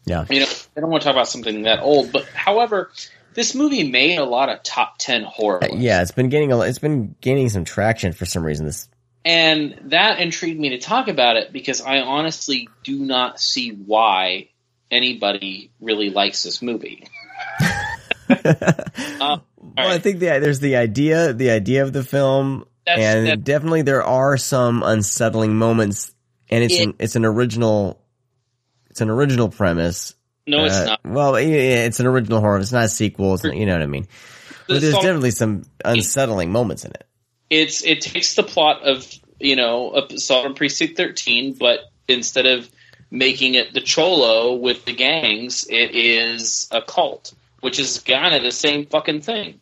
Speaker 1: yeah.
Speaker 2: you know, I don't want to talk about something that old. But however, this movie made a lot of top ten horror.
Speaker 1: Uh,
Speaker 2: lists.
Speaker 1: Yeah, it's been getting a, it's been gaining some traction for some reason. This
Speaker 2: And that intrigued me to talk about it because I honestly do not see why anybody really likes this movie. Um,
Speaker 1: well, I think the, there's the idea, the idea of the film,
Speaker 2: That's-
Speaker 1: and
Speaker 2: that-
Speaker 1: definitely there are some unsettling moments, and it's
Speaker 2: It-
Speaker 1: an, it's an original, it's an original premise.
Speaker 2: No, it's
Speaker 1: Uh,
Speaker 2: not.
Speaker 1: Well, it's an original horror. It's not a sequel. It's not, you know what I mean. But there's
Speaker 2: song-
Speaker 1: definitely some unsettling moments in it.
Speaker 2: it's it takes the plot of you know Assault on Precinct Thirteen, but instead of making it the Cholo with the gangs, it is a cult, which is kind of the same fucking thing.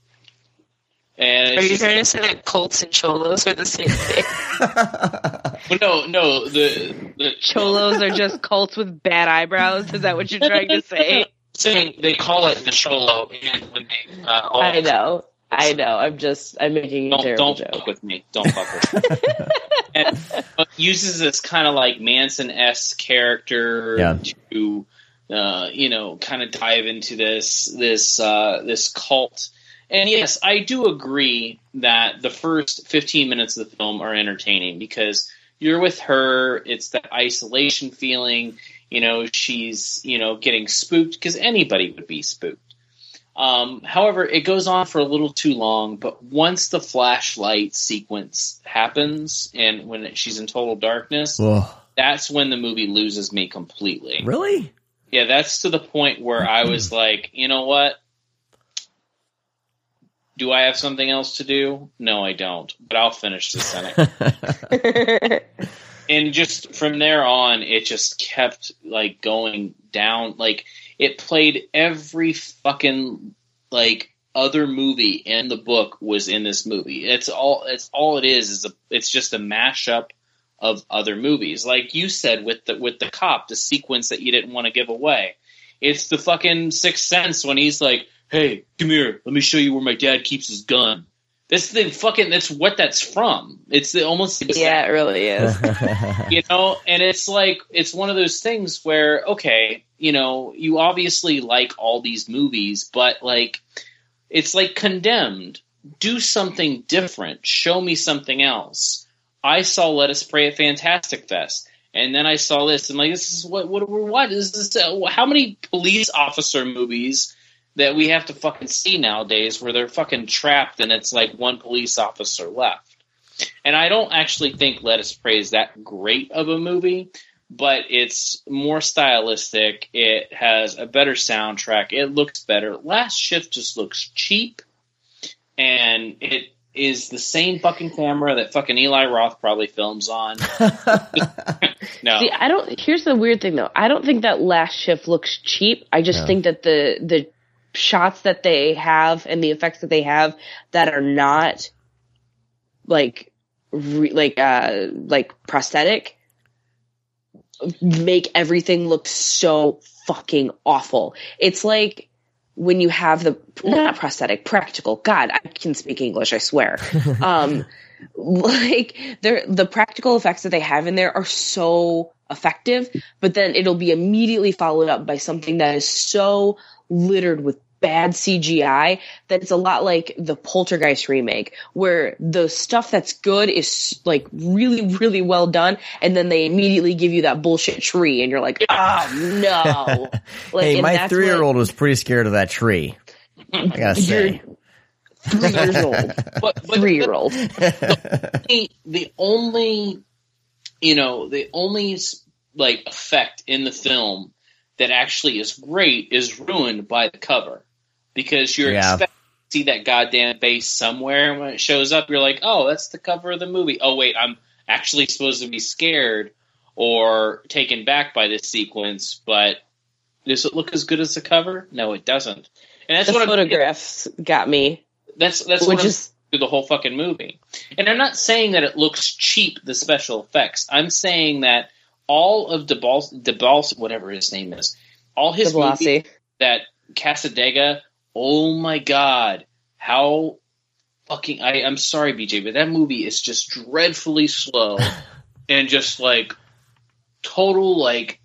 Speaker 2: And
Speaker 12: Are you
Speaker 2: just-
Speaker 12: trying to say that cults and cholos are the same thing?
Speaker 2: well, no, no, the, the
Speaker 5: Cholos are just cults with bad eyebrows. Is that what you're trying to say?
Speaker 2: saying they call it the Cholo, and when they uh, all,
Speaker 3: I know, I know. I'm just I'm making a
Speaker 2: don't
Speaker 3: terrible
Speaker 2: don't
Speaker 3: joke.
Speaker 2: fuck with me. Don't fuck with me. and uses this kind of like Manson esque character
Speaker 1: Yeah.
Speaker 2: to, uh, you know, kind of dive into this this uh, this cult. And yes, I do agree that the first 15 minutes of the film are entertaining because you're with her. It's that isolation feeling. You know, she's you know getting spooked because anybody would be spooked. Um, however, it goes on for a little too long, but once the flashlight sequence happens and when she's in total darkness,
Speaker 1: Whoa.
Speaker 2: that's when the movie loses me completely.
Speaker 1: Really?
Speaker 2: Yeah, that's to the point where I was like, you know what? Do I have something else to do? No, I don't, but I'll finish the Senate. and just from there on, it just kept like going down. Like it played every fucking like other movie in the book was in this movie. It's all. It's all it is. Is a. It's just a mashup of other movies. Like you said with the with the cop, the sequence that you didn't want to give away. It's the fucking Sixth Sense when he's like, "Hey, come here. Let me show you where my dad keeps his gun." That's the fucking. That's what that's from. It's the almost the
Speaker 3: Yeah, it really is.
Speaker 2: you know and it's like it's one of those things where okay you know you obviously like all these movies but like it's like condemned do something different show me something else i saw let us pray at fantastic fest and then i saw this and like this is what what we're what is this uh, how many police officer movies that we have to fucking see nowadays where they're fucking trapped and it's like one police officer left and I don't actually think Let Us Pray is that great of a movie, but it's more stylistic. It has a better soundtrack. It looks better. Last Shift just looks cheap, and it is the same fucking camera that fucking Eli Roth probably films on. no,
Speaker 3: See, I don't. Here's the weird thing, though. I don't think that last shift looks cheap. I just
Speaker 1: Yeah.
Speaker 3: think that the the shots that they have and the effects that they have that are not like re, like uh like prosthetic make everything look so fucking awful. It's like when you have the not prosthetic practical god i can speak english i swear um like the the practical effects that they have in there are so effective but then it'll be immediately followed up by something that is so littered with bad CGI that it's a lot like the Poltergeist remake, where the stuff that's good is like really, really well done, and then they immediately give you that bullshit tree, and you're like, oh no. Like,
Speaker 1: hey, my three year old was pretty scared of that tree. I gotta say.
Speaker 3: three years old,
Speaker 2: But, but
Speaker 3: three year old.
Speaker 2: the, the only, you know, the only like effect in the film that actually is great is ruined by the cover because you're
Speaker 1: Yeah.
Speaker 2: expecting to see that goddamn base somewhere, and when it shows up, you're like, oh, that's the cover of the movie. Oh wait, I'm actually supposed to be scared or taken back by this sequence, but does it look as good as the cover? No, it doesn't. And that's
Speaker 3: the
Speaker 2: what I'm
Speaker 3: photographs got me.
Speaker 2: that's that's
Speaker 3: Which
Speaker 2: what I'm through the whole fucking movie. And I'm not saying that it looks cheap, the special effects. I'm saying that all of DeBals, DeBals whatever his name is, all his
Speaker 3: DiBlasi.
Speaker 2: movies that Casadega, oh my god, how fucking I, I'm sorry, BJ, but that movie is just dreadfully slow and just like total like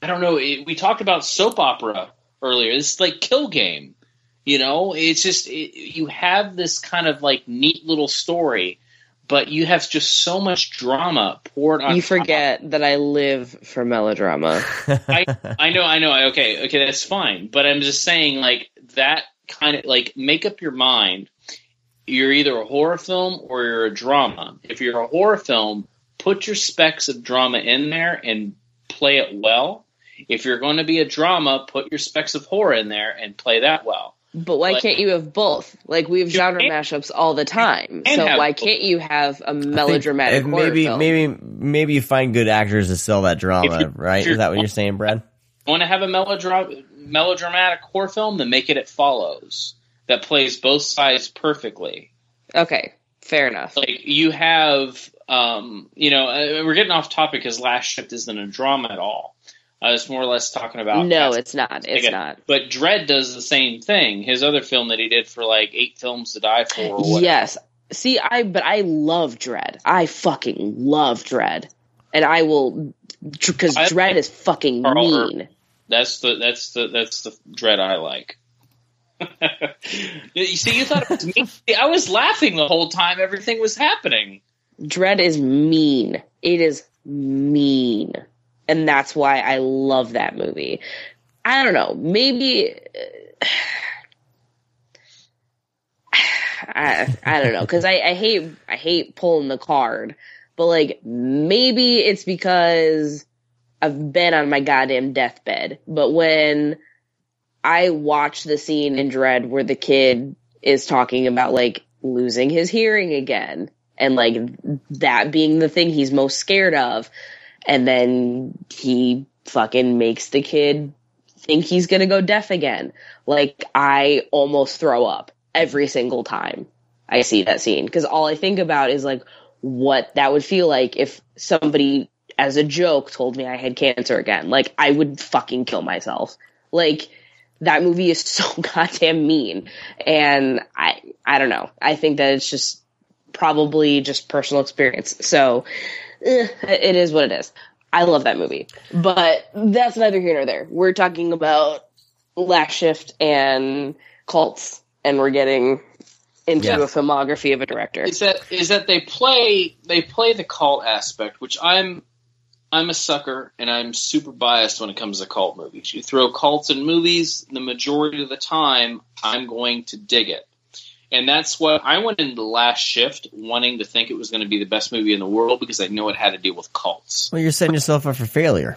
Speaker 2: I don't know. It, we talked about soap opera earlier. It's like Kill Game. You know, it's just it, you have this kind of like neat little story, but you have just so much drama poured on.
Speaker 3: You
Speaker 2: top.
Speaker 3: forget that I live for melodrama.
Speaker 2: I I know, I know. Okay, okay, that's fine. But I'm just saying, like that kind of like make up your mind. You're either a horror film or you're a drama. If you're a horror film, put your specks of drama in there and play it well. If you're going to be a drama, put your specks of horror in there and play that well.
Speaker 3: But why
Speaker 2: Like-
Speaker 3: can't you have both? Like we have genre
Speaker 2: can-
Speaker 3: mashups all the time. So why
Speaker 2: both.
Speaker 3: can't you have a melodramatic
Speaker 1: if
Speaker 3: horror
Speaker 1: maybe
Speaker 3: film?
Speaker 1: maybe maybe you find good actors to sell that drama,
Speaker 2: you-
Speaker 1: right? Is that what you're saying, Brad?
Speaker 2: want to have a melodra- melodramatic horror film, then make it It Follows that plays both sides perfectly.
Speaker 3: Okay, fair enough.
Speaker 2: Like you have, um, you know, uh, we're getting off topic because Last Shift isn't a drama at all. Uh, I was more or less talking about
Speaker 3: No, it's not. It's
Speaker 2: Okay.
Speaker 3: not.
Speaker 2: But Dread does the same thing. His other film that he did for like eight films to die for. Or.
Speaker 3: Yes. See, I but I love Dread. I fucking love Dread, and I will because Dread is fucking
Speaker 2: Carl
Speaker 3: mean.
Speaker 2: That's the that's the that's the Dread I like. you see, you thought it was me. I was laughing the whole time everything was happening.
Speaker 3: Dread is mean. It is mean. And that's why I love that movie. I don't know. Maybe I I don't know cuz I I hate I hate pulling the card. But like maybe it's because I've been on my goddamn deathbed. But when I watch the scene in Dread where the kid is talking about like losing his hearing again and like that being the thing he's most scared of and then he fucking makes the kid think he's gonna go deaf again. Like i almost throw up every single time i see that scene. Because all i think about is like what that would feel like if somebody as a joke told me i had cancer again. Like i would fucking kill myself. Like that movie is so goddamn mean. And i i don't know. I think that it's just probably just personal experience. So eh, it is what it is i love that movie but that's neither here nor there we're talking about last shift and cults and we're getting into
Speaker 1: Yeah.
Speaker 3: a filmography of a director
Speaker 2: Is that is that they play they play the cult aspect, which I'm I'm a sucker and I'm super biased when it comes to cult movies. You throw cults in movies, the majority of the time I'm going to dig it. And that's what I went into the last shift wanting to think it was going to be the best movie in the world because I know it had to deal with cults.
Speaker 1: Well, you're setting yourself up for failure.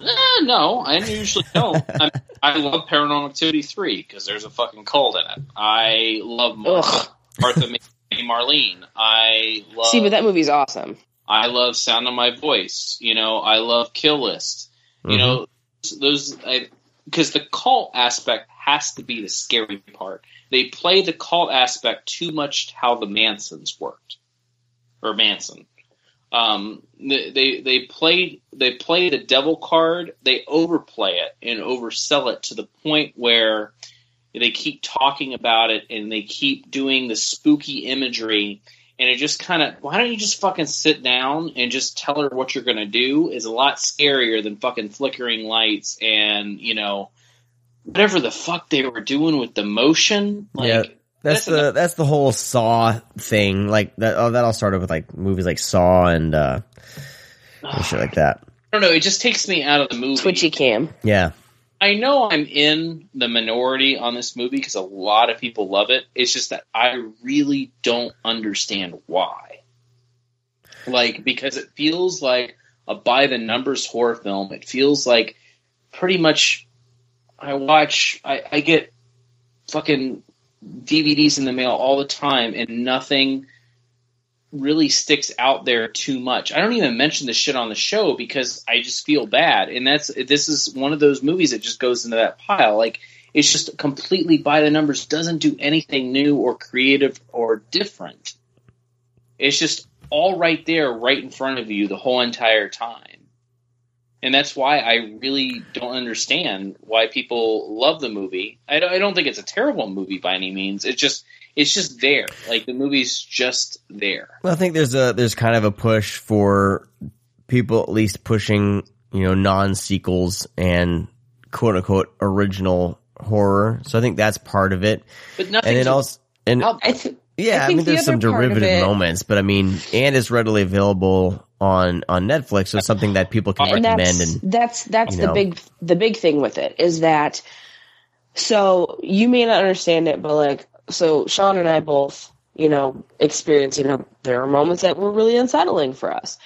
Speaker 2: Eh, no, I usually don't. I, I love Paranormal Activity 3 because there's a fucking cult in it. I love Martha, Martha May Marlene. I love
Speaker 3: see but that movie's awesome
Speaker 2: I love Sound of My Voice. You know, I love Kill List. You know, those because the cult aspect has to be the scary part. They play the cult aspect too much how the Mansons worked or Manson. Um, they they play they play the devil card. They overplay it and oversell it to the point where they keep talking about it and they keep doing the spooky imagery. And it just kind of, why don't you just fucking sit down and just tell her what you're to do is a lot scarier than fucking flickering lights and, you know, whatever the fuck they were doing with the motion. Like,
Speaker 1: yeah, that's, the that's the whole Saw thing. Like that. Oh, that all started with like movies like Saw and uh, and shit like that.
Speaker 2: I don't know. It just takes me out of the movie.
Speaker 3: Twitchy cam.
Speaker 1: Yeah.
Speaker 2: I know I'm in the minority on this movie because a lot of people love it. It's just that I really don't understand why. Like, because it feels like a by the numbers horror film. It feels like pretty much I watch, I, I get fucking DVDs in the mail all the time and nothing really sticks out there too much. I don't even mention the shit on the show because I just feel bad. And that's this is one of those movies that just goes into that pile. Like it's just completely by the numbers, doesn't do anything new or creative or different. It's just all right there, right in front of you the whole entire time. And that's why I really don't understand why people love the movie. I don't, I don't think it's a terrible movie by any means. It's just it's just there. Like the movie's just there.
Speaker 1: Well, I think there's a there's kind of a push for people at least pushing you know non sequels and quote unquote original horror. So I think that's part of it.
Speaker 2: But nothing.
Speaker 1: And then also and
Speaker 3: I th-
Speaker 1: yeah, I,
Speaker 3: think
Speaker 1: mean
Speaker 3: the
Speaker 1: there's some
Speaker 3: other part of
Speaker 1: derivative moments, but I mean and it's readily available on on Netflix, so something that people can
Speaker 3: and
Speaker 1: recommend
Speaker 3: that's
Speaker 1: and
Speaker 3: that's that's the
Speaker 1: know.
Speaker 3: big the big thing with it is that so you may not understand it but like so sean and i both you know experience you know there are moments that were really unsettling for us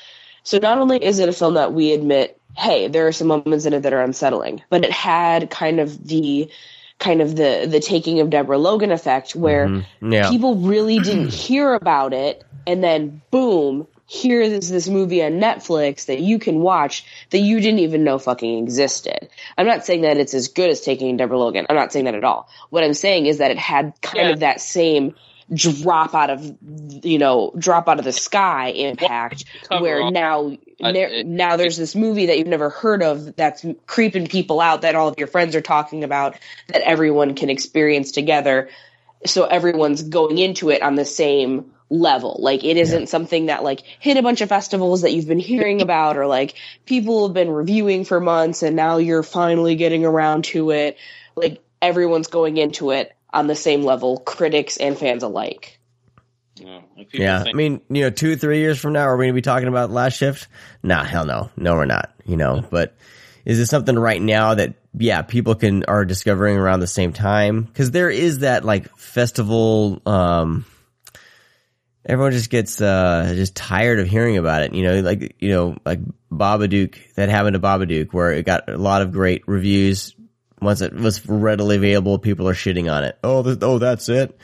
Speaker 3: so not only is it a film that we admit hey there are some moments in it that are unsettling but it had kind of the kind of the the taking of deborah logan effect where
Speaker 1: Mhm. Yeah.
Speaker 3: people really didn't hear about it and then boom here is this movie on netflix that you can watch that you didn't even know fucking existed. I'm not saying that it's as good as taking deborah logan. I'm not saying that at all. What i'm saying is that it had kind of that same drop out of you know drop out of the sky impact where
Speaker 2: all-
Speaker 3: now
Speaker 2: I-
Speaker 3: there, uh,
Speaker 2: it-
Speaker 3: now there's this movie that you've never heard of that's creeping people out that all of your friends are talking about that everyone can experience together. So everyone's going into it on the same level like it isn't something that like hit a bunch of festivals that you've been hearing about or like people have been reviewing for months and now you're finally getting around to it like everyone's going into it on the same level critics and fans alike
Speaker 2: No,
Speaker 1: Yeah,
Speaker 2: think-
Speaker 1: I mean, you know, two, three years from now, are we going to be talking about Last Shift? Nah, hell no. No, we're not, you know, but is it something right now that, yeah, people can, are discovering around the same time? Cause there is that like festival, um, everyone just gets, uh, just tired of hearing about it, you know, like, you know, like Babadook, that happened to Babadook where it got a lot of great reviews. Once it was readily available, people are shitting on it. Oh, th- oh, that's it.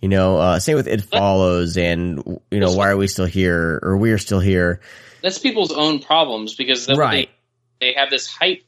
Speaker 1: You know, uh, same with It Follows and, you know, why are we still here or we are still here.
Speaker 2: that's people's own problems because
Speaker 1: Right.
Speaker 2: they, they have this hype.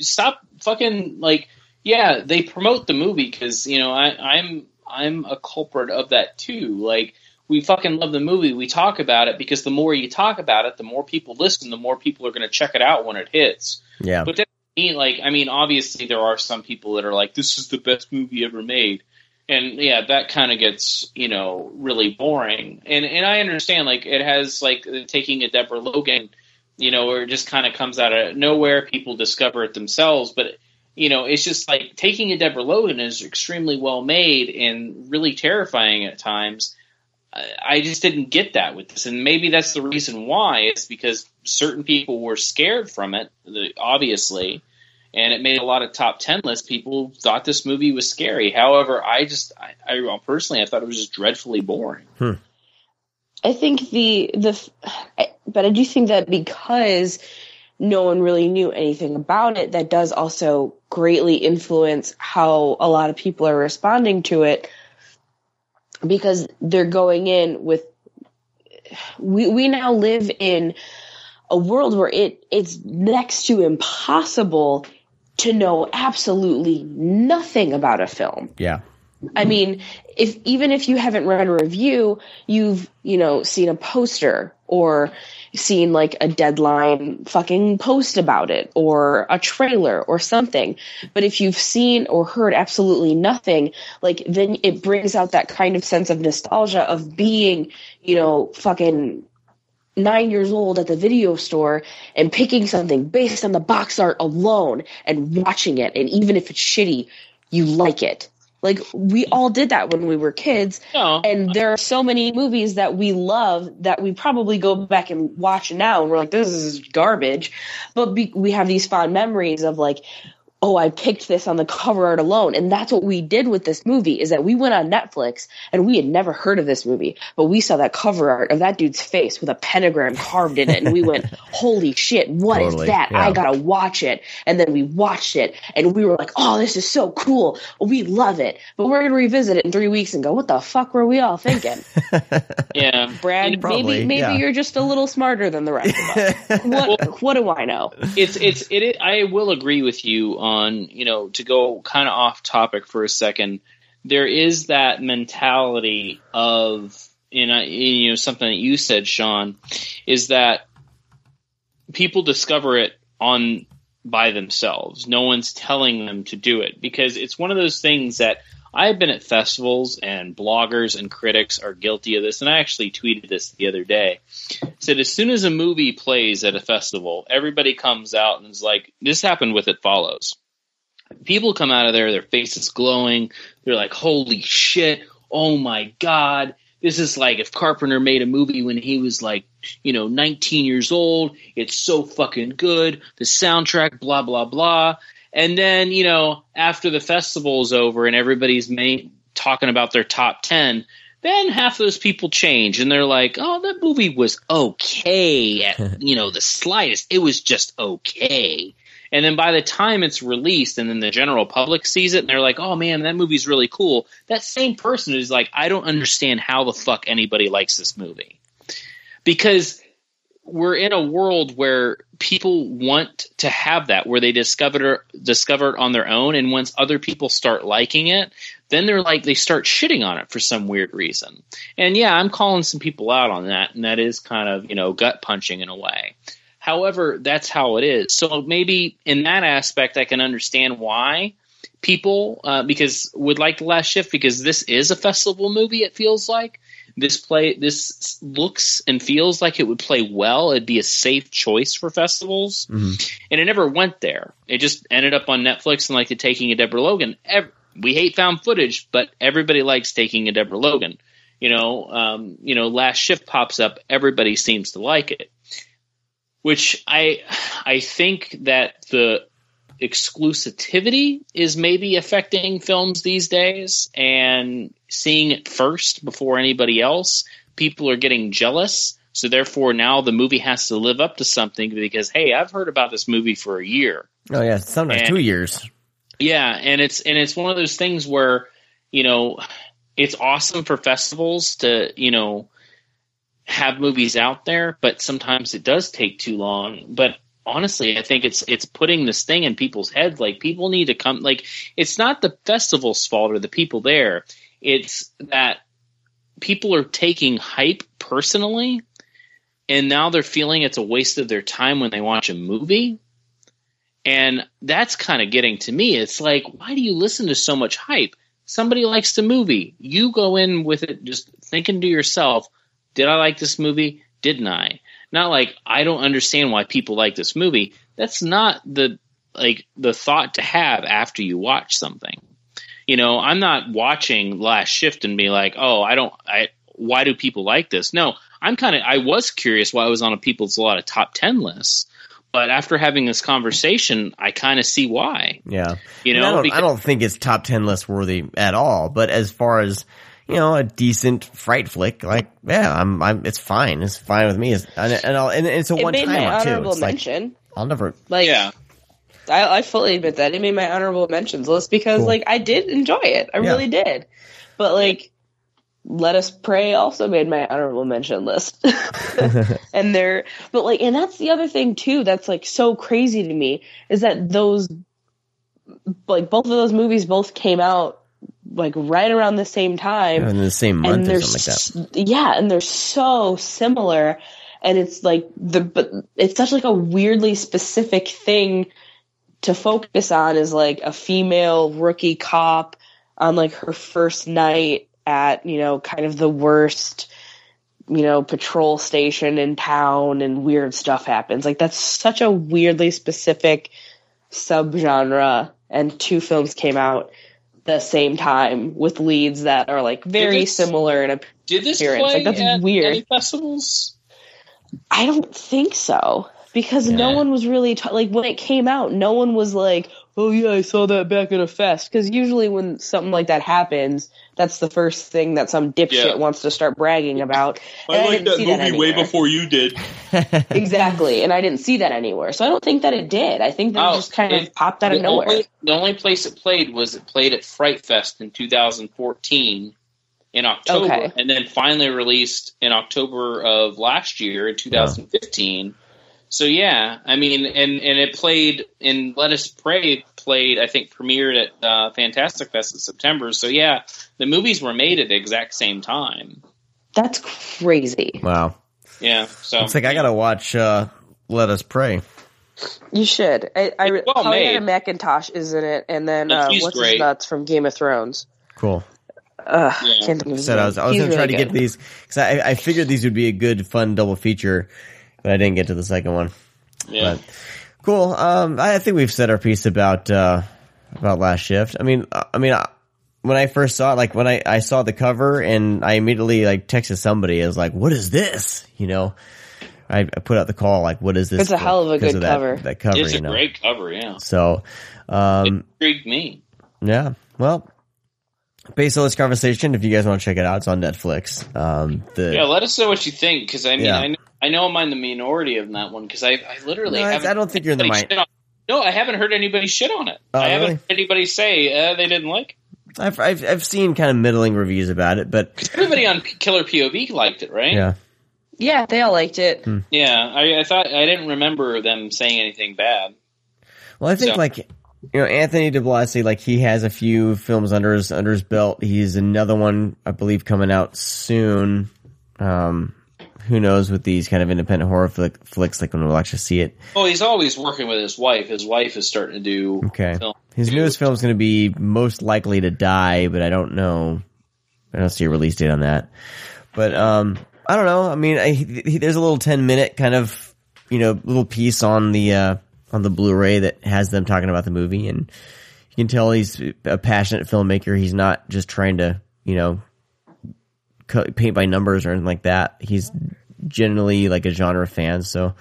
Speaker 2: Stop fucking like yeah. They promote the movie because you know I, I'm I'm a culprit of that too. Like we fucking love the movie. We talk about it because the more you talk about it, the more people listen. The more people are going to check it out when it hits.
Speaker 1: Yeah.
Speaker 2: But that mean like I mean obviously there are some people that are like this is the best movie ever made. And yeah, that kind of gets you know really boring. And and I understand like it has like uh, taking a Deborah Logan, you know, where it just kind of comes out of nowhere. People discover it themselves, but you know, it's just like taking a Deborah Logan is extremely well made and really terrifying at times. I I just didn't get that with this, and maybe that's the reason why. It's because certain people were scared from it, obviously, and it made a lot of top ten lists. People thought this movie was scary. However, I just, I, I personally, I thought it was just dreadfully boring. Hmm.
Speaker 3: I think the the, I- but I do think that because no one really knew anything about it, that does also greatly influence how a lot of people are responding to it because they're going in with. We we now live in a world where it it's next to impossible to know absolutely nothing about a film.
Speaker 1: Yeah.
Speaker 3: I mean, if even if you haven't read a review, you've you know seen a poster or seen like a deadline fucking post about it or a trailer or something. But if you've seen or heard absolutely nothing, like then it brings out that kind of sense of nostalgia of being, you know, fucking nine years old at the video store and picking something based on the box art alone and watching it. And even if it's shitty, you like it. Like we all did that when we were kids. And there are so many movies that we love that we probably go back and watch now and we're like, this is garbage. But be- we have these fond memories of like, oh, I picked this on the cover art alone. And that's what we did with this movie is that we went on Netflix and we had never heard of this movie, but we saw that cover art of that dude's face with a pentagram carved in it. And we went, holy shit, what is
Speaker 1: Totally,
Speaker 3: that?
Speaker 1: yeah.
Speaker 3: I gotta watch it. And then we watched it and we were like, oh, this is so cool. We love it. But we're going to revisit it in three weeks and go, what the fuck were we all thinking?
Speaker 2: Yeah,
Speaker 3: Brad,
Speaker 1: Probably,
Speaker 3: maybe, maybe
Speaker 1: yeah.
Speaker 3: you're just a little smarter than the rest of us. what, what do I know?
Speaker 2: it's it's it, it. I will agree with you on you know to go kind of off topic for a second. There is that mentality of know you know something that you said, Sean, is that people discover it on by themselves. No one's telling them to do it because it's one of those things that I've been at festivals and bloggers and critics are guilty of this. And I actually tweeted this the other day. Said as soon as a movie plays at a festival, everybody comes out and is like, this happened with It Follows. People come out of there, their faces glowing. They're like, holy shit. Oh my God. This is like if Carpenter made a movie when he was like, you know, 19 years old. It's so fucking good. The soundtrack, blah, blah, blah. And then, you know, after the festival's over and everybody's ma- talking about their top 10, then half those people change and they're like, oh, that movie was okay at, you know, the slightest. It was just okay. And then by the time it's released and then the general public sees it and they're like, oh man, that movie's really cool. That same person is like, I don't understand how the fuck anybody likes this movie. Because we're in a world where people want to have that, where they discover discover it on their own, and once other people start liking it, then they're like they start shitting on it for some weird reason. And yeah, I'm calling some people out on that, and that is kind of you know gut punching in a way. However, that's how it is. So maybe in that aspect, I can understand why people uh, because would like the last shift because this is a festival movie. It feels like this play this looks and feels like it would play well. It'd be a safe choice for festivals, and it never went there. It just ended up on Netflix and like the Taking a Deborah Logan. We hate found footage, but everybody likes Taking a Deborah Logan. You know, um, you know, Last Shift pops up. Everybody seems to like it which I I think that the exclusivity is maybe affecting films these days and seeing it first before anybody else. People are getting jealous, so therefore now the movie has to live up to something because hey, I've heard about this movie for a year.
Speaker 1: Oh yeah, sometimes
Speaker 2: And-
Speaker 1: two years.
Speaker 2: Yeah, and it's and it's one of those things where you know it's awesome for festivals to you know have movies out there, but sometimes it does take too long. But honestly, I think it's it's putting this thing in people's heads. Like people need to come. Like it's not the festival's fault or the people there. It's that people are taking hype personally, and now they're feeling it's a waste of their time when they watch a movie. And that's kind of getting to me. It's like, why do you listen to so much hype? Somebody likes the movie. You go in with it just thinking to yourself, did I like this movie? Didn't I? Not like I don't understand why people like this movie. That's not the like the thought to have after you watch something. You know, I'm not watching Last Shift and be like, "Oh, I don't I why do people like this?" No, I'm kind of I was curious why I was on a people's a lot of top 10 lists. But after having this conversation, I kind of see why.
Speaker 1: Yeah,
Speaker 2: You know,
Speaker 1: I don't,
Speaker 2: because-
Speaker 1: I don't think it's top ten list worthy at all. But as far as you know, a decent fright flick, like yeah, I'm, I'm, it's fine. It's fine with me. It's, and, and, I'll, and it's a
Speaker 3: It
Speaker 1: one time too.
Speaker 3: honorable
Speaker 1: It's like,
Speaker 3: mention.
Speaker 1: I'll never.
Speaker 3: Like,
Speaker 2: yeah.
Speaker 3: I, I fully admit that it made my honorable mentions list because,
Speaker 1: Cool.
Speaker 3: like, I did enjoy it. I
Speaker 1: Yeah.
Speaker 3: really did. But like, Let Us Pray also made my honorable mention list. and they're, but like, and that's the other thing too. That's like so crazy to me is that those, like, both of those movies both came out like right around the same time
Speaker 1: in the same month or something like that.
Speaker 3: Yeah, and they're so similar. and it's like the but it's such like a weirdly specific thing to focus on is like a female rookie cop on like her first night at you know kind of the worst you know patrol station in town and weird stuff happens like that's such a weirdly specific subgenre and two films came out the same time with leads that are like very
Speaker 2: this-
Speaker 3: similar in appearance.
Speaker 2: Did this play
Speaker 3: like that's
Speaker 2: at
Speaker 3: weird
Speaker 2: any festivals?
Speaker 3: I don't think so because no one was really ta- like when it came out. No one was like, "Oh yeah, I saw that back at a fest." Because usually when something like that happens, that's the first thing that some dipshit
Speaker 2: Yeah.
Speaker 3: wants to start bragging about. And
Speaker 2: I like
Speaker 3: didn't
Speaker 2: that
Speaker 3: see
Speaker 2: movie way before you did.
Speaker 3: exactly, and I didn't see that anywhere. So I don't think that it did. I think that it
Speaker 2: Oh,
Speaker 3: just kind of popped out of nowhere.
Speaker 2: Only, the only place it played was it played at Fright Fest in 2014 in October,
Speaker 3: Okay.
Speaker 2: and then finally released in October of last year in 2015. So yeah, I mean, and and it played and Let Us Pray played I think premiered at uh, Fantastic Fest in September. So yeah, the movies were made at the exact same time.
Speaker 3: That's crazy.
Speaker 1: Wow.
Speaker 2: Yeah, so
Speaker 1: it's like I gotta watch uh, Let Us Pray.
Speaker 3: You should. I, I
Speaker 2: It's well
Speaker 3: Pollyanna
Speaker 2: made.
Speaker 3: McIntosh is in it, and then uh, what's
Speaker 2: great.
Speaker 3: his nuts from Game of Thrones.
Speaker 1: Cool.
Speaker 3: Ugh,
Speaker 2: Yeah.
Speaker 3: can't think
Speaker 1: Said I was I was gonna try
Speaker 3: really
Speaker 1: to get these because I, I figured these would be a good fun double feature, but I didn't get to the second one.
Speaker 2: yeah.
Speaker 1: But cool. Um, I think we've said our piece about uh, about Last Shift. I mean, uh, I mean, uh, when I first saw it, like when I, I saw the cover and I immediately like texted somebody, I was like, "What is this?" You know, I, I put out the call like, "What is this?"
Speaker 3: It's a hell of a
Speaker 1: because
Speaker 3: good
Speaker 1: that,
Speaker 3: cover.
Speaker 1: That cover,
Speaker 2: it's
Speaker 1: you
Speaker 2: a
Speaker 1: know.
Speaker 2: great cover. Yeah,
Speaker 1: So, um,
Speaker 2: intrigued me.
Speaker 1: yeah. Well, based on this conversation, if you guys want to check it out, it's on Netflix. Um, the
Speaker 2: Yeah, let us know what you think because I mean,
Speaker 1: Yeah.
Speaker 2: I, know, I know I'm in the minority of that one because I, I literally
Speaker 1: No, I-
Speaker 2: haven't.
Speaker 1: I don't think you're in the
Speaker 2: anybody
Speaker 1: mi-
Speaker 2: on- No, I haven't heard anybody shit on it.
Speaker 1: Oh,
Speaker 2: I haven't
Speaker 1: really?
Speaker 2: heard anybody say uh, they didn't like. it.
Speaker 1: I've, I've I've seen kind of middling reviews about it, but
Speaker 2: Everybody on Killer POV liked it, right?
Speaker 1: yeah.
Speaker 3: Yeah, they all liked it.
Speaker 2: Yeah, I, I thought I didn't remember them saying anything bad.
Speaker 1: Well, I think
Speaker 2: So-
Speaker 1: like you know Anthony DiBlasi, like he has a few films under his under his belt. He's another one, I believe, coming out soon. Um, who knows with these kind of independent horror flick, flicks, like when we'll actually see it.
Speaker 2: Well, he's always working with his wife. His wife is starting to do.
Speaker 1: Okay,
Speaker 2: film.
Speaker 1: his newest film is going to be most likely to die, but I don't know. I don't see a release date on that. But um, I don't know. I mean, I, he, there's a little ten minute kind of you know little piece on the uh, on the Blu-ray that has them talking about the movie, and you can tell he's a passionate filmmaker. He's not just trying to you know paint by numbers or anything like that. He's generally like a genre fan, so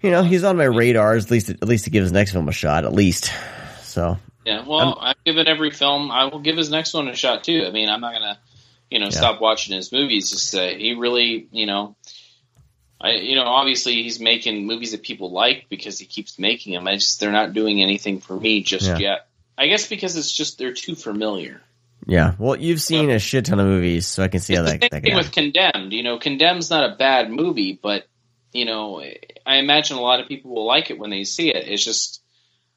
Speaker 1: you know he's on my radar. At least at least to give his next film a shot, at least. So
Speaker 2: Yeah, well, I've given every film. I will give his next one a shot too. I mean, I'm not gonna, you know, stop watching his movies. Just uh, he really, you know, I, you know, obviously he's making movies that people like because he keeps making them. I just they're not doing anything for me just
Speaker 1: Yeah.
Speaker 2: yet. I guess because it's just they're too familiar.
Speaker 1: Yeah, well, you've seen a shit ton of movies, so I can see how that
Speaker 2: the
Speaker 1: that
Speaker 2: same
Speaker 1: can
Speaker 2: thing
Speaker 1: happen.
Speaker 2: with Condemned. You know, Condemned's not a bad movie, but you know, I imagine a lot of people will like it when they see it. It's just,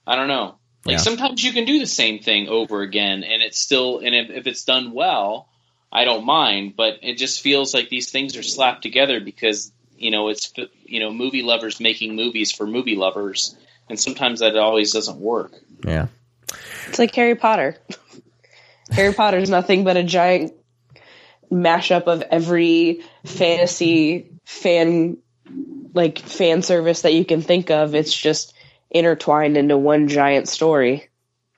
Speaker 2: I don't know. Like
Speaker 1: Yeah.
Speaker 2: sometimes you can do the same thing over again, and it's still, and if, if it's done well, I don't mind. But it just feels like these things are slapped together because you know it's you know movie lovers making movies for movie lovers, and sometimes that always doesn't work.
Speaker 1: Yeah.
Speaker 3: It's like Harry Potter. Harry Potter is nothing but a giant mashup of every fantasy fan like fan service that you can think of. It's just intertwined into one giant story.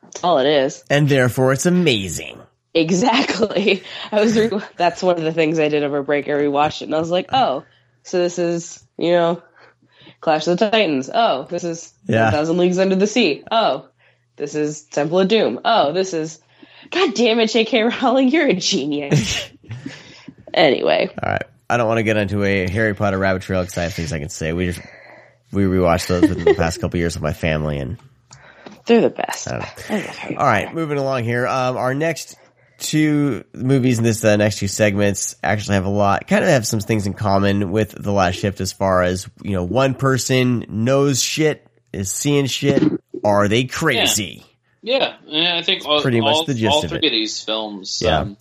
Speaker 3: That's all it is.
Speaker 1: And therefore, it's amazing.
Speaker 3: Exactly. I was re- that's one of the things I did over break. I rewatched it and I was like, oh, so this is you know Clash of the Titans. Oh, this is
Speaker 1: Yeah.
Speaker 3: Thousand Leagues Under the Sea. Oh, this is Temple of Doom. Oh, this is God damn it, J.K. Rowling, you're a genius. anyway,
Speaker 1: All right. I don't want to get into a Harry Potter rabbit trail because I have things I can say. We just we rewatched those within the past couple years with my family, and
Speaker 3: they're the best.
Speaker 1: All right, moving along here. Um, our next two movies in this uh, next two segments actually have a lot, kind of have some things in common with the last shift as far as you know, one person knows shit, is seeing shit. Are they crazy?
Speaker 2: Yeah, and I think all,
Speaker 1: pretty much
Speaker 2: all,
Speaker 1: the gist
Speaker 2: all
Speaker 1: of
Speaker 2: three
Speaker 1: it.
Speaker 2: of these films,
Speaker 1: Yeah.
Speaker 2: um,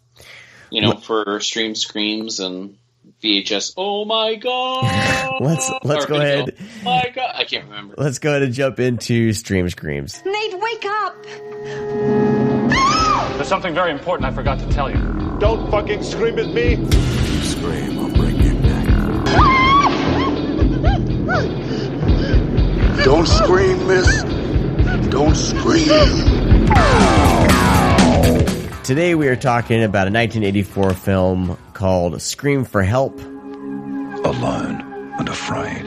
Speaker 2: you know, for Stream Screams and VHS. Oh my god!
Speaker 1: Let's let's
Speaker 2: Or
Speaker 1: go
Speaker 2: video.
Speaker 1: ahead.
Speaker 2: Oh my god! I can't remember.
Speaker 1: Let's go ahead and jump into Stream Screams.
Speaker 13: Nate, wake up!
Speaker 14: There's something very important I forgot to tell you. Don't fucking scream at me!
Speaker 15: You Scream, I'll break your neck. Don't scream, miss. Don't scream.
Speaker 1: Today we are talking about a 1984 film called Scream for Help.
Speaker 16: Alone and afraid.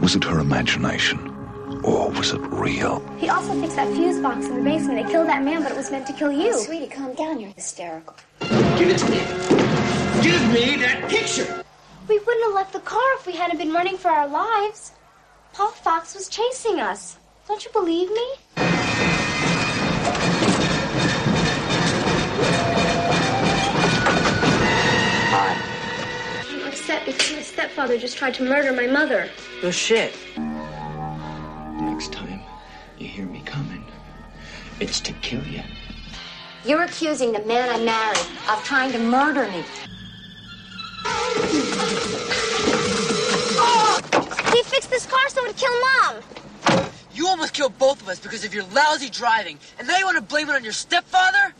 Speaker 16: Was it her imagination? Or was it real?
Speaker 10: He also fixed that fuse box in the basement. It killed that man, but it was meant to kill you. Oh, sweetie, calm down. You're hysterical.
Speaker 9: Give it to me. Give me that picture.
Speaker 10: We wouldn't have left the car if we hadn't been running for our lives. Paul Fox was chasing us. Don't you believe me? I'm upset because my stepfather just tried to murder my mother.
Speaker 9: No shit. Next time you hear me coming, it's to kill you.
Speaker 10: You're accusing the man I married of trying to murder me. He fixed this car so it'd kill Mom.
Speaker 9: You almost killed both of us because of your lousy driving, and now you want to blame it on your stepfather?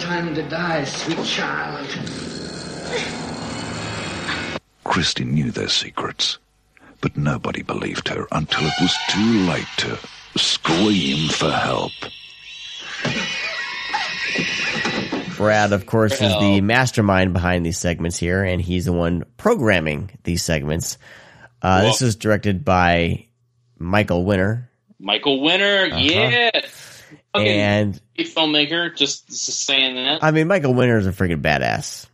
Speaker 9: Time to die, sweet child.
Speaker 16: Christy knew their secrets, but nobody believed her until it was too late to scream for help.
Speaker 1: Brad, of course, is the mastermind behind these segments here, and he's the one programming these segments. Uh,
Speaker 2: Cool.
Speaker 1: This is directed by Michael Winner,
Speaker 2: Michael Winner,
Speaker 1: Uh-huh.
Speaker 2: yeah. Fucking
Speaker 1: and
Speaker 2: filmmaker, just, just saying that.
Speaker 1: I mean, Michael Winner is a freaking badass.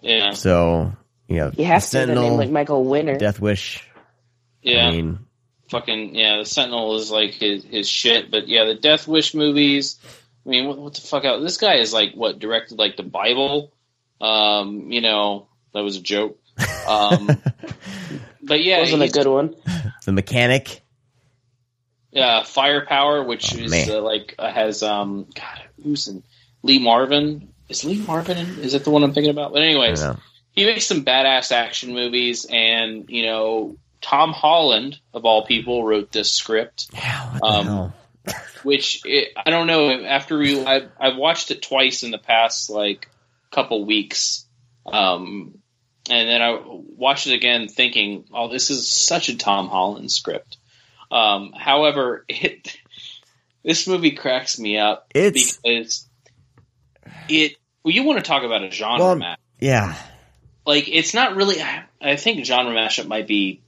Speaker 2: yeah,
Speaker 1: So, you know,
Speaker 3: You have to have a name like Michael Winner.
Speaker 1: Death Wish.
Speaker 2: yeah.
Speaker 1: I mean,
Speaker 2: fucking yeah, the Sentinel is like his his shit. But yeah, the Death Wish movies. I mean, what, what the fuck out? This guy is like what directed like the Bible. Um, you know, that was a joke. Um, but yeah,
Speaker 3: Wasn't a good one.
Speaker 1: The Mechanic.
Speaker 2: Yeah, Firepower, which is uh, like uh, has um, God, who's in Lee Marvin? Is Lee Marvin? In, is it the one I'm thinking about? But anyways,
Speaker 1: I don't know.
Speaker 2: He makes some badass action movies, and you know, Tom Holland of all people wrote this script.
Speaker 1: Yeah,
Speaker 2: Um, which it, I don't know. After we, I, I've watched it twice in the past like couple weeks, um, and then I watched it again, thinking, "Oh, this is such a Tom Holland script." Um, however, it this movie cracks me up
Speaker 1: It's-
Speaker 2: because it. Well, you want to talk about a genre
Speaker 1: Well,
Speaker 2: match?
Speaker 1: yeah.
Speaker 2: Like, it's not really. I, think genre mashup might be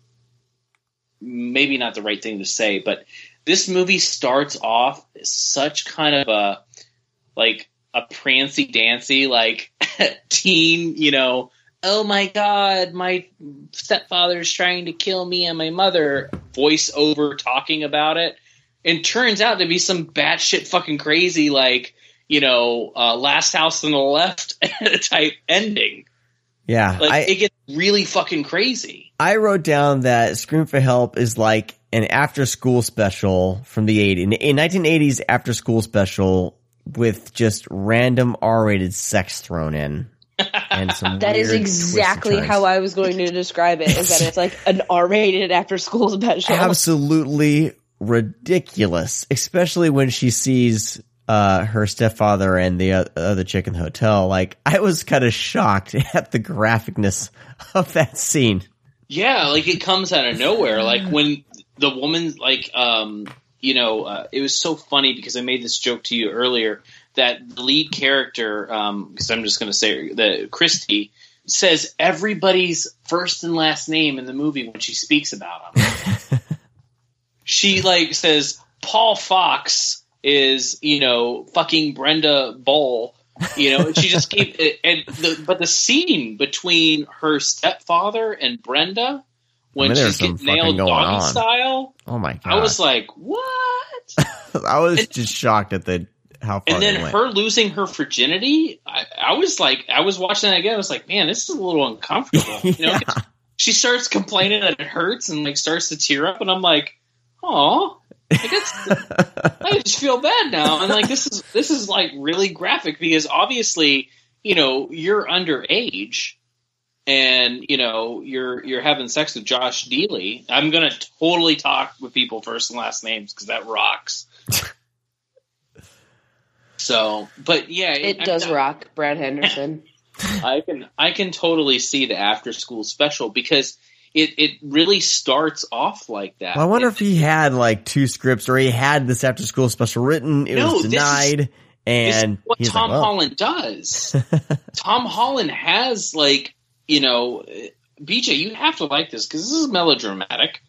Speaker 2: maybe not the right thing to say, but this movie starts off such kind of a like a prancy dancy like teen, you know, oh my god, my stepfather's trying to kill me and my mother voice over talking about it. And turns out to be some batshit fucking crazy like, you know, uh, last house on the left type ending.
Speaker 1: Yeah.
Speaker 2: Like
Speaker 1: I,
Speaker 2: it gets really fucking crazy.
Speaker 1: I wrote down that Scream for Help is like an after school special from the 80s, in 1980s after school special with just random R rated sex thrown in. And some
Speaker 3: That is
Speaker 1: weird twists and
Speaker 3: exactly how I was going to describe it. Is that it's like an R-rated after-school special?
Speaker 1: absolutely ridiculous, especially when she sees uh, her stepfather and the o- other chick in the hotel. Like, I was kind of shocked at the graphicness of that scene.
Speaker 2: Yeah, like it comes out of nowhere. Like when the woman, like, um, you know, uh, it was so funny because I made this joke to you earlier that the lead character, because I'm just going to say that Christy says everybody's first and last name in the movie when she speaks about them. she like says Paul Fox is, you know, fucking Brenda Bowl. You know, and she just it, and the, but the scene between her stepfather and Brenda when
Speaker 1: I mean,
Speaker 2: she's getting nailed doggy
Speaker 1: on.
Speaker 2: style,
Speaker 1: Oh my god!
Speaker 2: I was like, what?
Speaker 1: I was just shocked at the how far
Speaker 2: and then her losing her virginity, I, I was like, I was watching that again. I was like, man, this is a little uncomfortable. You know, she starts complaining that it hurts and like starts to tear up, and I'm like, oh, I just feel bad now. And like this is this is like really graphic because obviously, you know, you're underage. And you know you're you're having sex with Josh Dealey. I'm gonna totally talk with people first and last names because that rocks. So, but yeah,
Speaker 3: It
Speaker 2: I-
Speaker 3: does
Speaker 2: I-
Speaker 3: rock, Brad Henderson.
Speaker 2: I can I can totally see the after school special because it it really starts off like that.
Speaker 1: Well, I wonder if he had like two scripts or he had this after school special written. It
Speaker 2: No,
Speaker 1: was
Speaker 2: this is-
Speaker 1: denied,
Speaker 2: This is
Speaker 1: and
Speaker 2: what
Speaker 1: he's
Speaker 2: Tom
Speaker 1: like, well,
Speaker 2: Holland does. Tom Holland has like you know, BJ, you have to like this because this is melodramatic.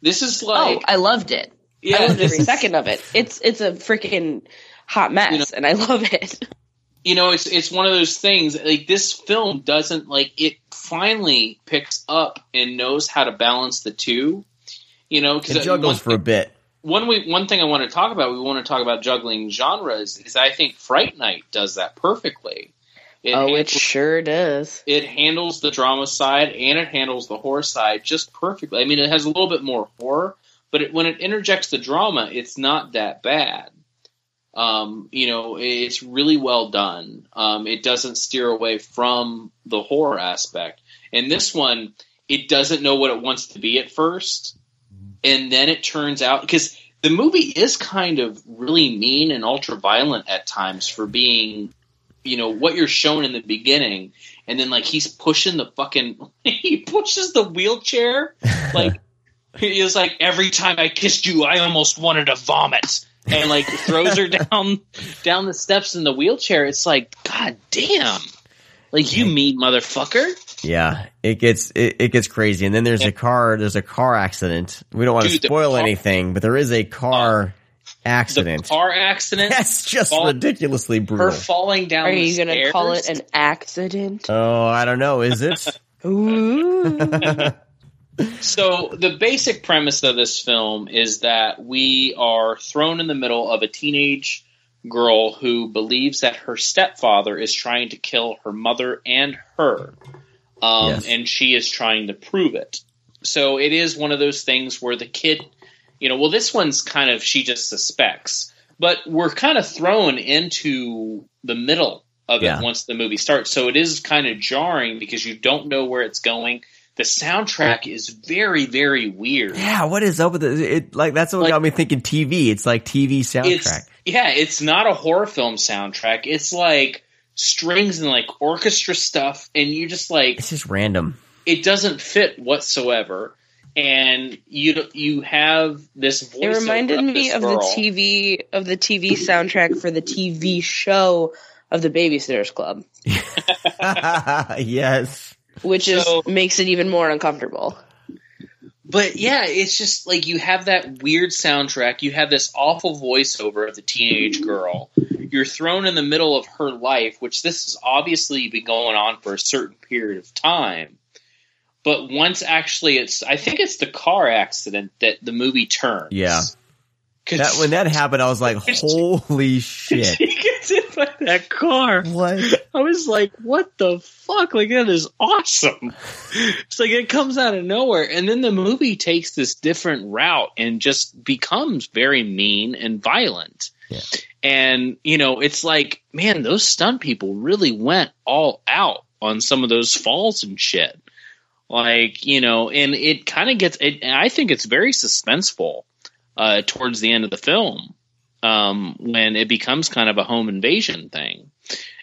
Speaker 2: This is oh, like
Speaker 3: oh, I loved it.
Speaker 2: Yeah,
Speaker 3: I loved every second of it. It's it's a freaking hot mess, and I love it.
Speaker 2: You know, it's it's one of those things. Like this film doesn't like it. Finally picks up and knows how to balance the two. You know, because
Speaker 1: it juggles for a bit.
Speaker 2: one we one thing I want to talk about, we want to talk about juggling genres, is I think Fright Night does that perfectly. It
Speaker 3: oh, it sure does.
Speaker 2: it handles the drama side and it handles the horror side just perfectly. I mean, it has a little bit more horror, but it, when it interjects the drama, it's not that bad. Um, you know, it's really well done. Um, it doesn't steer away from the horror aspect. And this one, it doesn't know what it wants to be at first, and then it turns out because the movie is kind of really mean and ultra violent at times for being, you know, what you're shown in the beginning, and then like he's pushing the fucking he pushes the wheelchair. Like he is like every time I kissed you, I almost wanted to vomit, and like throws her down down the steps in the wheelchair. It's like, god damn, like you mean motherfucker.
Speaker 1: Yeah, it gets it, it gets crazy, and then there's a car there's a car accident. We don't want to
Speaker 2: Dude, the
Speaker 1: spoil
Speaker 2: car-
Speaker 1: anything, but there is a car uh, accident.
Speaker 2: Car accident.
Speaker 1: That's just
Speaker 2: Fall-
Speaker 1: ridiculously
Speaker 2: Her
Speaker 1: brutal.
Speaker 2: falling down.
Speaker 3: Are
Speaker 2: the
Speaker 3: you going to
Speaker 2: stairs.
Speaker 3: call it an accident?
Speaker 1: oh, I don't know. Is it?
Speaker 3: Ooh.
Speaker 2: So the basic premise of this film is that we are thrown in the middle of a teenage girl who believes that her stepfather is trying to kill her mother and her, um,
Speaker 1: Yes.
Speaker 2: and she is trying to prove it. So it is one of those things where the kid, you know, well, this one's kind of she just suspects, but we're kind of thrown into the middle of
Speaker 1: Yeah.
Speaker 2: it once the movie starts. So it is kind of jarring because you don't know where it's going. The soundtrack is very, very weird.
Speaker 1: yeah, what is up with it? it like that's what
Speaker 2: Like-
Speaker 1: got me thinking TV. It's like TV
Speaker 2: It's
Speaker 1: soundtrack.
Speaker 2: yeah, it's not a horror film soundtrack. It's like strings and like orchestra stuff, and you just like
Speaker 1: It's just random.
Speaker 2: it doesn't fit whatsoever. And you you have this voice.
Speaker 3: It reminded me
Speaker 2: this
Speaker 3: of
Speaker 2: girl.
Speaker 3: the TV of the TV soundtrack for the TV show of the Babysitters Club,
Speaker 1: yes.
Speaker 3: Which
Speaker 2: So-
Speaker 3: is makes it even more uncomfortable.
Speaker 2: But yeah, it's just like you have that weird soundtrack. You have this awful voiceover of the teenage girl. You're thrown in the middle of her life, which this has obviously been going on for a certain period of time. But once actually, it's I think it's the car accident that the movie turns.
Speaker 1: Yeah. That when that happened, I was like, "Holy shit!"
Speaker 2: she gets hit by that car.
Speaker 1: What?
Speaker 2: I was like, what the fuck? Like, that is awesome. It's like it comes out of nowhere. And then the movie takes this different route and just becomes very mean and violent.
Speaker 1: Yeah.
Speaker 2: And, you know, it's like, man, those stunt people really went all out on some of those falls and shit. Like, you know, and it kind of gets, it, I think it's very suspenseful uh, towards the end of the film um, when it becomes kind of a home invasion thing.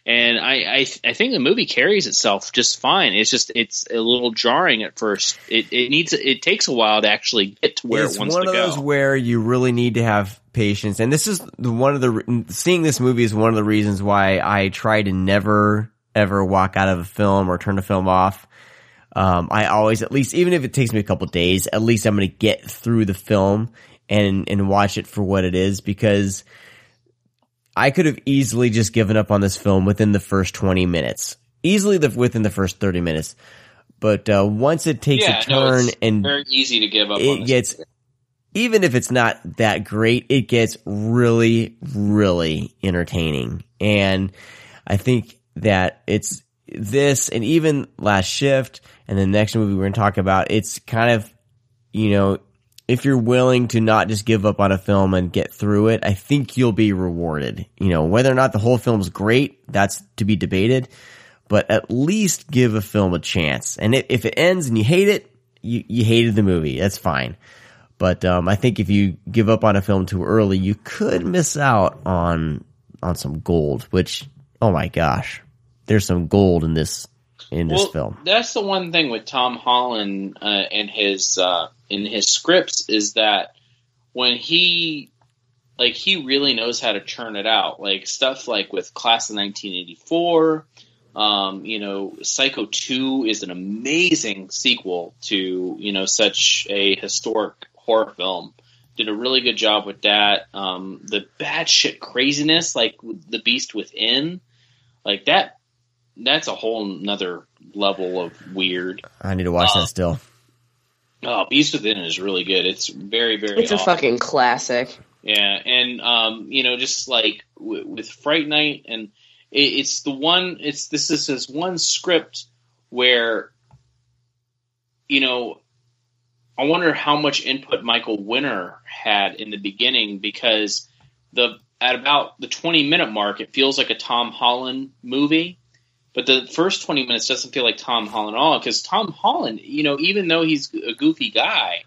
Speaker 2: And I, I, I think the movie carries itself just fine. It's just it's a little jarring at first. It, it needs it takes a while to actually get to where
Speaker 1: it's
Speaker 2: it wants to go.
Speaker 1: one of those where you really need to have patience, and this is the, one of the seeing this movie is one of the reasons why I try to never ever walk out of a film or turn a film off. Um, I always, at least, even if it takes me a couple days, at least I'm going to get through the film and and watch it for what it is because I could have easily just given up on this film within the first 20 minutes, easily the, within the first 30 minutes. But uh, once it takes
Speaker 2: yeah,
Speaker 1: a
Speaker 2: no,
Speaker 1: turn
Speaker 2: it's
Speaker 1: and
Speaker 2: very easy to give up. on
Speaker 1: it gets even if it's not that great, it gets really, really entertaining. And I think that it's this and even Last Shift and the next movie we're going to talk about, it's kind of, you know, if you're willing to not just give up on a film and get through it, I think you'll be rewarded. You know, whether or not the whole film's great, that's to be debated, but at least give a film a chance. And if it ends and you hate it, you, you hated the movie. That's fine. But um, I think if you give up on a film too early, you could miss out on on some gold. Which, oh my gosh, there's some gold in this in this
Speaker 2: well,
Speaker 1: film.
Speaker 2: That's the one thing with Tom Holland uh, and his uh, in his scripts is that when he like he really knows how to churn it out. Like stuff like with Class of 1984. Um, you know, Psycho 2 is an amazing sequel to, you know, such a historic horror film. Did a really good job with that. Um, the bad shit craziness, like the Beast Within, like that. That's a whole nother level of weird.
Speaker 1: I need to watch
Speaker 2: Uh,
Speaker 1: that still.
Speaker 2: Oh, Beast Within is really good. It's very, very.
Speaker 3: It's a fucking classic.
Speaker 2: Yeah, and um, you know, just like w- with Fright Night, and it, it's the one. It's this is this one script where, you know, I wonder how much input Michael Winner had in the beginning because the at about the twenty minute mark, it feels like a Tom Holland movie. But the first 20 minutes doesn't feel like Tom Holland at all because Tom Holland, you know, even though he's a goofy guy,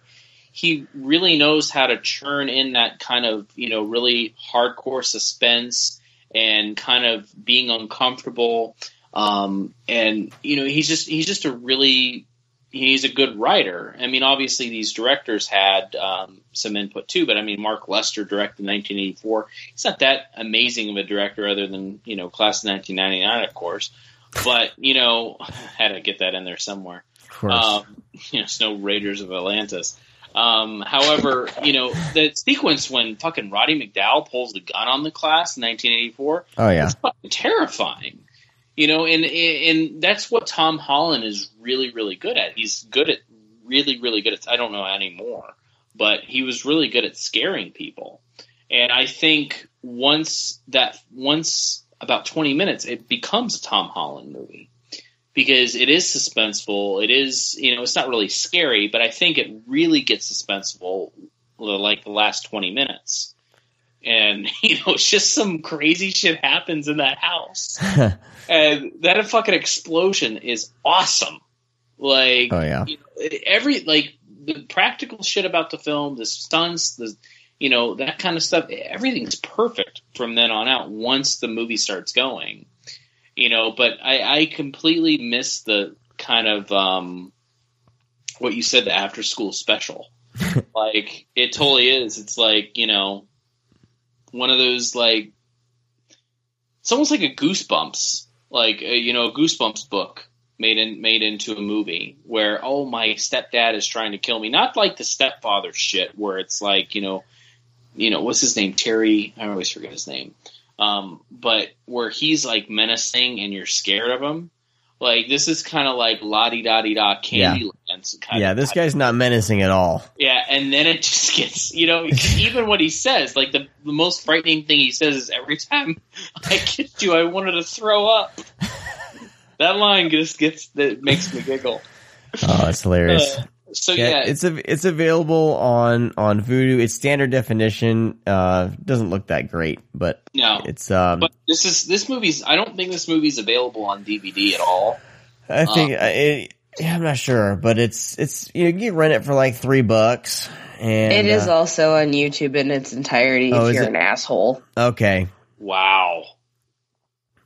Speaker 2: he really knows how to churn in that kind of you know really hardcore suspense and kind of being uncomfortable. Um, and you know he's just he's just a really he's a good writer. I mean obviously these directors had um, some input too but i mean mark lester directed 1984 he's not that amazing of a director other than you know class of 1999 of course but you know had to get that in there somewhere
Speaker 1: Of course.
Speaker 2: um, you know, Snow Raiders of Atlantis. Um, however, you know, the sequence when fucking Roddy McDowall pulls the gun on the class in 1984,
Speaker 1: Oh yeah.
Speaker 2: it's fucking terrifying. You know, and and that's what Tom Holland is really really good at. He's good at really really good at. I don't know anymore, but he was really good at scaring people. And I think once that once about 20 minutes, it becomes a Tom Holland movie because it is suspenseful. It is, you know, it's not really scary, but I think it really gets suspenseful like the last 20 minutes. And, you know, it's just some crazy shit happens in that house. and that fucking explosion is awesome. Like,
Speaker 1: Oh, yeah.
Speaker 2: you know, every, like, the practical shit about the film, the stunts, the, you know, that kind of stuff, everything's perfect from then on out once the movie starts going you know but i i completely miss the kind of um what you said the after school special. Like it totally is. It's like you know one of those like it's almost like a goosebumps like a, you know a goosebumps book made in made into a movie where oh my stepdad is trying to kill me. Not like the stepfather shit where it's like you know you know what's his name terry i always forget his name um, but where he's like menacing and you're scared of him. Like this is kind of like la di da di da Candyland.
Speaker 1: Yeah,
Speaker 2: of
Speaker 1: this guy's not menacing at all.
Speaker 2: Yeah, and then it just gets you know even what he says like the the most frightening thing he says is every time I kissed you I wanted to throw up. that line just gets that makes me giggle.
Speaker 1: Oh, it's hilarious.
Speaker 2: Uh, so yeah,
Speaker 1: it's a, it's available on on Vudu. It's standard definition. Uh, doesn't look that great, but
Speaker 2: no,
Speaker 1: it's um.
Speaker 2: but this is this movie's. I don't think this movie's available on DVD at all.
Speaker 1: I think
Speaker 2: Um,
Speaker 1: uh, it, yeah, I'm not sure, but it's it's you, know, you can rent it for like three bucks, and
Speaker 3: it is
Speaker 1: uh,
Speaker 3: also on YouTube in its entirety
Speaker 1: Oh,
Speaker 3: if you're
Speaker 1: it?
Speaker 3: an asshole.
Speaker 1: okay.
Speaker 2: Wow.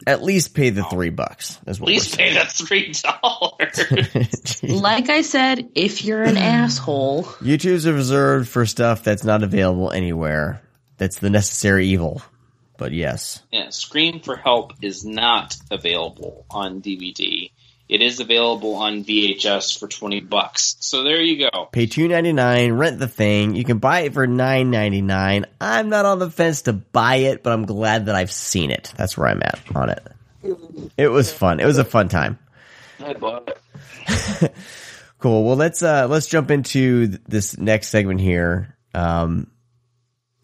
Speaker 1: At least pay the three bucks. Is what
Speaker 2: Please pay the three dollars.
Speaker 3: Like I said, if you're an asshole,
Speaker 1: YouTube's reserved for stuff that's not available anywhere. That's the necessary evil. But yes,
Speaker 2: Yeah, Scream for Help is not available on DVD. It is available on VHS for twenty bucks. So there you go.
Speaker 1: pay two ninety nine, rent the thing. You can buy it for nine ninety nine. I'm not on the fence to buy it, but I'm glad that I've seen it. That's where I'm at on it. It was fun. It was a fun time.
Speaker 2: I bought it.
Speaker 1: Cool. Well, let's uh let's jump into th- this next segment here, Um,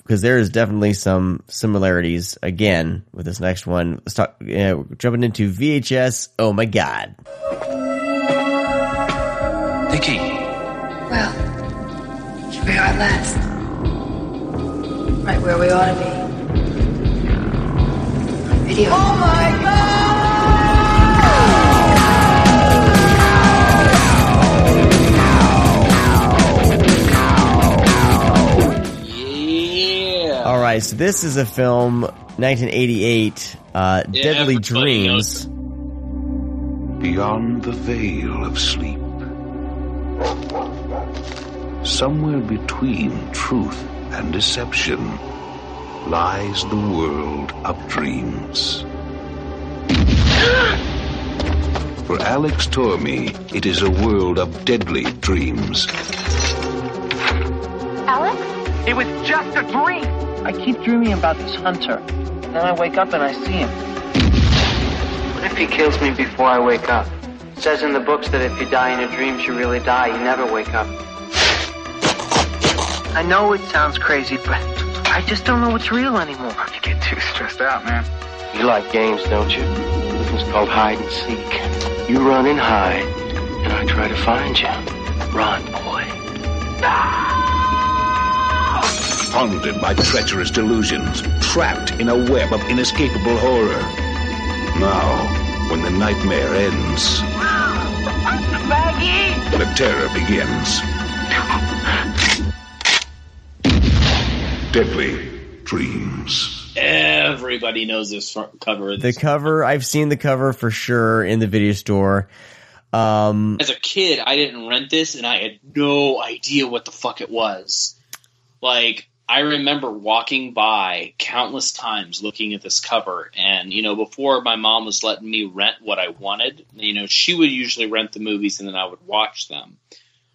Speaker 1: because there is definitely some similarities again with this next one. Let's talk. Yeah, we're jumping into VHS. Oh my god!
Speaker 13: Nikki.
Speaker 17: Well, here we are at last. Right where we ought to be. Video. Oh my god!
Speaker 1: All right, so this is a film, 1988, uh,
Speaker 2: Yeah,
Speaker 1: Deadly
Speaker 2: everybody
Speaker 1: Dreams.
Speaker 16: Beyond the veil of sleep. Somewhere between truth and deception lies the world of dreams. For Alex Tormey, it is a world of deadly dreams.
Speaker 18: Alex? It was just a dream. I keep dreaming about this hunter. And then I wake up and I see him.
Speaker 19: What if he kills me before I wake up? It says in the books that if you die in your dreams, you really die. You never wake up.
Speaker 18: I know it sounds crazy, but I just don't know what's real anymore.
Speaker 19: You get too stressed out, man. You like games, don't you? It's called hide and seek. You run and hide, and I try to find you. Run,
Speaker 16: Haunted by treacherous delusions, trapped in a web of inescapable horror. Now, when the nightmare ends,
Speaker 18: Maggie!
Speaker 16: the terror begins. Deadly Dreams.
Speaker 2: Everybody knows this front cover.
Speaker 1: The cover, I've seen the cover for sure in the video store. Um,
Speaker 2: As a kid, I didn't rent this, and I had no idea what the fuck it was. Like, I remember walking by countless times looking at this cover, and you know, before my mom was letting me rent what I wanted, you know, she would usually rent the movies, and then I would watch them.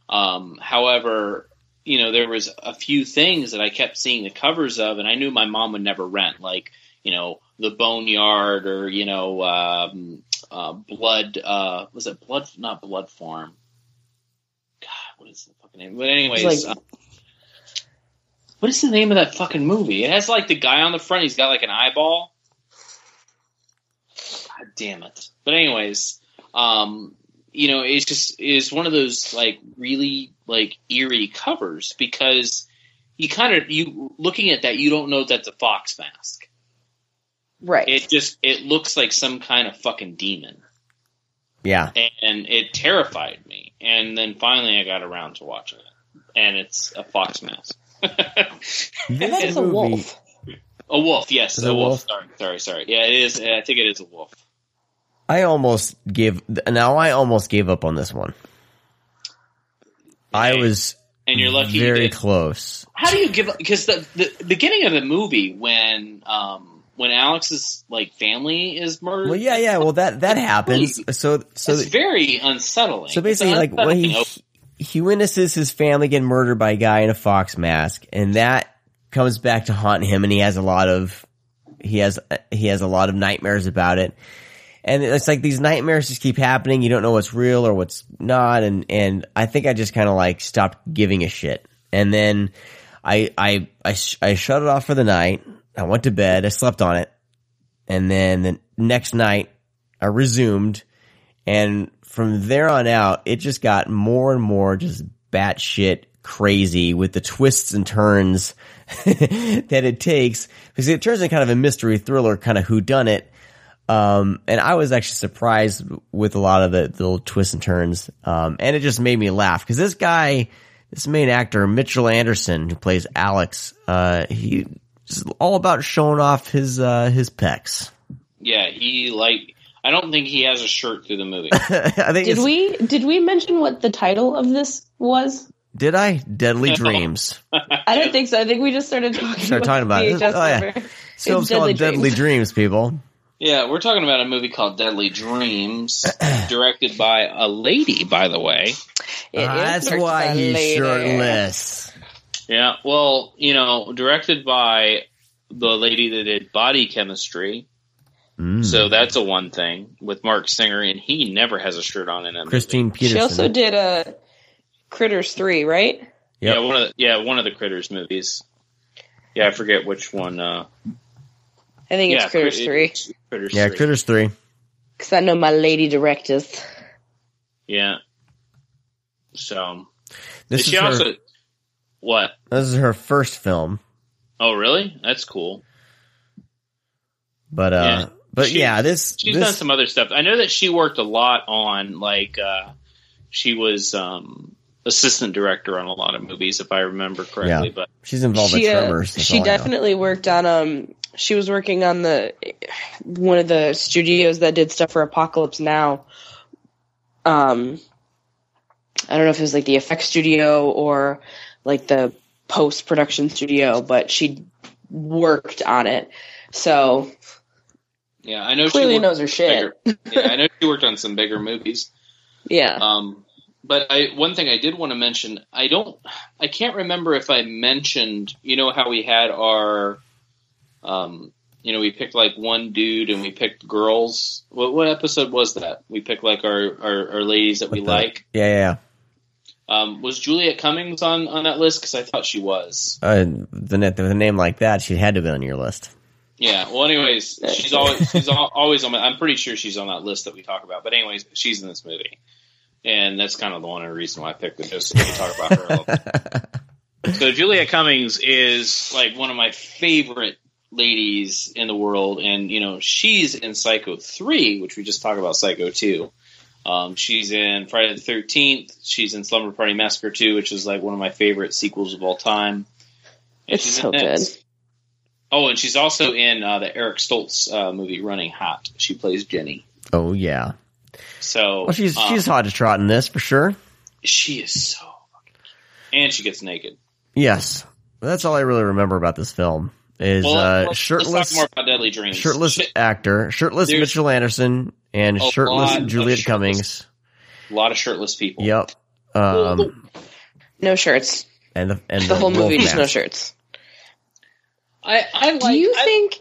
Speaker 2: Um, however, you know, there was a few things that I kept seeing the covers of, and I knew my mom would never rent, like you know, the Boneyard or you know, um, uh, Blood. Uh, was it Blood? Not Blood Farm. God, what is the fucking name? But anyways,
Speaker 3: like-
Speaker 2: uh, what is the name of that fucking movie? It has like the guy on the front. He's got like an eyeball. God damn it! But anyways, um, you know, it's just is one of those like really like eerie covers because you kind of you looking at that you don't know that's a fox mask.
Speaker 3: Right.
Speaker 2: It just it looks like some kind of fucking demon,
Speaker 1: yeah.
Speaker 2: and it terrified me. And then finally, I got around to watching it, and it's a fox mask.
Speaker 1: This
Speaker 2: It's a wolf. A wolf, yes,
Speaker 1: Is
Speaker 2: a
Speaker 1: a
Speaker 2: wolf.
Speaker 1: wolf?
Speaker 2: Sorry, sorry, sorry. Yeah, it is. I think it is a wolf.
Speaker 1: I almost gave, now I almost gave up on this one. I was
Speaker 2: And you're lucky.
Speaker 1: very
Speaker 2: did.
Speaker 1: close.
Speaker 2: How do you give up? Because the, the beginning of the movie when um when Alex's like family is murdered.
Speaker 1: Well, yeah, yeah. Well, that that happens. So, so
Speaker 2: it's very unsettling.
Speaker 1: So basically,
Speaker 2: It's
Speaker 1: like when he
Speaker 2: opening.
Speaker 1: He witnesses his family get murdered by a guy in a fox mask, and that comes back to haunt him, and he has a lot of he has he has a lot of nightmares about it. And it's like these nightmares just keep happening. You don't know what's real or what's not, and and I think I just kind of like stopped giving a shit. And then I I I sh- I shut it off for the night. I went to bed. I slept on it, and then the next night I resumed. And from there on out, it just got more and more just batshit crazy with the twists and turns that it takes. Because it turns into kind of a mystery thriller, kind of who done it. Um, and I was actually surprised with a lot of the, the little twists and turns. Um, and it just made me laugh because this guy, this main actor, Mitchell Anderson, who plays Alex, uh, he is all about showing off his, uh, his pecs.
Speaker 2: yeah, he like. I don't think he has a shirt through the movie.
Speaker 1: I think
Speaker 3: Did we did we mention what the title of this was?
Speaker 1: did I? Deadly Dreams.
Speaker 3: I don't think so. I think we just started talking.
Speaker 1: Start talking about it.
Speaker 3: VHS
Speaker 1: Oh, yeah.
Speaker 3: cover.
Speaker 1: This film's
Speaker 3: It's
Speaker 1: called
Speaker 3: Deadly
Speaker 1: Deadly
Speaker 3: Dreams.
Speaker 1: Dreams, people.
Speaker 2: Yeah, we're talking about a movie called Deadly Dreams, directed by a lady, by the way.
Speaker 1: That's why he's shirtless.
Speaker 2: Yeah, well, you know, directed by the lady that did Body Chemistry.
Speaker 1: Mm.
Speaker 2: So that's a one thing with Marc Singer, and he never has a shirt on in it.
Speaker 1: Kristine Peterson.
Speaker 3: She also did a Critters three, right?
Speaker 1: Yep.
Speaker 2: Yeah, one of the, yeah one of the Critters movies. Yeah, I forget which one. Uh,
Speaker 3: I think it's
Speaker 2: yeah,
Speaker 3: Critters
Speaker 2: Crit-
Speaker 3: three
Speaker 2: it's Critters
Speaker 1: Yeah,
Speaker 2: 3.
Speaker 1: Critters three.
Speaker 3: because I know my lady directors.
Speaker 2: Yeah. So
Speaker 1: This
Speaker 2: she
Speaker 1: is her-
Speaker 2: also what?
Speaker 1: This is her first film,
Speaker 2: Oh, really? That's cool.
Speaker 1: but uh,
Speaker 2: Yeah.
Speaker 1: But
Speaker 2: She-
Speaker 1: yeah, this
Speaker 2: She's
Speaker 1: this
Speaker 2: done some other stuff. I know that she worked a lot on like uh she was um assistant director on a lot of movies if I remember correctly,
Speaker 1: yeah,
Speaker 2: but
Speaker 1: she's involved
Speaker 3: she,
Speaker 1: in
Speaker 3: uh,
Speaker 1: Tremors. that's
Speaker 3: she
Speaker 1: all I know.
Speaker 3: definitely worked on um she was working on the one of the studios that did stuff for Apocalypse Now. Um I don't know if it was like the effects studio or like the post production studio, but she worked on it. So
Speaker 2: yeah, I know
Speaker 3: Clearly
Speaker 2: she worked
Speaker 3: knows her shit.
Speaker 2: bigger- yeah, I know she worked on some bigger movies.
Speaker 3: yeah.
Speaker 2: Um, but I one thing I did want to mention, I don't, I can't remember if I mentioned, you know, how we had our, um, you know, we picked like one dude and we picked girls. What what episode was that? We picked like our our, our ladies that we
Speaker 1: the-
Speaker 2: like.
Speaker 1: Yeah, yeah.
Speaker 2: Um, was Juliette Cummins on on that list? Because I thought she was.
Speaker 1: Uh, the net with a name like that, she had to be on your list.
Speaker 2: Yeah. Well, anyways, she's always she's always on. My, I'm pretty sure she's on that list that we talk about. But anyways, she's in this movie, and that's kind of the one reason why I picked it, just so we can talk about her. A little bit. So Julia Cummins is like one of my favorite ladies in the world, and you know she's in Psycho three, which we just talked about Psycho two. Um, she's in Friday the Thirteenth. She's in Slumber Party Massacre two, which is like one of my favorite sequels of all time. And
Speaker 3: It's so
Speaker 2: in this.
Speaker 3: Good.
Speaker 2: Oh, and she's also in uh, the Eric Stoltz uh, movie Running Hot. She plays Jenny.
Speaker 1: Oh yeah.
Speaker 2: So
Speaker 1: Well, she's
Speaker 2: um,
Speaker 1: she's hot to trot in this for sure.
Speaker 2: she is so and she gets naked.
Speaker 1: Yes, that's all I really remember about this film is
Speaker 2: Well,
Speaker 1: uh,
Speaker 2: let's,
Speaker 1: shirtless,
Speaker 2: let's talk more about Deadly Dreams.
Speaker 1: shirtless
Speaker 2: Shit,
Speaker 1: actor, shirtless
Speaker 2: There's
Speaker 1: Mitchell Anderson, and shirtless Juliette
Speaker 2: shirtless-
Speaker 1: Cummins.
Speaker 2: a lot of shirtless people.
Speaker 1: Yep. Um,
Speaker 3: No shirts.
Speaker 1: and the and
Speaker 3: The whole movie
Speaker 1: wolf
Speaker 3: just no shirts.
Speaker 2: I, I like.
Speaker 3: do you
Speaker 2: I-
Speaker 3: think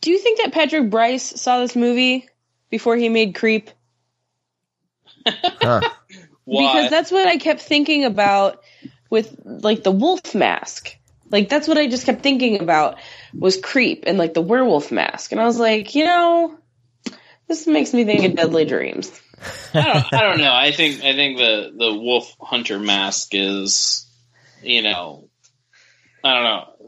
Speaker 3: do you think that Patrick Brice saw this movie before he made Creep?
Speaker 1: Huh.
Speaker 2: Why?
Speaker 3: Because that's what I kept thinking about with like the wolf mask. Like that's what I just kept thinking about was Creep and like the werewolf mask. And I was like, you know, this makes me think of Deadly Dreams.
Speaker 2: I don't, I don't know. I think I think the the wolf hunter mask is, you know, I don't know.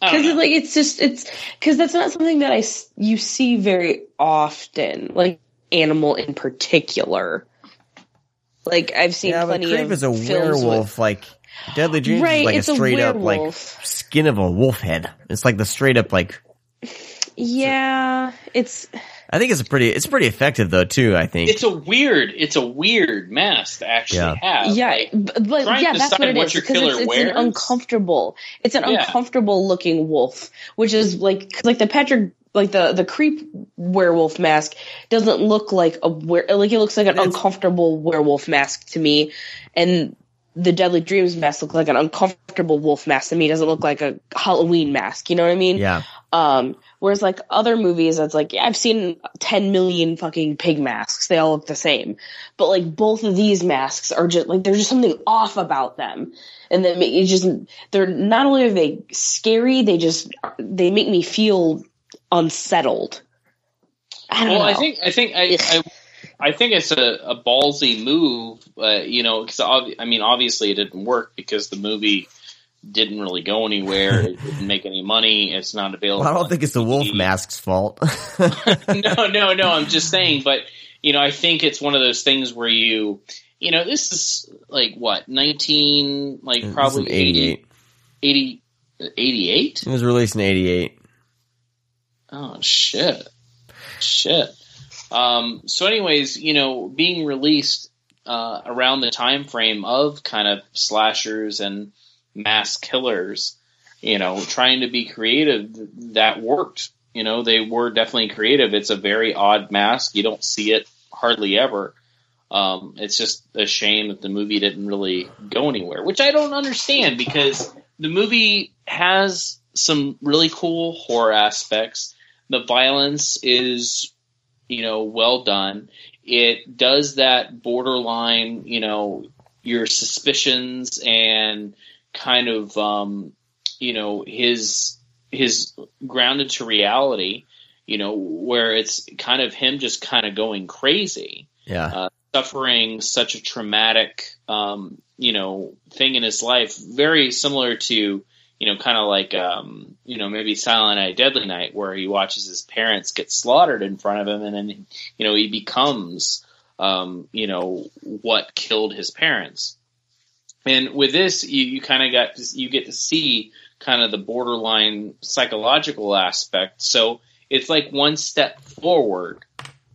Speaker 2: I don't
Speaker 3: Because
Speaker 2: know.
Speaker 3: like it's just it's because that's not something that I you see very often, like animal in particular. Like I've seen
Speaker 1: Yeah, but
Speaker 3: plenty
Speaker 1: Creep
Speaker 3: of
Speaker 1: is a
Speaker 3: films
Speaker 1: werewolf. Like Deadly Dreams
Speaker 3: Right,
Speaker 1: is like
Speaker 3: it's
Speaker 1: a
Speaker 3: a
Speaker 1: straight up like skin of a wolf head. It's like the straight up like.
Speaker 3: With, yeah, it's
Speaker 1: I think it's a pretty. It's pretty effective though too. I think.
Speaker 2: it's a weird. It's a weird mask to actually
Speaker 1: Yeah.
Speaker 2: have.
Speaker 3: yeah,
Speaker 2: Like,
Speaker 3: b- but
Speaker 2: trying
Speaker 3: yeah,
Speaker 2: to
Speaker 3: that's what
Speaker 2: decide
Speaker 3: it
Speaker 2: what
Speaker 3: is
Speaker 2: your
Speaker 3: because
Speaker 2: killer
Speaker 3: it's, it's an uncomfortable. It's an
Speaker 2: Yeah.
Speaker 3: uncomfortable looking wolf, which is like 'cause, like the Patrick like the the creep werewolf mask doesn't look like a were like it looks like an uncomfortable werewolf mask to me, and the Deadly Dreams mask looks like an uncomfortable wolf mask to me. It doesn't look like a Halloween mask. You know what I mean?
Speaker 1: yeah.
Speaker 3: Um, whereas like other movies, it's like, yeah, I've seen 10 million fucking pig masks. They all look the same. But like both of these masks are just like, there's just something off about them. And then it just, they're not only are they scary, they just, they make me feel unsettled. I don't
Speaker 2: well,
Speaker 3: know.
Speaker 2: I think I think I, I I think it's a, a ballsy move. Uh, you know, because I mean, obviously it didn't work because the movie didn't really go anywhere. it didn't make any money. It's not available.
Speaker 1: Well, I don't think it's the wolf mask's fault.
Speaker 2: no, no, no. I'm just saying, but you know, I think it's one of those things where you, you know, this is like what 19, like probably
Speaker 1: in 88.
Speaker 2: 80, 88?
Speaker 1: It was released in '88.
Speaker 2: Oh shit, shit. Um, so, anyways, you know, being released uh, around the time frame of kind of slashers and mass killers, you know, trying to be creative, that worked. You know, they were definitely creative. It's a very odd mask. You don't see it hardly ever. Um, it's just a shame that the movie didn't really go anywhere, which I don't understand because the movie has some really cool horror aspects. The violence is, you know, well done. It does that borderline, you know, your suspicions and kind of um, you know his his grounded to reality. You know where it's kind of him just kind of going crazy
Speaker 1: Yeah.
Speaker 2: uh, suffering such a traumatic, um, you know, thing in his life, very similar to, you know, kind of like, um, you know, maybe Silent Night, Deadly Night, where he watches his parents get slaughtered in front of him, and then, you know, he becomes, um, you know, what killed his parents. And with this, you, you kind of got you get to see kind of the borderline psychological aspect. So it's like one step forward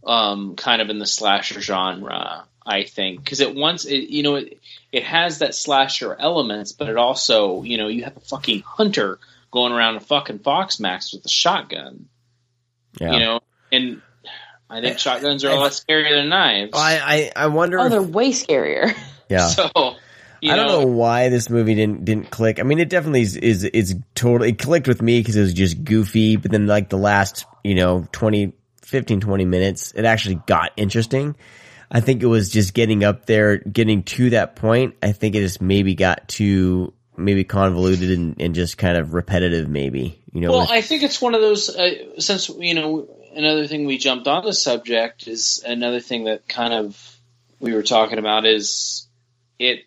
Speaker 2: um, kind of in the slasher genre, I think, because it once it, you know it, it has that slasher elements, but it also you know you have a fucking hunter going around a fucking Fox Max with a shotgun,
Speaker 1: Yeah.
Speaker 2: you know, and I think shotguns are a lot scarier than knives.
Speaker 1: I, I I wonder.
Speaker 3: Oh,
Speaker 1: if-
Speaker 3: they're way scarier.
Speaker 1: yeah.
Speaker 2: So you
Speaker 1: I don't
Speaker 2: know,
Speaker 1: know why this movie didn't didn't click. I mean, it definitely is is, is totally it clicked with me because it was just goofy. But then like the last you know 20, 15, 20 minutes, it actually got interesting. I think it was just getting up there, getting to that point. I think it just maybe got too maybe convoluted and, and just kind of repetitive. Maybe you know.
Speaker 2: Well,
Speaker 1: with-
Speaker 2: I think it's one of those. Uh, since you know, another thing we jumped on the subject is another thing that kind of we were talking about is it.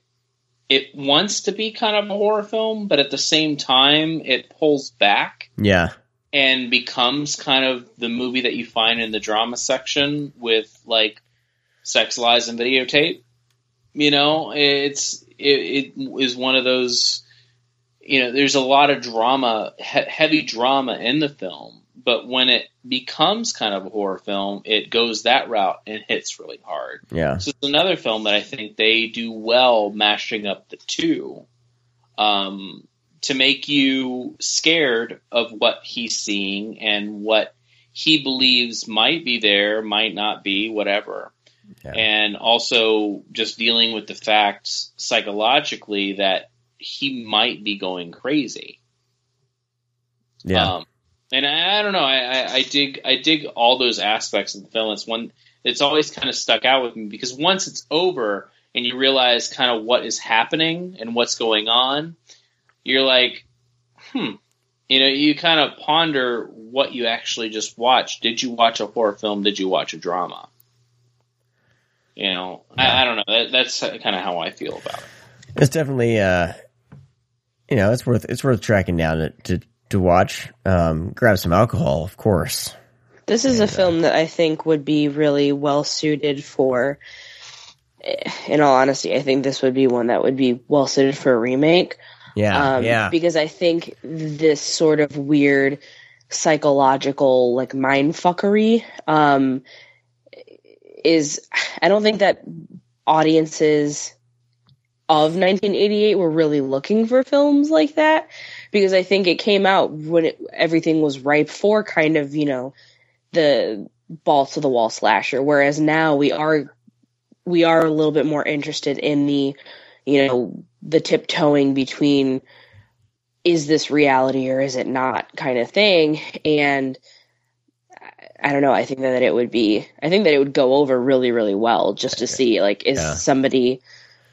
Speaker 2: It wants to be kind of a horror film, but at the same time, it pulls back
Speaker 1: yeah.
Speaker 2: and becomes kind of the movie that you find in the drama section with like sex lies and videotape. You know, it's it, it is one of those. You know, there's a lot of drama, he- heavy drama in the film, but when it becomes kind of a horror film, it goes that route and hits really hard.
Speaker 1: Yeah.
Speaker 2: So it's another film that I think they do well mashing up the two um, to make you scared of what he's seeing and what he believes might be there, might not be, whatever. And also just dealing with the fact psychologically that he might be going crazy.
Speaker 1: Yeah.
Speaker 2: Um, and I, I don't know. I, I, I dig. I dig all those aspects of the film. It's one. It's always kind of stuck out with me because once it's over and you realize kind of what is happening and what's going on, you're like, hmm. You know, you kind of ponder what you actually just watched. Did you watch a horror film? Did you watch a drama? You know, I, I don't know. That, that's kind of how I feel about it.
Speaker 1: It's definitely, uh, you know, it's worth it's worth tracking down to to, to watch. Um, grab some alcohol, of course.
Speaker 3: This is a film that I think would be really well suited for. In all honesty, I think this would be one that would be well suited for a remake.
Speaker 1: Yeah,
Speaker 3: um,
Speaker 1: yeah.
Speaker 3: Because I think this sort of weird psychological like mind fuckery um, is. I don't think that audiences of 1988 were really looking for films like that because I think it came out when it, everything was ripe for kind of you know the balls to the wall slasher whereas now we are we are a little bit more interested in the you know the tiptoeing between is this reality or is it not kind of thing and I don't know. I think that it would be. I think that it would go over really, really well just to see like is
Speaker 1: Yeah.
Speaker 3: somebody,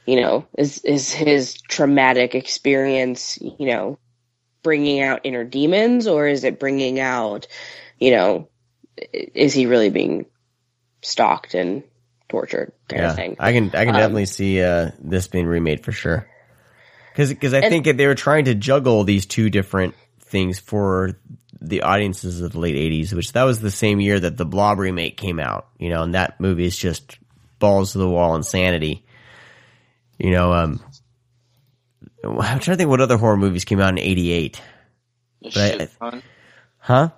Speaker 3: you know, is is his traumatic experience, you know, bringing out inner demons or is it bringing out, you know, is he really being stalked and tortured kind
Speaker 1: yeah,
Speaker 3: of thing?
Speaker 1: I can I can
Speaker 3: Um,
Speaker 1: definitely see uh, this being remade for sure. Because I
Speaker 3: And-
Speaker 1: think they were trying to juggle these two different things for the audiences of the late '80s, which that was the same year that the Blob remake came out. You know, and that movie is just balls to the wall insanity. You know, um, I'm trying to think what other horror movies came out in '88.
Speaker 2: A
Speaker 1: But I-
Speaker 2: shit ton.
Speaker 1: Huh?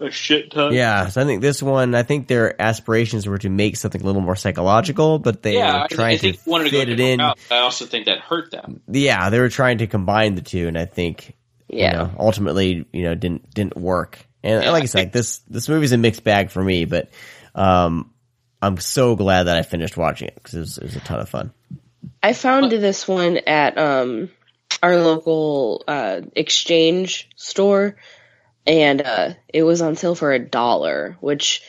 Speaker 2: A shit ton.
Speaker 1: Yeah, so I think this one, I think their aspirations were to make something a little more psychological, but they
Speaker 2: yeah,
Speaker 1: were trying
Speaker 2: I think
Speaker 1: to
Speaker 2: wanted to go
Speaker 1: fit
Speaker 2: a
Speaker 1: it in.
Speaker 2: route. I also think that hurt them.
Speaker 1: Yeah, they were trying to combine the two, and I think,
Speaker 3: Yeah.
Speaker 1: you know, ultimately, you know, didn't didn't work. And like I said, this this movie's a mixed bag for me, but um, I'm so glad that I finished watching it because it it was a ton of fun.
Speaker 3: I found this one at um our local uh exchange store and uh it was on sale for a dollar, which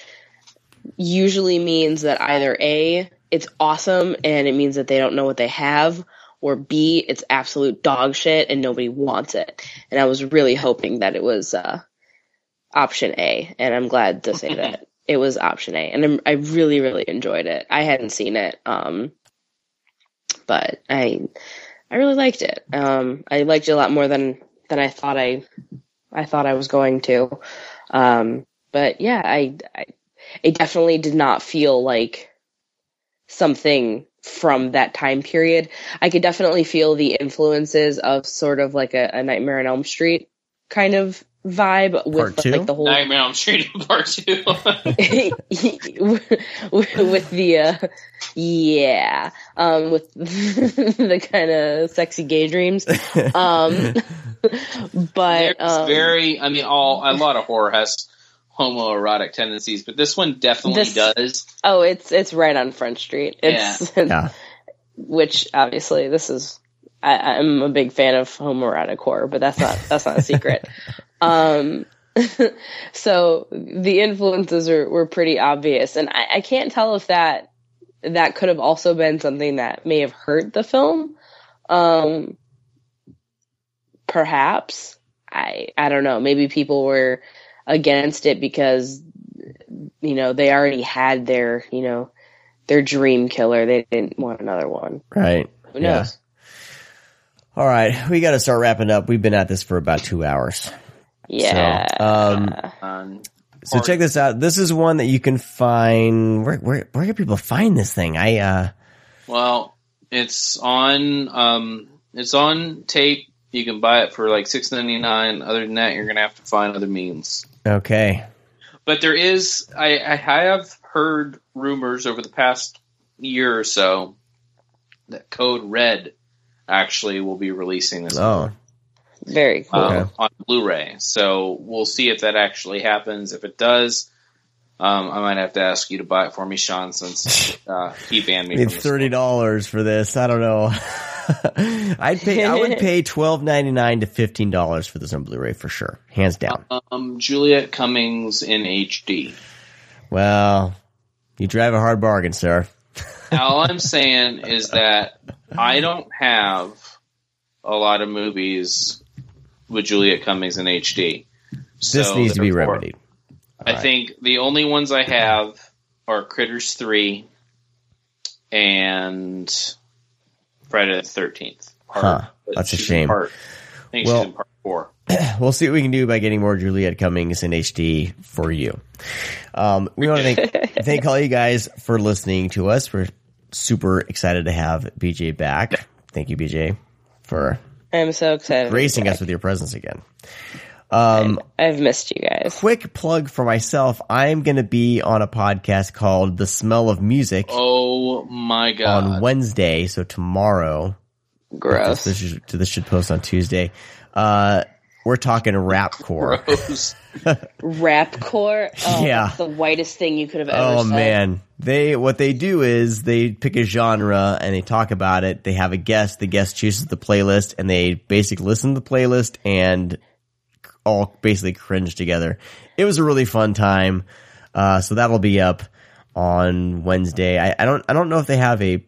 Speaker 3: usually means that either A it's awesome and it means that they don't know what they have, or B, it's absolute dog shit and nobody wants it. And I was really hoping that it was uh, option A, and I'm glad to say that it was option A, and I'm, I really, really enjoyed it. I hadn't seen it, um, but I, I really liked it. Um, I liked it a lot more than than I thought I, I thought I was going to. Um, but yeah, I, I, it definitely did not feel like something from that time period. I could definitely feel the influences of sort of like a, a Nightmare on Elm Street kind of vibe with
Speaker 1: Part
Speaker 3: like the whole
Speaker 2: Nightmare on Elm Street Part Two.
Speaker 3: with the uh, yeah um with the kind of sexy gay dreams um but um,
Speaker 2: very, I mean, all a lot of horror has homoerotic tendencies, but this one definitely
Speaker 3: This-
Speaker 2: does.
Speaker 3: oh it's it's right on front street it's
Speaker 1: Yeah.
Speaker 3: which obviously this is I, I'm a big fan of homoerotic horror, but that's not that's not a secret. um, so the influences are, were pretty obvious, and I, I can't tell if that that could have also been something that may have hurt the film. Um, perhaps I I don't know. Maybe people were against it because you know they already had their you know their dream killer. They didn't want another one.
Speaker 1: Right.
Speaker 3: Who knows?
Speaker 1: All right, we got to start wrapping up. We've been at this for about two hours.
Speaker 3: Yeah.
Speaker 1: So, um,
Speaker 2: Um,
Speaker 1: so check this out. This is one that you can find. Where where where can people find this thing? I uh
Speaker 2: well, it's on, um, it's on tape. You can buy it for like six ninety nine. Other than that, you're gonna have to find other means.
Speaker 1: okay.
Speaker 2: But there is, I, I have heard rumors over the past year or so that Code Red actually will be releasing this
Speaker 1: Oh,
Speaker 3: Very cool.
Speaker 2: um,
Speaker 1: Okay.
Speaker 2: on Blu-ray. So we'll see if that actually happens. If it does, um, I might have to ask you to buy it for me, Sean, since uh, he banned me.
Speaker 1: I need
Speaker 2: From
Speaker 1: thirty dollars for this. I don't know. I'd pay. I would pay twelve ninety nine to fifteen dollars for this on Blu-ray for sure, hands down.
Speaker 2: Um, Juliette Cummins in HD.
Speaker 1: Well, you drive a hard bargain, sir.
Speaker 2: All I'm saying is that I don't have a lot of movies with Juliette Cummins in HD.
Speaker 1: This needs to be remedied.
Speaker 2: I think the only ones I have are Critters 3 and Friday the 13th.
Speaker 1: Huh. That's a shame.
Speaker 2: Part, I think
Speaker 1: Well-
Speaker 2: she's 4.
Speaker 1: we'll see what we can do by getting more Juliette Cummins in HD for you. Um, we want to thank thank all you guys for listening to us. We're super excited to have BJ back. Thank you, BJ, for
Speaker 3: I'm so excited.
Speaker 1: gracing us with your presence again. Um,
Speaker 3: I've missed you guys.
Speaker 1: quick plug for myself. I'm going to be on a podcast called The Smell of Music
Speaker 2: Oh my god.
Speaker 1: on Wednesday. So tomorrow.
Speaker 3: Gross.
Speaker 1: This, this, should, this should post on Tuesday. Uh, we're talking rapcore.
Speaker 2: Gross.
Speaker 3: Rapcore. Oh,
Speaker 1: Yeah.
Speaker 3: that's the whitest thing you could have ever
Speaker 1: Oh
Speaker 3: said.
Speaker 1: man, they what they do is they pick a genre and they talk about it. They have a guest. The guest chooses the playlist, and they basically listen to the playlist and all basically cringe together. It was a really fun time. Uh, so that'll be up on Wednesday. I, I don't I don't know if they have a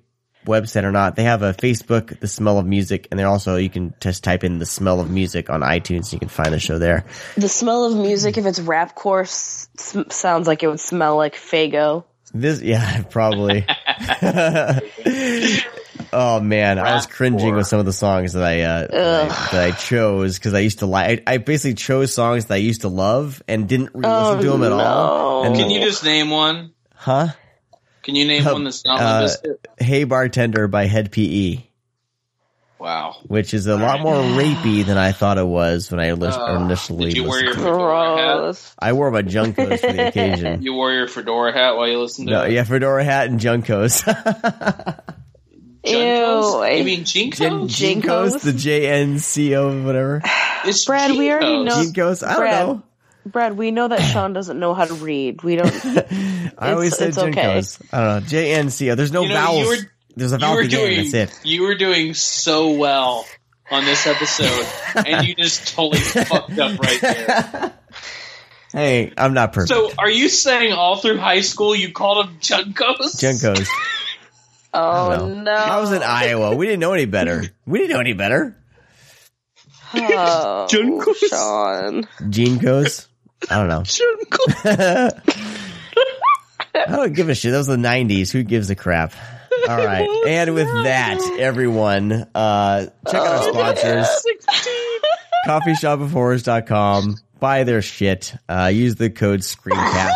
Speaker 1: website or not. They have a Facebook, The Smell of Music, and they're also you can just type in The Smell of Music on iTunes. and You can find the show there.
Speaker 3: The smell of music, if it's rapcore, s- s- sounds like it would smell like Fago.
Speaker 1: This, yeah, probably. oh man, I was cringing with some of the songs that I uh, that I, that I chose because I used to like. I, I basically chose songs that I used to love and didn't really listen
Speaker 3: Oh,
Speaker 1: to them at all. And
Speaker 2: Can you just name one?
Speaker 1: huh?
Speaker 2: Can you name one that's not
Speaker 1: Uh,
Speaker 2: listed?
Speaker 1: "Hey Bartender" by Hed PE,
Speaker 2: Wow.
Speaker 1: which is a lot more rapey than I thought it was when I lis-
Speaker 2: Uh,
Speaker 1: initially
Speaker 2: did you wear your
Speaker 1: listened. to it.
Speaker 2: fedora hat?
Speaker 1: I wore my Junkos for the occasion.
Speaker 2: You wore your fedora hat while you listened to
Speaker 1: No,
Speaker 2: it?
Speaker 1: yeah, fedora hat and Junkos.
Speaker 2: Junkos?
Speaker 3: Ew.
Speaker 2: You mean Jinkos?
Speaker 1: Jinkos, the J N C O whatever.
Speaker 2: It's
Speaker 3: Brad, we already know.
Speaker 1: Jinkos, I don't
Speaker 3: Brad,
Speaker 1: know.
Speaker 3: Brad, we know that Sean doesn't know how to read. We don't.
Speaker 1: I always
Speaker 3: It's-
Speaker 1: said
Speaker 3: it's okay.
Speaker 1: I don't know. J N C O. There's no
Speaker 2: You know,
Speaker 1: vowels.
Speaker 2: were-
Speaker 1: There's a
Speaker 2: You
Speaker 1: vowel
Speaker 2: were
Speaker 1: at end. That's it.
Speaker 2: you were doing so well on this episode, and you just totally fucked up right there.
Speaker 1: Hey, I'm not perfect.
Speaker 2: So, are you saying all through high school you called them Junkos?
Speaker 1: Junkos.
Speaker 3: Oh
Speaker 1: I
Speaker 3: no!
Speaker 1: I was in Iowa. We didn't know any better. We didn't know any better.
Speaker 3: Oh,
Speaker 2: Junkos.
Speaker 3: Sean.
Speaker 1: Gene goes. I don't know. I don't give a shit. That was the '90s. Who gives a crap? All right. And with that, everyone, uh, check out our sponsors. coffeeshopofhorrors.com. Buy their shit. Uh, use the code SCREENCAST.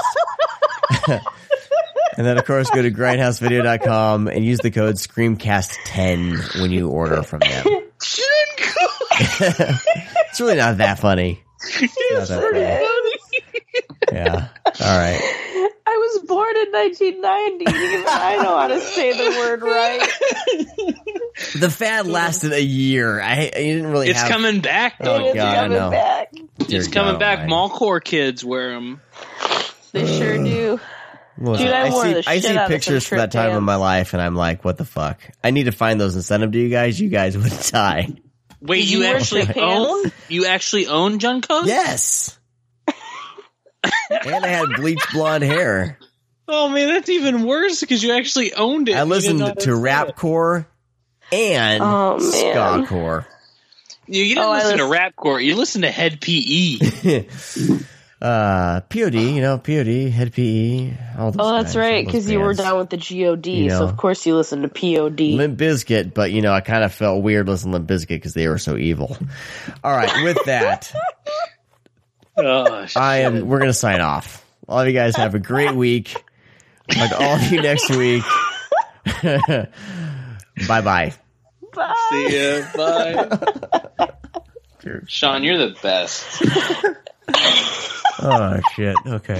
Speaker 1: and then, of course, go to grindhousevideo.com and use the code SCREAMCAST10 when you order from them. it's really not that funny. It's not that funny. Yeah. All right.
Speaker 3: I was born in 1990. Even I know how to say the word right.
Speaker 1: The fad lasted a year. I, I didn't really
Speaker 2: It's
Speaker 1: have.
Speaker 2: coming back.
Speaker 1: Oh,
Speaker 2: though.
Speaker 1: God, I know.
Speaker 3: back.
Speaker 1: Dear
Speaker 2: It's coming
Speaker 1: God
Speaker 2: back.
Speaker 1: almighty.
Speaker 2: Mallcore kids wear them.
Speaker 3: They sure do.
Speaker 1: What
Speaker 3: Dude. I
Speaker 1: I see,
Speaker 3: the
Speaker 1: I see pictures from that
Speaker 3: trip
Speaker 1: time in my life, and I'm like, what the fuck? I need to find those and send them to you guys. You guys would die.
Speaker 2: Wait, you,
Speaker 3: you
Speaker 2: actually own? You actually own Junkos?
Speaker 1: Yes. And I had bleached blonde hair.
Speaker 2: Oh man, that's even worse because you actually owned it.
Speaker 1: I
Speaker 2: You didn't know
Speaker 1: listened to rapcore and
Speaker 3: Oh, man.
Speaker 1: skacore.
Speaker 2: You, you didn't
Speaker 3: Oh, I
Speaker 2: listen to rapcore. You listened to Head E. PE.
Speaker 1: uh, POD, you know, POD, Hed PE. All those
Speaker 3: Oh, that's
Speaker 1: guys, all
Speaker 3: right,
Speaker 1: those
Speaker 3: because you were down with the God,
Speaker 1: You
Speaker 3: so of course you listened to POD.
Speaker 1: Limp Bizkit, but you know, I kind of felt weird listening to Limp Bizkit because they were so evil. All right, with that,
Speaker 2: oh,
Speaker 1: I am. We're gonna sign off. All of you guys have a great week. Talk to all of you next week. bye bye.
Speaker 2: See ya. Bye. Sean, you're the best.
Speaker 1: Oh shit. Okay.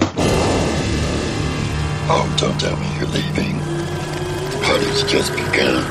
Speaker 15: Oh, don't tell me you're leaving. The party's just begun.